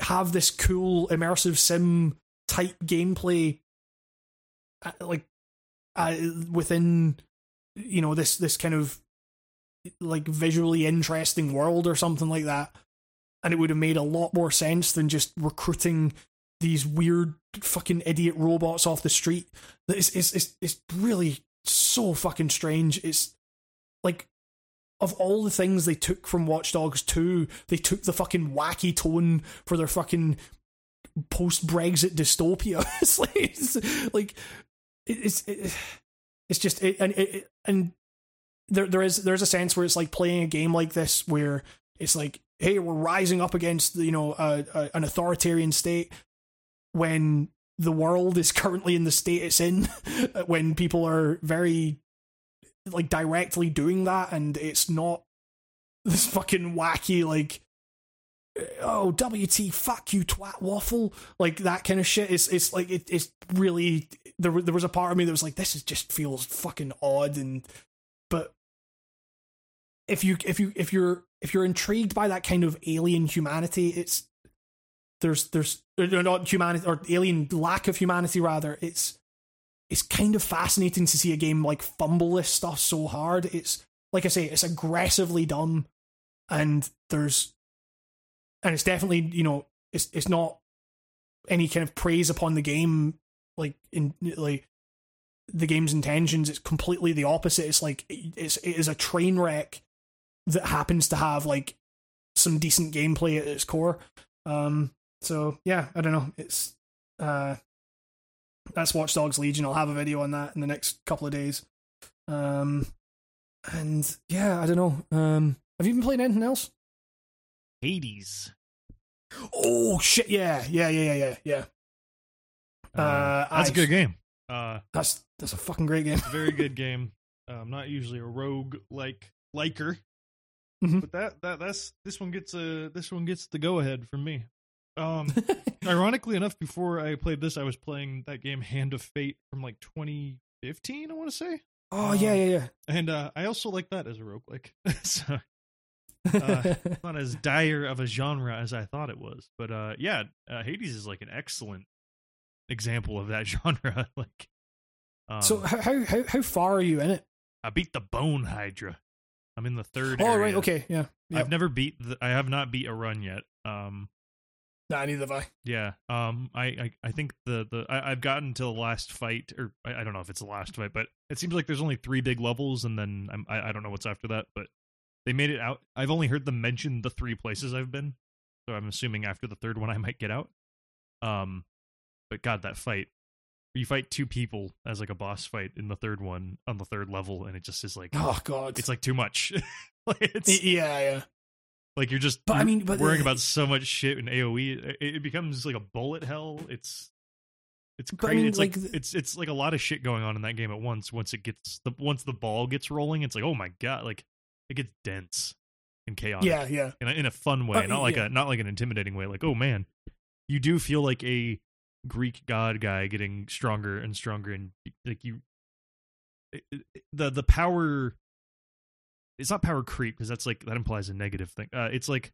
have this cool immersive sim type gameplay uh, like uh, within you know this this kind of like visually interesting world or something like that. And it would have made a lot more sense than just recruiting these weird fucking idiot robots off the street. It's it's it's, it's really so fucking strange. It's like of all the things they took from Watch Dogs 2, they took the fucking wacky tone for their fucking post Brexit dystopia. it's like, it's like it- it's it's just it, and it, and there there is there's a sense where it's like playing a game like this where it's like hey we're rising up against you know a, a, an authoritarian state when the world is currently in the state it's in when people are very like directly doing that and it's not this fucking wacky like eh, oh WT fuck you twat waffle like that kind of shit. It's it's like it, it's really there there was a part of me that was like this is just feels fucking odd and but if you if you if you're if you're intrigued by that kind of alien humanity it's there's there's uh, not humanity or alien lack of humanity rather it's it's kind of fascinating to see a game like fumble this stuff so hard. It's like I say, it's aggressively dumb, and there's, and it's definitely you know it's it's not any kind of praise upon the game like in like the game's intentions. It's completely the opposite. It's like it's it is a train wreck that happens to have like some decent gameplay at its core. Um, so yeah, I don't know. It's uh that's Watch Dogs Legion. I'll have a video on that in the next couple of days. Um, and yeah, I don't know. Um, have you been playing anything else? Hades. Oh shit! Yeah, yeah, yeah, yeah, yeah, yeah. Uh, that's a good game. Uh, That's that's a fucking great game. very good game. Uh, I'm not usually a rogue like liker, Mhm. but that that that's this one gets a this one gets the go ahead from me. Um, ironically enough, before I played this, I was playing that game Hand of Fate from like 2015. I want to say, oh yeah, yeah, yeah. and uh, I also like that as a roguelike. so Uh, not as dire of a genre as I thought it was. But uh, yeah, uh, Hades is like an excellent example of that genre. like, um, so how how how far are you in it? I beat the Bone Hydra. I'm in the third. Oh right, okay, yeah. Yep. I've never beat. The, I have not beat a run yet. Um, Nah, neither have I. Yeah. Um. I. I, I think the the I, I've gotten to the last fight, or I, I don't know if it's the last fight, but it seems like there's only three big levels, and then I'm, I I don't know what's after that, but they made it out. I've only heard them mention the three places I've been, so I'm assuming after the third one I might get out. Um. But God, that fight. You fight two people as like a boss fight in the third one on the third level, and it just is like Oh god. it's like too much. like it's yeah, yeah. like you're just But I you're mean, but worrying about so much shit in AOE. It, it becomes like a bullet hell. It's it's But I mean, it's like, like, it's it's like a lot of shit going on in that game at once. Once it gets the once the ball gets rolling, it's like oh my god, like it gets dense and chaotic. Yeah, yeah. in a, in a fun way, Uh, not like yeah. a not like an intimidating way. Like oh man, you do feel like a Greek god guy getting stronger and stronger, and like you, the the power. It's not power creep because that's like that implies a negative thing. Uh, it's like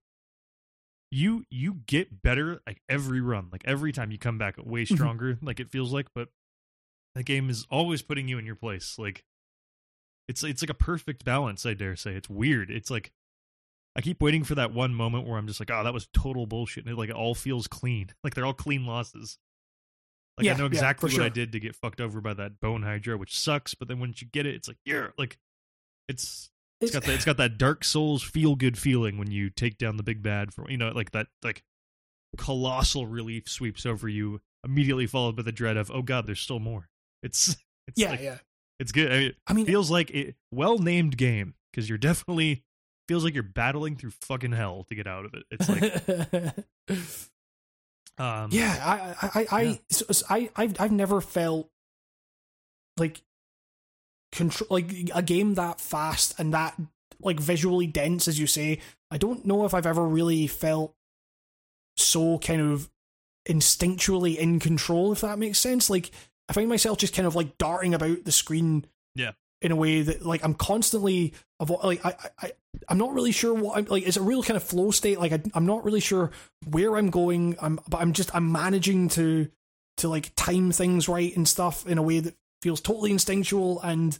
you you get better like every run, like every time you come back way Mhm. stronger. like it feels like, but the game is always putting you in your place. Like it's it's like a perfect balance. I dare say it's weird. It's like I keep waiting for that one moment where I'm just like, oh, that was total bullshit. And it like it all feels clean. Like they're all clean losses. Like Yeah, I know exactly for what I did to get fucked over by that bone hydra, which sucks. But then once you get it, it's like, yeah, like it's it's got that it's got that Dark Souls feel good feeling when you take down the big bad for you know like that like colossal relief sweeps over you immediately followed by the dread of oh god there's still more. It's it's yeah, like, yeah. it's good. I mean, I mean, feels like a well named game because you're definitely feels like you're battling through fucking hell to get out of it. It's like um yeah, I, I, I, Yeah. so- so I, I've, I've never felt like control, like a game that fast and that like visually dense, as you say. I don't know if I've ever really felt so kind of instinctually in control, if that makes sense. Like I find myself just kind of like darting about the screen, Yeah. in a way that like I'm constantly avo- like I, I, I I'm not really sure what I'm like. It's a real kind of flow state. Like I, I'm not really sure where I'm going. I'm, but I'm just I'm managing to to like time things right and stuff in a way that feels totally instinctual and.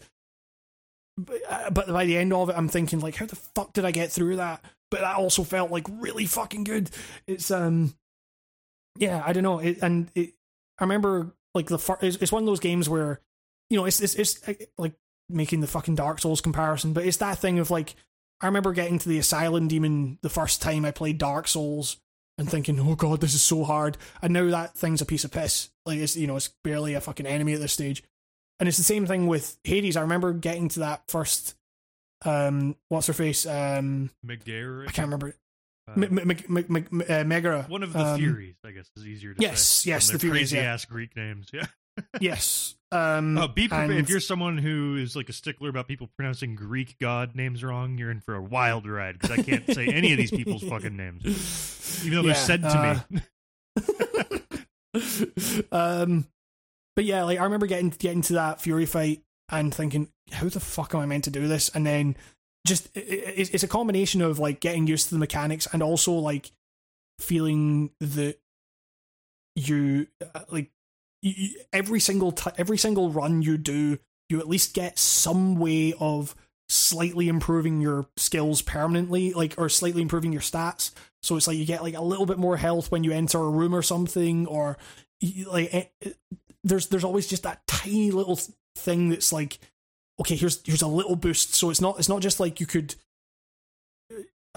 But, by the end of it, I'm thinking like, how the fuck did I get through that? But that also felt like really fucking good. It's um, yeah, I don't know. It, and it, I remember like the fir- it's, it's one of those games where, you know, it's it's, it's like making the fucking Dark Souls comparison, but it's that thing of like, I remember getting to the Asylum Demon the first time I played Dark Souls and thinking, oh god, this is so hard. And now that thing's a piece of piss. Like it's you know, it's barely a fucking enemy at this stage. And it's the same thing with Hades. I remember getting to that first um what's her face? Um Megara, I can't remember. uh, M- M- M- uh, Megara. one of the Um, Furies, I guess, is easier to yes, say. yes, than the Furies, crazy yeah. ass Greek names. Yeah. Yes. Um Oh, be prepared. and- If you're someone who is like a stickler about people pronouncing Greek god names wrong, you're in for a wild ride because I can't say any of these people's fucking names, even though they're said to me. um, but yeah, like I remember getting getting to that Fury fight and thinking, how the fuck am I meant to do this? And then just it, it, it's a combination of like getting used to the mechanics and also like feeling that you uh, like every single t- every single run you do, you at least get some way of slightly improving your skills permanently, like or slightly improving your stats. So it's like you get like a little bit more health when you enter a room or something, or like eh, eh, there's there's always just that tiny little thing that's like, okay, here's here's a little boost. So it's not it's not just like you could.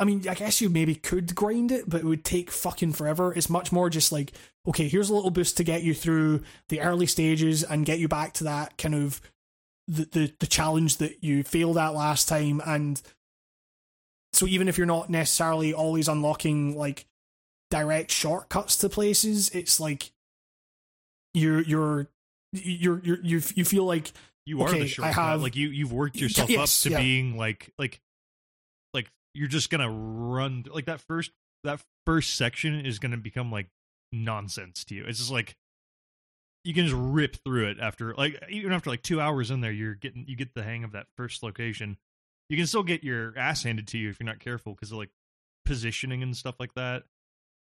I mean, I guess you maybe could grind it, but it would take fucking forever. It's much more just like, okay, here's a little boost to get you through the early stages and get you back to that kind of the the, the challenge that you failed at last time and so even if you're not necessarily always unlocking like direct shortcuts to places it's like you're you're you're you're you you feel like You are Okay, the shortcut. have- Like you, you've worked yourself Yes, up to yeah. being like, like, like you're just gonna run. Like that first, that first section is gonna become like nonsense to you. It's just like you can just rip through it after, like, even after like two hours in there, you're getting, you get the hang of that first location. You can still get your ass handed to you if you're not careful because of like positioning and stuff like that.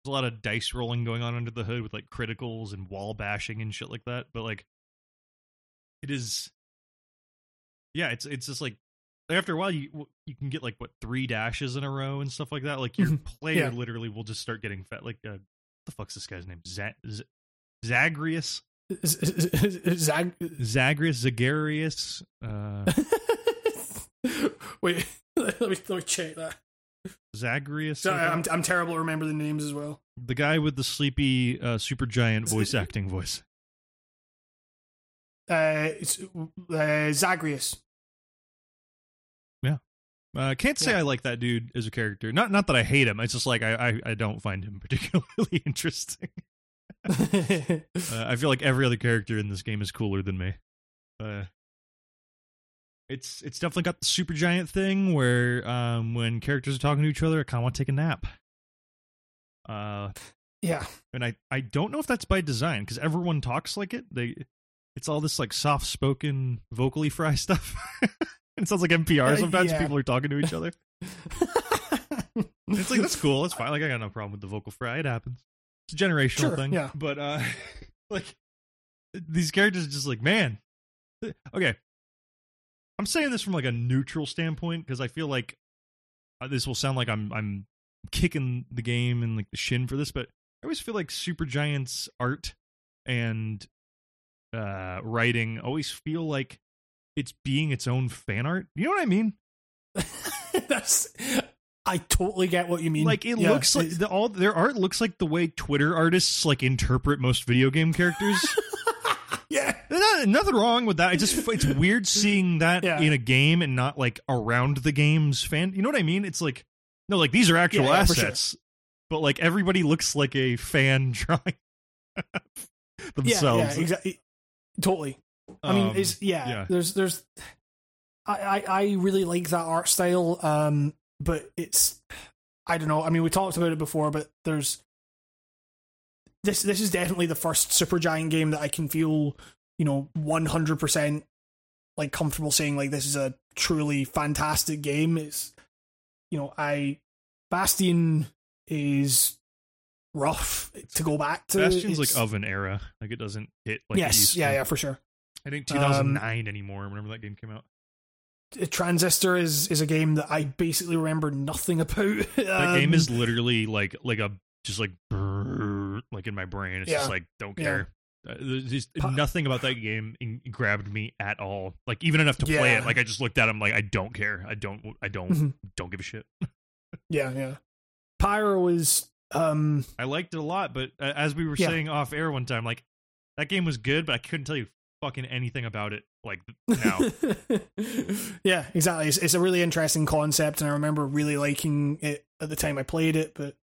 There's a lot of dice rolling going on under the hood with like criticals and wall bashing and shit like that. But like, it is yeah it's it's just like after a while you you can get like what three dashes in a row and stuff like that like your Mhm. player Yeah. literally will just start getting fat like uh, the fuck's this guy's name? Z- Z- Zagreus, Zag. Zagreus, Zagarius. Uh, Wait, let me let me check that. Zagreus. Sorry, I I'm? I'm terrible at remembering the names as well. the guy with the sleepy uh, Supergiant voice acting voice. Uh, it's uh, Zagreus. Uh, can't say Yeah. I like that dude as a character. Not not that I hate him. It's just like I I, I don't find him particularly interesting. Uh, I feel like every other character in this game is cooler than me. Uh, it's it's definitely got the Supergiant thing where um, when characters are talking to each other, I kind of want to take a nap. Uh, yeah, and I I don't know if that's by design because everyone talks like it. They it's all this like soft spoken vocally fry stuff. It sounds like NPR Uh, sometimes. yeah. People are talking to each other. It's like that's cool. It's fine. Like I got no problem with the vocal fry. It happens. It's a generational Sure, thing. yeah. But uh like these characters are just like, man. Okay. I'm saying this from like a neutral standpoint because I feel like uh, this will sound like I'm I'm kicking the game and like the shin for this, but I always feel like Supergiant's art and uh writing always feel like it's being its own fan art. You know what I mean? That's. I totally get what you mean. like it Yeah, looks like the, all their art looks like the way Twitter artists like interpret most video game characters. yeah, not, nothing wrong with that. It just it's weird seeing that Yeah. in a game and not like around the game's fan. You know what I mean? It's like no, like these are actual Yeah, yeah, sure. assets, but like everybody looks like a fan drawing themselves. yeah, exactly. Totally. I mean, Um, it's yeah, yeah. There's there's. I, I I really like that art style. Um, but it's I don't know. I mean, we talked about it before, but there's this. This is definitely the first Supergiant game that I can feel, you know, one hundred percent like comfortable saying like this is a truly fantastic game. It's you know I Bastion is rough to go back to. Bastion's It's- like of an era. Like it doesn't hit like yes, yeah, to. yeah, for sure. I think 2009 anymore. Whenever that game came out, Transistor is is a game that I basically remember nothing about. Um, that game is literally like like a just like brrr, like in my brain. It's just like don't Yeah. care. Uh, there's just Pa- nothing about that game in- grabbed me at all. Like even enough to play it. Like I just looked at him like I don't care. I don't. I don't. Mhm. don't give a shit. yeah, yeah. Pyre was. um I liked it a lot, but uh, as we were Yeah. saying off air one time, like that game was good, but I couldn't tell you fucking anything about it. Like now, yeah, exactly. It's, it's a really interesting concept, and I remember really liking it at the time I played it. But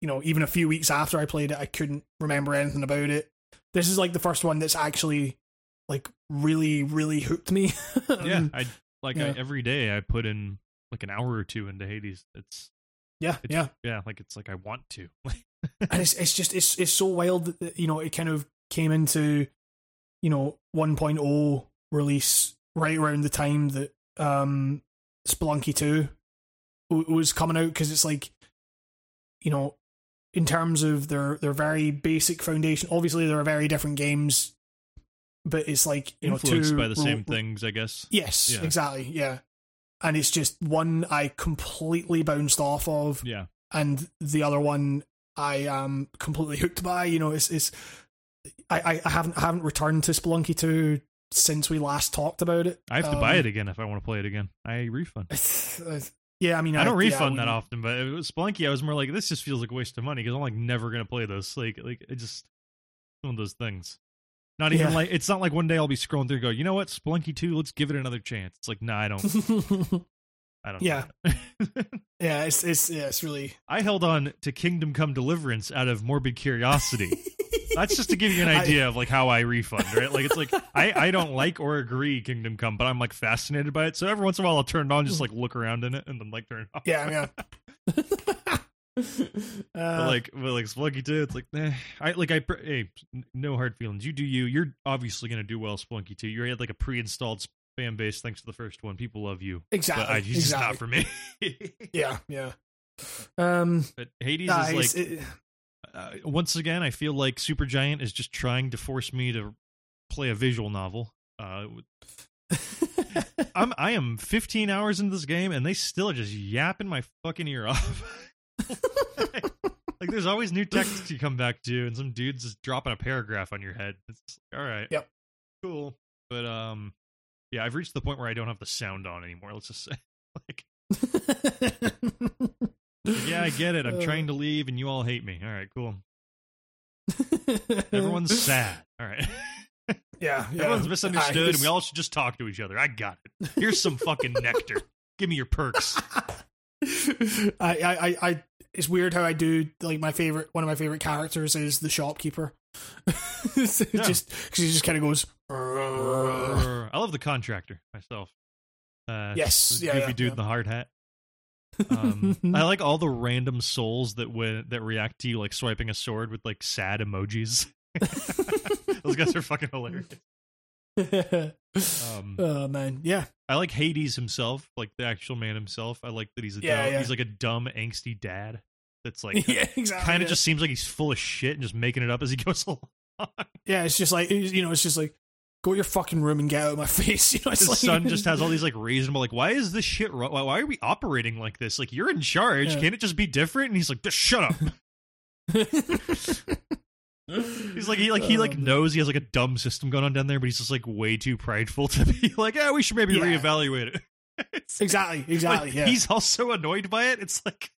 you know, even a few weeks after I played it, I couldn't remember anything about it. This is like the first one that's actually like really, really hooked me. yeah, Um, I like yeah. I, every day I put in like an hour or two into Hades. It's yeah, it's yeah. yeah, like it's like I want to. and it's it's just it's it's so wild that that, you know it kind of came into you know 1.0 release right around the time that um Spelunky 2 w- was coming out because it's like you know in terms of their their very basic foundation obviously there are very different games but it's like you Influenced know two by the same things, I guess. yes Yeah. exactly yeah and it's just one I completely bounced off of Yeah, and the other one I am completely hooked by. You know, it's it's I, I, I haven't I haven't returned to Spelunky two since we last talked about it. I have to Um, buy it again if I want to play it again. I refund. yeah, I mean, I don't yeah, refund that wouldn't- often, but it was Spelunky, I was more like, this just feels like a waste of money because I'm like never gonna play this. Like, like it just one of those things. Not even Yeah. like it's not like one day I'll be scrolling through and go, you know what, Spelunky two, let's give it another chance. It's like, nah, I don't, I don't. Yeah. that. yeah, it's it's yeah, it's really. I held on to Kingdom Come Deliverance out of morbid curiosity. That's just to give you an idea of like how I refund, right? Like it's like I, I don't like or agree Kingdom Come, but I'm like fascinated by it. So every once in a while I'll turn it on, just like look around in it, and then like turn it off. Yeah, yeah. But uh, like, but like Spelunky two, it's like, eh. I like, I, hey, no hard feelings. You do you. You're obviously gonna do well, Spelunky two. You already had like a pre-installed fan base thanks to the first one. People love you, exactly, but I, it's just not for me. Yeah, yeah. Um, but Hades is like, it- uh, once again, I feel like Supergiant is just trying to force me to play a visual novel. Uh, I'm I am 15 hours into this game, and they still are just yapping my fucking ear off. like there's always new text you come back to, and some dude's just dropping a paragraph on your head. It's like, all right, Yep. cool. But um, yeah, I've reached the point where I don't have the sound on anymore. Let's just say, like, yeah, I get it. I'm Uh. trying to leave, and you all hate me. All right, cool. Everyone's sad. All right. yeah, yeah. Everyone's I- misunderstood, and we all should just talk to each other. I got it. Here's some fucking nectar. Give me your perks. I, I, I, I, it's weird how I do like my favorite. One of my favorite characters is the shopkeeper. Yeah. Just because he just kind of goes. I love the contractor myself. Uh, Yes, this yeah, goofy yeah, dude yeah. in the hard hat. Um, I like all the random souls that w- that react to you like swiping a sword with like sad emojis. Those guys are fucking hilarious. Um, oh man, yeah, I like Hades himself, like the actual man himself. I like that he's a Yeah, dumb, yeah. he's like a dumb, angsty dad. That's like yeah, exactly. kind of yeah. just seems like he's full of shit and just making it up as he goes along. yeah. It's just like you know, it's just like go to your fucking room and get out of my face. You know, it's His like, son just has all these like reasonable like, why is this shit? Why are we operating like this? Like you're in charge. Yeah. Can't it just be different? And he's like, just shut up. He's like he like he like Um, knows he has like a dumb system going on down there, but he's just like way too prideful to be like, yeah, we should maybe Yeah. reevaluate it. It's exactly, exactly. like, yeah. He's also annoyed by it. It's like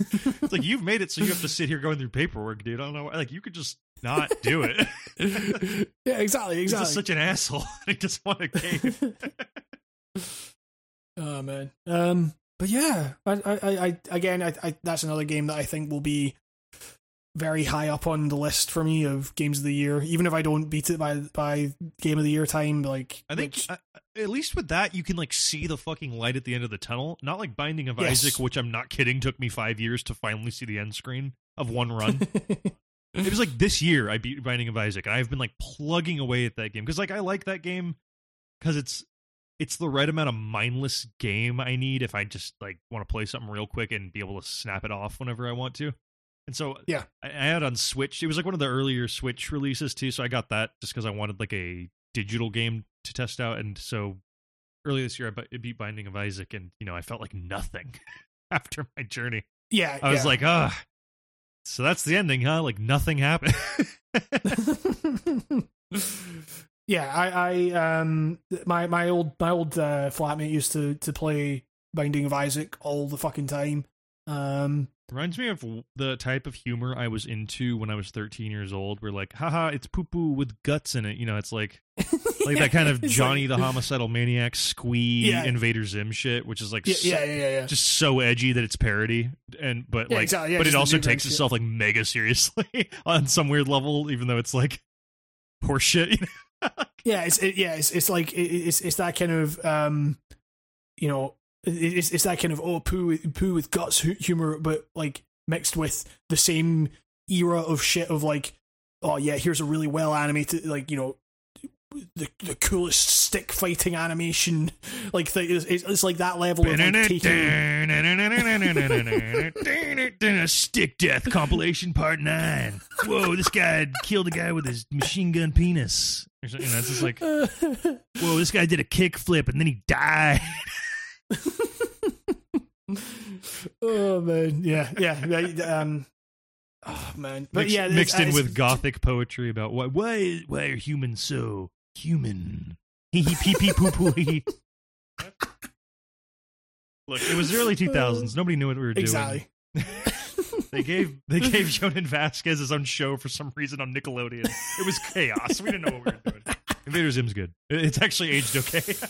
it's like you've made it so you have to sit here going through paperwork, dude. I don't know. Like you could just not do it. yeah, exactly, He's exactly. just such an asshole. he just want to game. oh man. Um. But yeah, I, I, I, I again, I, I, that's another game that I think will be very high up on the list for me of games of the year. Even if I don't beat it by by game of the year time, like I think which- uh, at least with that, you can like see the fucking light at the end of the tunnel. Not like Binding of Yes. Isaac, which I'm not kidding, took me five years to finally see the end screen of one run. it was like this year I beat Binding of Isaac, and I've been like plugging away at that game because like I like that game because it's it's the right amount of mindless game I need if I just like want to play something real quick and be able to snap it off whenever I want to. And so Yeah. I, I had on Switch. It was like one of the earlier Switch releases too, so I got that just because I wanted like a digital game to test out. And so earlier this year, I beat Binding of Isaac, and you know I felt like nothing after my journey. yeah, I was yeah. like, ah, so that's the ending, huh? Like nothing happened. yeah, I, I, um, my my old my old uh, flatmate used to to play Binding of Isaac all the fucking time. Um, Reminds me of the type of humor I was into when I was 13 years old. Where like, haha, it's poo poo with guts in it. You know, it's like like that kind of Johnny like- the homicidal maniac squee Yeah. Invader Zim shit, which is like Yeah, so- yeah, yeah, yeah. just so edgy that it's parody and but like exactly, yeah, but it also takes shit. itself like mega seriously on some weird level even though it's like horseshit you know? yeah, it's it, yeah, it's it's like it, it's it's that kind of um, you know, it's it's that kind of oh poo poo with guts humor, but like mixed with the same era of shit of like oh yeah, here's a really well animated like you know. The, the coolest stick fighting animation, like thing. It's, it's like that level of like, taking. Stick Death compilation part nine. Whoa, this guy killed a guy with his machine gun penis. Or something, you know, it's just like Whoa, this guy did a kick flip and then he died. oh man, yeah, yeah, um, oh man, but mixed, yeah, mixed in it's- with gothic poetry about why why Why are humans so human? Hee hee pee pee poo poo hee. look it was the early 2000s nobody knew what we were doing exactly. they gave they gave Jhonen Vasquez his own show for some reason on Nickelodeon it was chaos we didn't know what we were doing Invader Zim's good It- it's actually aged okay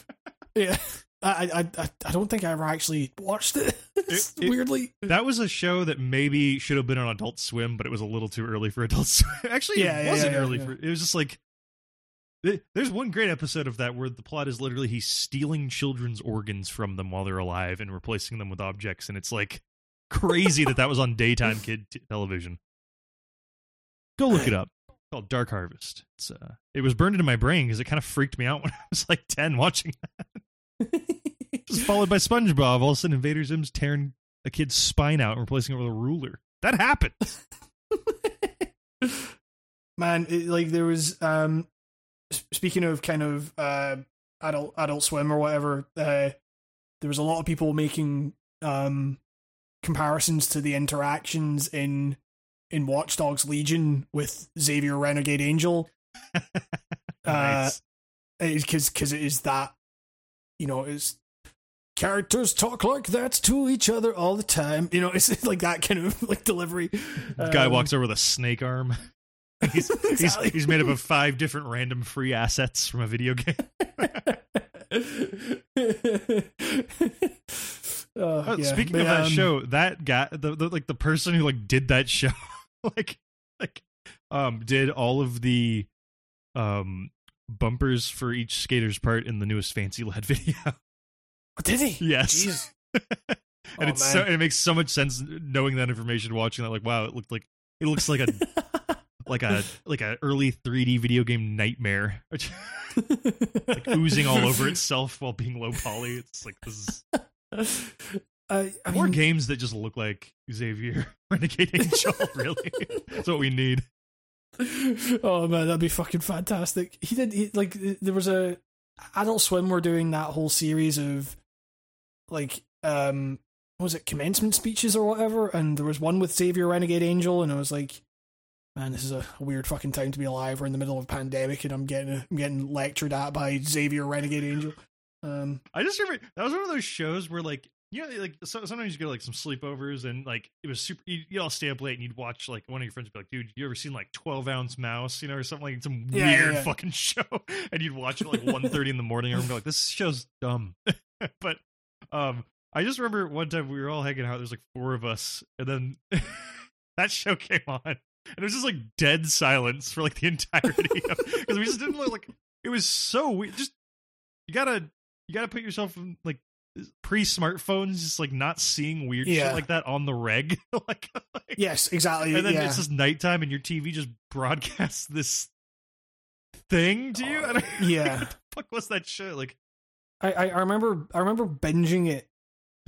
Yeah, I, I, I, I don't think I ever actually watched it. It- it- weirdly, That was a show that maybe should have been on Adult Swim, but it was a little too early for Adult Swim. Actually, Yeah, it yeah, wasn't yeah, early yeah. for. It was just like th- there's one great episode of that where the plot is literally he's stealing children's organs from them while they're alive and replacing them with objects, and it's like crazy that that was on daytime kid t- television. Go look it up. It's called Dark Harvest. It's uh, it was burned into my brain because it kind of freaked me out when I was like ten watching Just followed by SpongeBob. All of a sudden, Invader Zim's tearing a kid's spine out and replacing it with a ruler. That happened. man, it, like there was. Um, s- speaking of kind of uh, adult Adult Swim or whatever, uh, there was a lot of people making um comparisons to the interactions in in Watch Dogs Legion with Xavier Renegade Angel. Nice. because because it is that you know it's characters talk like that to each other all the time you know it's like that kind of like delivery The guy Um, walks over with a snake arm. He's, he's, he's made up of five different random free assets from a video game. Oh, Oh, yeah. speaking But, of that um, show, that guy, the, the like the person who like did that show, like like um did all of the um bumpers for each skater's part in the newest Fancy Lad video. did he yes, and Oh, it's so and it makes so much sense knowing that information, watching that. Like, wow, it looked like it looks like a like a like a early 3D video game nightmare, like oozing all over itself while being low poly. It's like this is I, I more mean, games that just look like Xavier Renegade Angel. really, that's what we need. oh man, that'd be fucking fantastic. He did he, like there was a Adult Swim were doing that whole series of like um was it commencement speeches or whatever, and there was one with Xavier Renegade Angel, and I was like, man, this is a weird fucking time to be alive. We're in the middle of a pandemic, and I'm getting I'm getting lectured at by Xavier Renegade Angel. Um, I just remember that was one of those shows where like you know like so, sometimes you go to like some sleepovers and like it was super you you all stay up late and you'd watch like one of your friends would be like dude you ever seen like 12 ounce mouse you know or something like some Yeah, weird yeah. fucking show and you'd watch it like 1.30 in the morning and be like this show's dumb but um I just remember one time we were all hanging out there's like four of us and then that show came on and it was just like dead silence for like the entirety because we just didn't look like it was so weird just you gotta you gotta put yourself in like pre smartphones just like not seeing weird Yeah. shit like that on the reg like, like- yes, exactly. and then yeah. it's just nighttime and your tv just broadcasts this thing to you yeah. what the fuck was that show like I I remember I remember binging it.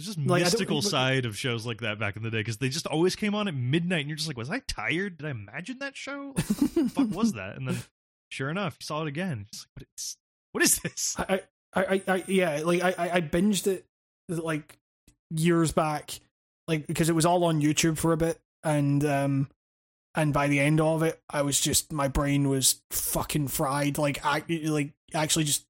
There's just Like, mystical side of shows like that back in the day because they just always came on at midnight and you're just like was i tired? Did i imagine that show? Like, fuck was that? And then sure enough you saw it again. Just like what is, what is this? I, I, I, I yeah, like I, I I binged it like years back, like because it was all on YouTube for a bit, and um, and by the end of it, I was just my brain was fucking fried. Like I, like actually just,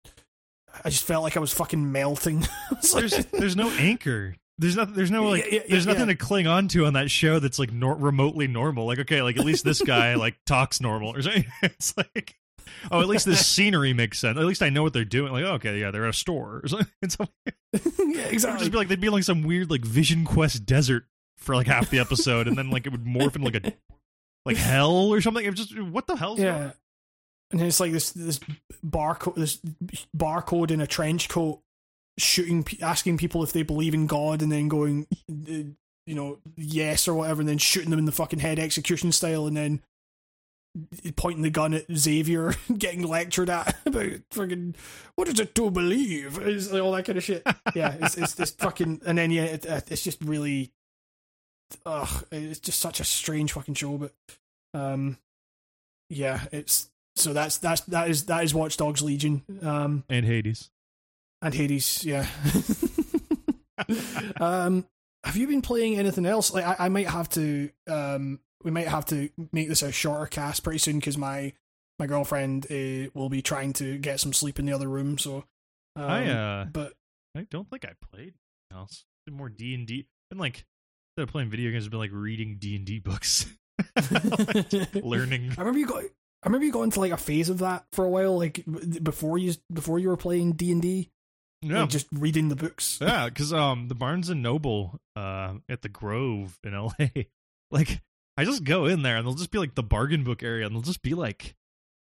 I just felt like I was fucking melting. It's like- there's there's no anchor. There's nothing. There's no like. Yeah, yeah, there's nothing yeah. to cling on to on that show that's like nor- remotely normal. Like okay, like at least this guy like talks normal or something. It's like. Oh, at least this scenery makes sense. At least I know what they're doing. Like, okay, yeah, they're at a store or something. It's like, yeah, exactly. just be like they'd be like some weird like Vision Quest desert for like half the episode, and then like it would morph into like a like hell or something. It was just what the going? Yeah. And it's like this this barcode this barcode in a trench coat shooting asking people if they believe in God and then going uh, you know yes or whatever and then shooting them in the fucking head execution style and then pointing the gun at Xavier getting lectured at about fucking what is it to believe? It's like all that kind of shit. Yeah it's it's this fucking and then yeah it, it's just really ugh it's just such a strange fucking show but um yeah it's so that's that's that is that is Watch Dogs Legion um And Hades. and Hades yeah um have you been playing anything else like I, I might have to um we might have to make this a shorter cast pretty soon because my my girlfriend uh, will be trying to get some sleep in the other room so um, I uh, but I don't think I played anything else. Been more D and D. Been like instead of playing video games, I've been like reading D and D books, learning. I remember you got. I remember you got into like a phase of that for a while, like before you before you were playing D and D, Yeah, just reading the books. yeah, because um, the Barnes and Noble uh at the Grove in L.A. Like I just go in there and they'll just be like the bargain book area, and they'll just be like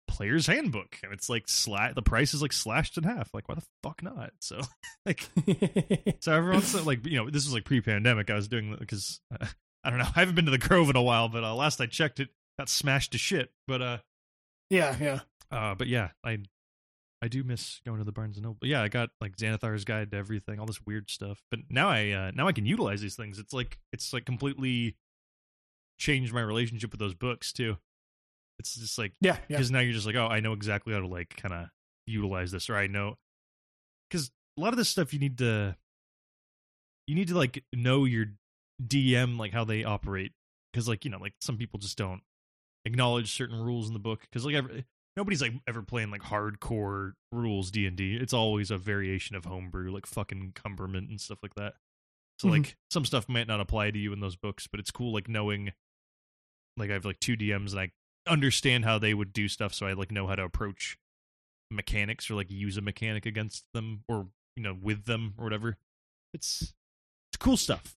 player's handbook, and it's like sla- the price is like slashed in half. Like why the fuck not? So like So everyone's like, you know, this was like pre-pandemic. I was doing because uh, I don't know. I haven't been to the Grove in a while, but uh, last I checked, it got smashed to shit. But uh, yeah, yeah. uh, but yeah, I I do miss going to the Barnes and Noble. Yeah, I got like Xanathar's Guide to Everything, all this weird stuff. But now I uh, now I can utilize these things. It's like it's like completely changed my relationship with those books too. It's just like Yeah, yeah. because now you're just like, oh, I know exactly how to like kind of utilize this, or I know because a lot of this stuff you need to you need to like know your DM like how they operate because like you know like some people just don't acknowledge certain rules in the book because like nobody's like ever playing like hardcore rules D and D. It's always a variation of homebrew, like fucking cumberment and stuff like that. So Mhm. like some stuff might not apply to you in those books, but it's cool like knowing. Like I have like two DMs and I understand how they would do stuff, so I like know how to approach mechanics or like use a mechanic against them or you know with them or whatever. It's it's cool stuff.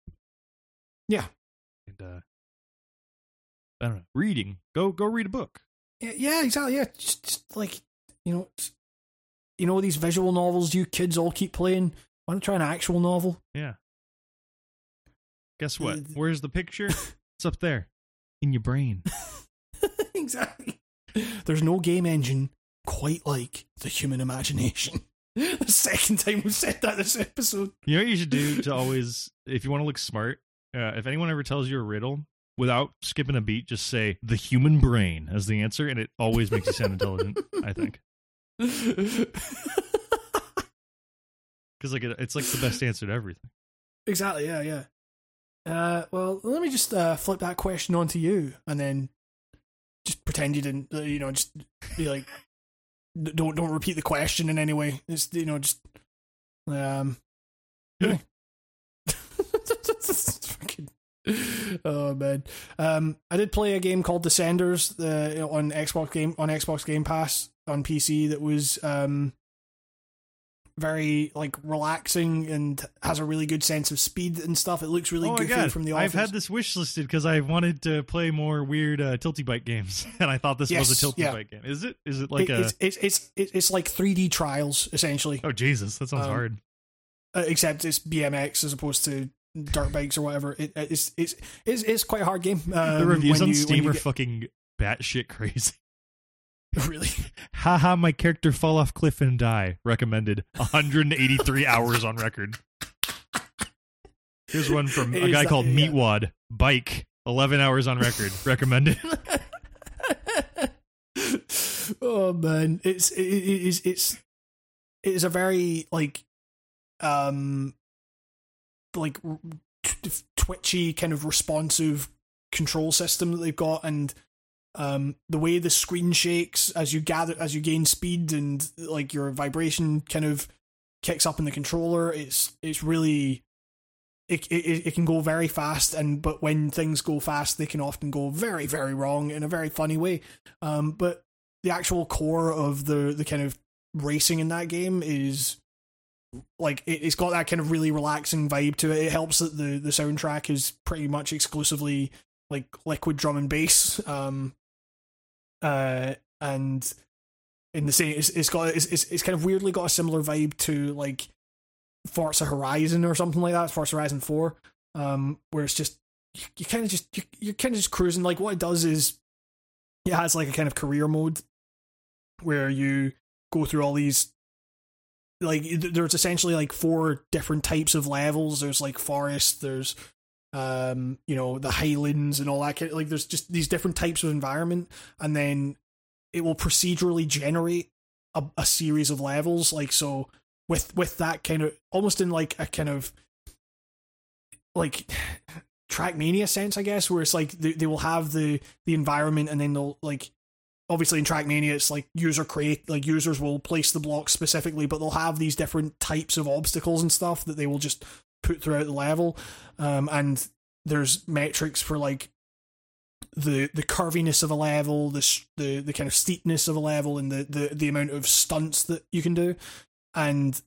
Yeah. And uh I don't know. Reading. Go go read a book. Yeah, yeah, exactly. Yeah, just, just like you know, you know these visual novels you kids all keep playing. Why don't try an actual novel? Yeah. Guess what? Where's the picture? it's up there. In your brain. exactly. There's no game engine quite like the human imagination. the second time we've said that this episode. You know what you should do to always if you want to look smart? Uh, if anyone ever tells you a riddle, without skipping a beat, just say the human brain as the answer, and it always makes you sound intelligent, I think. Because like it, it's like the best answer to everything. exactly. Yeah, yeah. Uh, well, let me just uh, flip that question on to you, and then just pretend you didn't. Uh, you know, just be like, don't don't repeat the question in any way. Just you know, just um. yeah. Oh man, um, I did play a game called Descenders uh, on Xbox game on Xbox Game Pass on PC that was um very like relaxing and has a really good sense of speed and stuff. It looks really oh god! from the office. I've had this wish listed because I wanted to play more weird uh, tilty bite games, and I thought this was a tilty yeah. bite game. Is it? Is it like It- a? it's, it's it's it's it's like 3D trials essentially, Oh Jesus, that sounds Um, hard. uh, except it's BMX as opposed to dirt bikes or whatever. It, it's it's it's it's quite a hard game. Um, The reviews on you- Steam are get- fucking batshit crazy. really. Haha, my character fall off cliff and die. Recommended. 183 hours on record. Here's one from a guy that- called yeah. Meatwad. Bike. 11 hours on record. Recommended. oh man, it's it, it is it's it is a very like um like twitchy kind of responsive control system that they've got and um the way the screen shakes as you gather as you gain speed and like your vibration kind of kicks up in the controller it's it's really it, it it can go very fast and but when things go fast they can often go very very wrong in a very funny way. Um but the actual core of the the kind of racing in that game is like it, it's got that kind of really relaxing vibe to it. It helps that the the soundtrack is pretty much exclusively like liquid drum and bass. Um, uh, and in the same, it's, it's got it's, it's it's kind of weirdly got a similar vibe to like Forza Horizon or something like that. Forza Horizon Four, um, where it's just you, you kind of just you, you're kind of just cruising. Like what it does is it has like a kind of career mode where you go through all these like there's essentially like four different types of levels. There's like forest there's um you know the highlands and all that kind like there's just these different types of environment. And then it will procedurally generate a, a series of levels. Like so with with that kind of almost in like a kind of like trackmania sense i guess where it's like they, they will have the the environment and then they'll like obviously in trackmania it's like user create like users will place the blocks specifically but they'll have these different types of obstacles and stuff that they will just put throughout the level. Um and there's metrics for like the the curviness of a level the the the kind of steepness of a level and the the the amount of stunts that you can do. And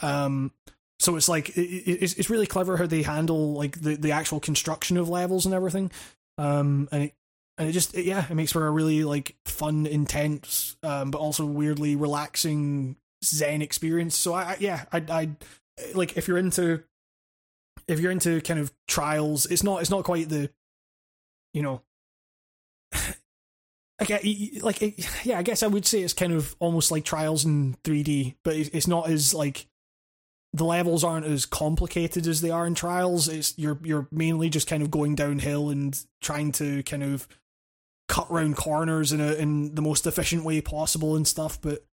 um so it's like it, it, it's it's really clever how they handle like the the actual construction of levels and everything. Um and it and it just it, yeah it makes for a really like fun intense um but also weirdly relaxing zen experience. So i, I yeah i i like if you're into if you're into kind of trials it's not it's not quite the you know get, like it, yeah i guess i would say it's kind of almost like trials in 3d but it, it's not as like the levels aren't as complicated as they are in trials. It's you're you're mainly just kind of going downhill and trying to kind of cut round corners in a in the most efficient way possible and stuff but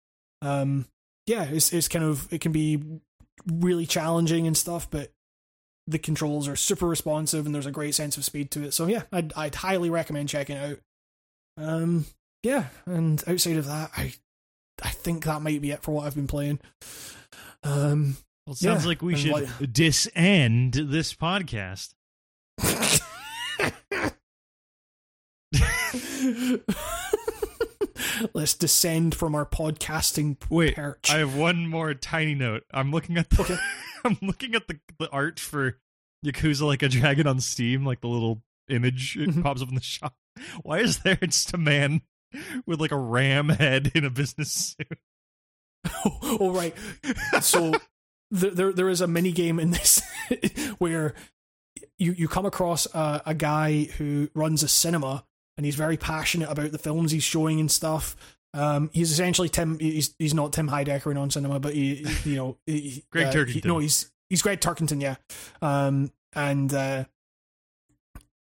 um yeah it's it's kind of it can be really challenging and stuff but the controls are super responsive and there's a great sense of speed to it. So yeah, I'd I'd highly recommend checking it out. Um, yeah, and outside of that, I I think that might be it for what I've been playing. Um, Well, it sounds Yeah, like we should like- disend this podcast. let's descend from our podcasting Wait, perch. I have one more tiny note. I'm looking at the I'm looking at the the art for Yakuza like a dragon on Steam, like the little image it Mhm. pops up in the shop. Why is there just a man with like a ram head in a business suit? oh right. So there, there there is a mini game in this where you you come across a, a guy who runs a cinema and he's very passionate about the films he's showing and stuff. Um, he's essentially Tim. He's he's not Tim Heidecker in on cinema, but he, he- you know, he, Greg uh, he- Turkington. no, he's he's Greg Turkington, yeah. Um, and uh,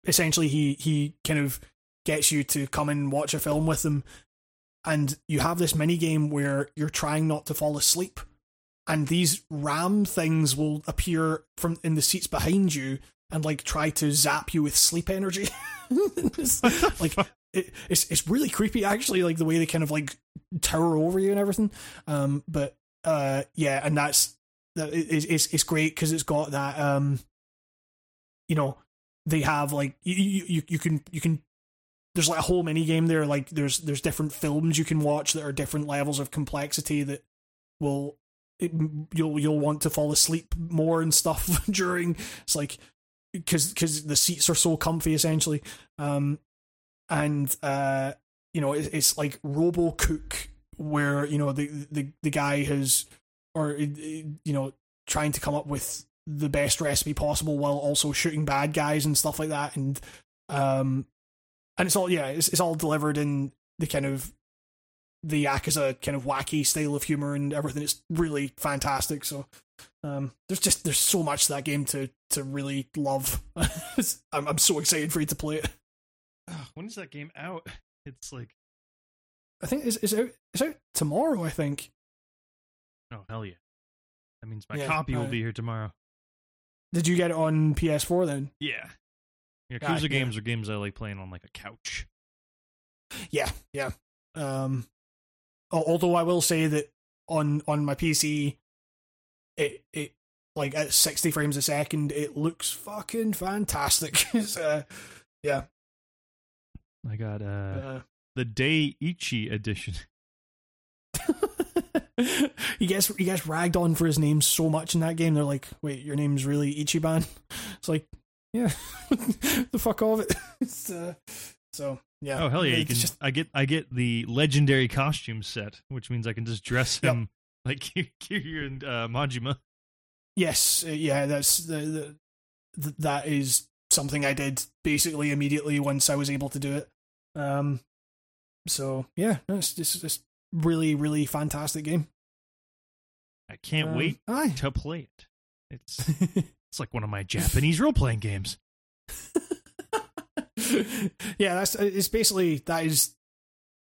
essentially he he kind of gets you to come and watch a film with him, and you have this mini game where you're trying not to fall asleep, and these ram things will appear from in the seats behind you and like try to zap you with sleep energy. Like it, it's it's really creepy actually, like the way they kind of like tower over you and everything. Um, but uh, yeah, and that's that it's it's great because it's got that um, you know, they have like you you you, you can you can. There's like a whole mini game there. Like there's there's different films you can watch that are different levels of complexity that will it, you'll you'll want to fall asleep more and stuff during. It's like because because the seats are so comfy essentially. Um and uh you know it's, it's like robo cook where you know the the the guy has or uh, you know trying to come up with the best recipe possible while also shooting bad guys and stuff like that. And um and it's all yeah it's, it's all delivered in the kind of the yakuza kind of wacky style of humor and everything it's really fantastic so um, there's just there's so much to that game to to really love. I'm I'm so excited for you to play it. When is that game out? It's like I think it's, it's out it's out tomorrow. I think. oh hell yeah. That means my Yeah, copy will uh, be here tomorrow. Did you get it on PS4 then? Yeah. Yakuza Ah, yeah. games are games I like playing on like a couch. Yeah, yeah. Um, although I will say that on on my PC, it it like at 60 frames a second, it looks fucking fantastic. Uh, yeah. I got uh Uh, the Day Ichi edition. he gets he gets ragged on for his name so much in that game. They're like, "Wait, your name's really Ichiban?" It's like, yeah, the fuck all of it. It's, uh, so yeah. Oh hell yeah! You can. just- I get. I get the legendary costume set, which means I can just dress Yep. him like Kiryu and uh, Majima. yes, uh, yeah. That's the, the th- that is something I did basically immediately once I was able to do it. Um, so yeah, it's just really really fantastic game. I can't Um, wait Aye. to play it. It's it's like one of my Japanese role playing games. yeah, that's it's basically that is,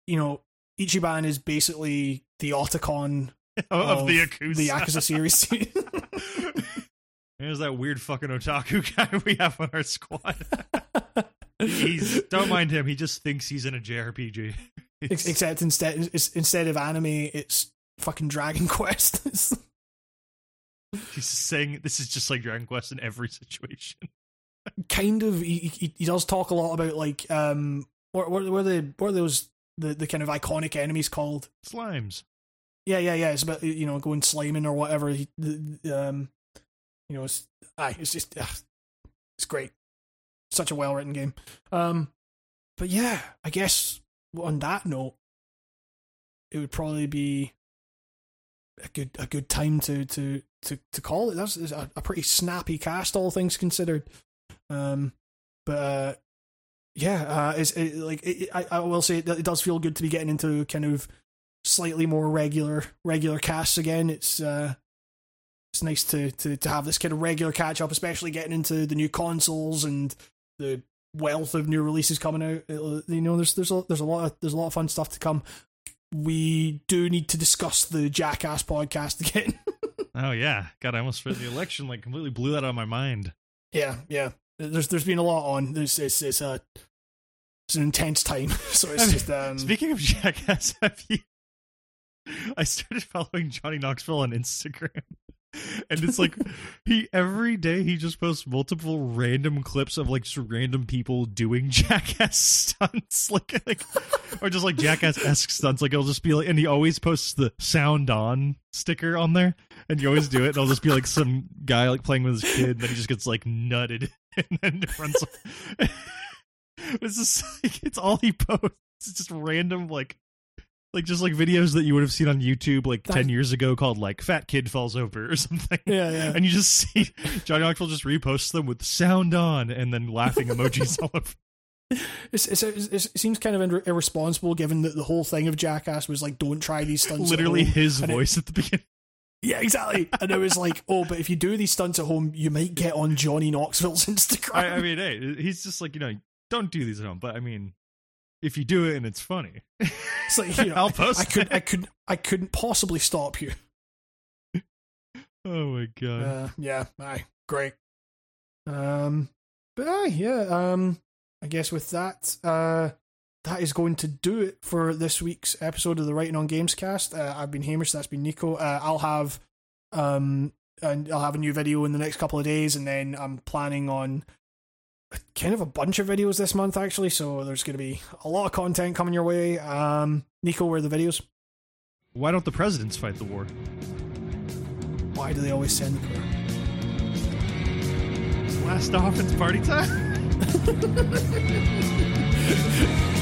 you know, Ichiban is basically the Otacon of, the of Yakuza. the Yakuza series. There's that weird fucking otaku guy we have on our squad. He's don't mind him. He just thinks he's in a JRPG. It's- Except instead it's- instead of anime, it's fucking Dragon Quest. He's saying this is just like Dragon Quest in every situation. Kind of he, he he does talk a lot about like um what what are the what are those the the kind of iconic enemies called? Slimes. Yeah, yeah, yeah. It's about you know going sliming or whatever. He, um, you know, it's aye, it's just it's great. Such a well written game. Um, but yeah, I guess on that note, it would probably be a good a good time to to to to call it. That's a, a pretty snappy cast, all things considered. Um, but uh, yeah, uh, it's it, like it, I I will say that it does feel good to be getting into kind of slightly more regular regular casts again. It's uh it's nice to to to have this kind of regular catch up, especially getting into the new consoles and the wealth of new releases coming out. It'll- you know, there's there's a, there's a lot of there's a lot of fun stuff to come. We do need to discuss the Jackass podcast again. Oh yeah, God! I almost for the election like completely blew that out of my mind. Yeah, yeah. There's there's been a lot on. There's it's it's a it's an intense time. So it's I mean, just um Speaking of jackass, have you? I started following Johnny Knoxville on Instagram, and it's like he every day he just posts multiple random clips of like just random people doing jackass stunts, like like or just like jackass esque stunts. Like it'll just be like, and he always posts the sound on sticker on there, and you always do it. And it'll just be like some guy like playing with his kid, and then he just gets like nutted, and then runs. it's just like it's all he posts. It's just random like like just like videos that you would have seen on YouTube like That- 10 years ago called like fat kid falls over or something. Yeah, yeah. And you just see Johnny Knoxville just reposts them with sound on and then laughing emojis all over. It's, it's, it's, it seems kind of ir- irresponsible given that the whole thing of Jackass was like, don't try these stunts. Literally his And it- voice at the beginning. Yeah, exactly. And it was like, oh, but if you do these stunts at home, you might get on Johnny Knoxville's Instagram. I, I mean, hey, he's just like, you know, don't do these at home, but I mean, if you do it and it's funny, it's like, you know, I'll post I could, it. I could, I couldn't possibly stop you. oh my god. Uh, yeah, aye, great. Um, but aye, yeah. Um, I guess with that, uh, that is going to do it for this week's episode of the Writing on Games cast. Uh, I've been Hamish. That's been Nico. Uh, I'll have, um, and I'll have a new video in the next couple of days, and then I'm planning on kind of a bunch of videos this month actually. So there's going to be a lot of content coming your way. Um, Nico, where are the videos? Why don't the presidents fight the war? Why do they always send the prayer? Blast off, it's party time.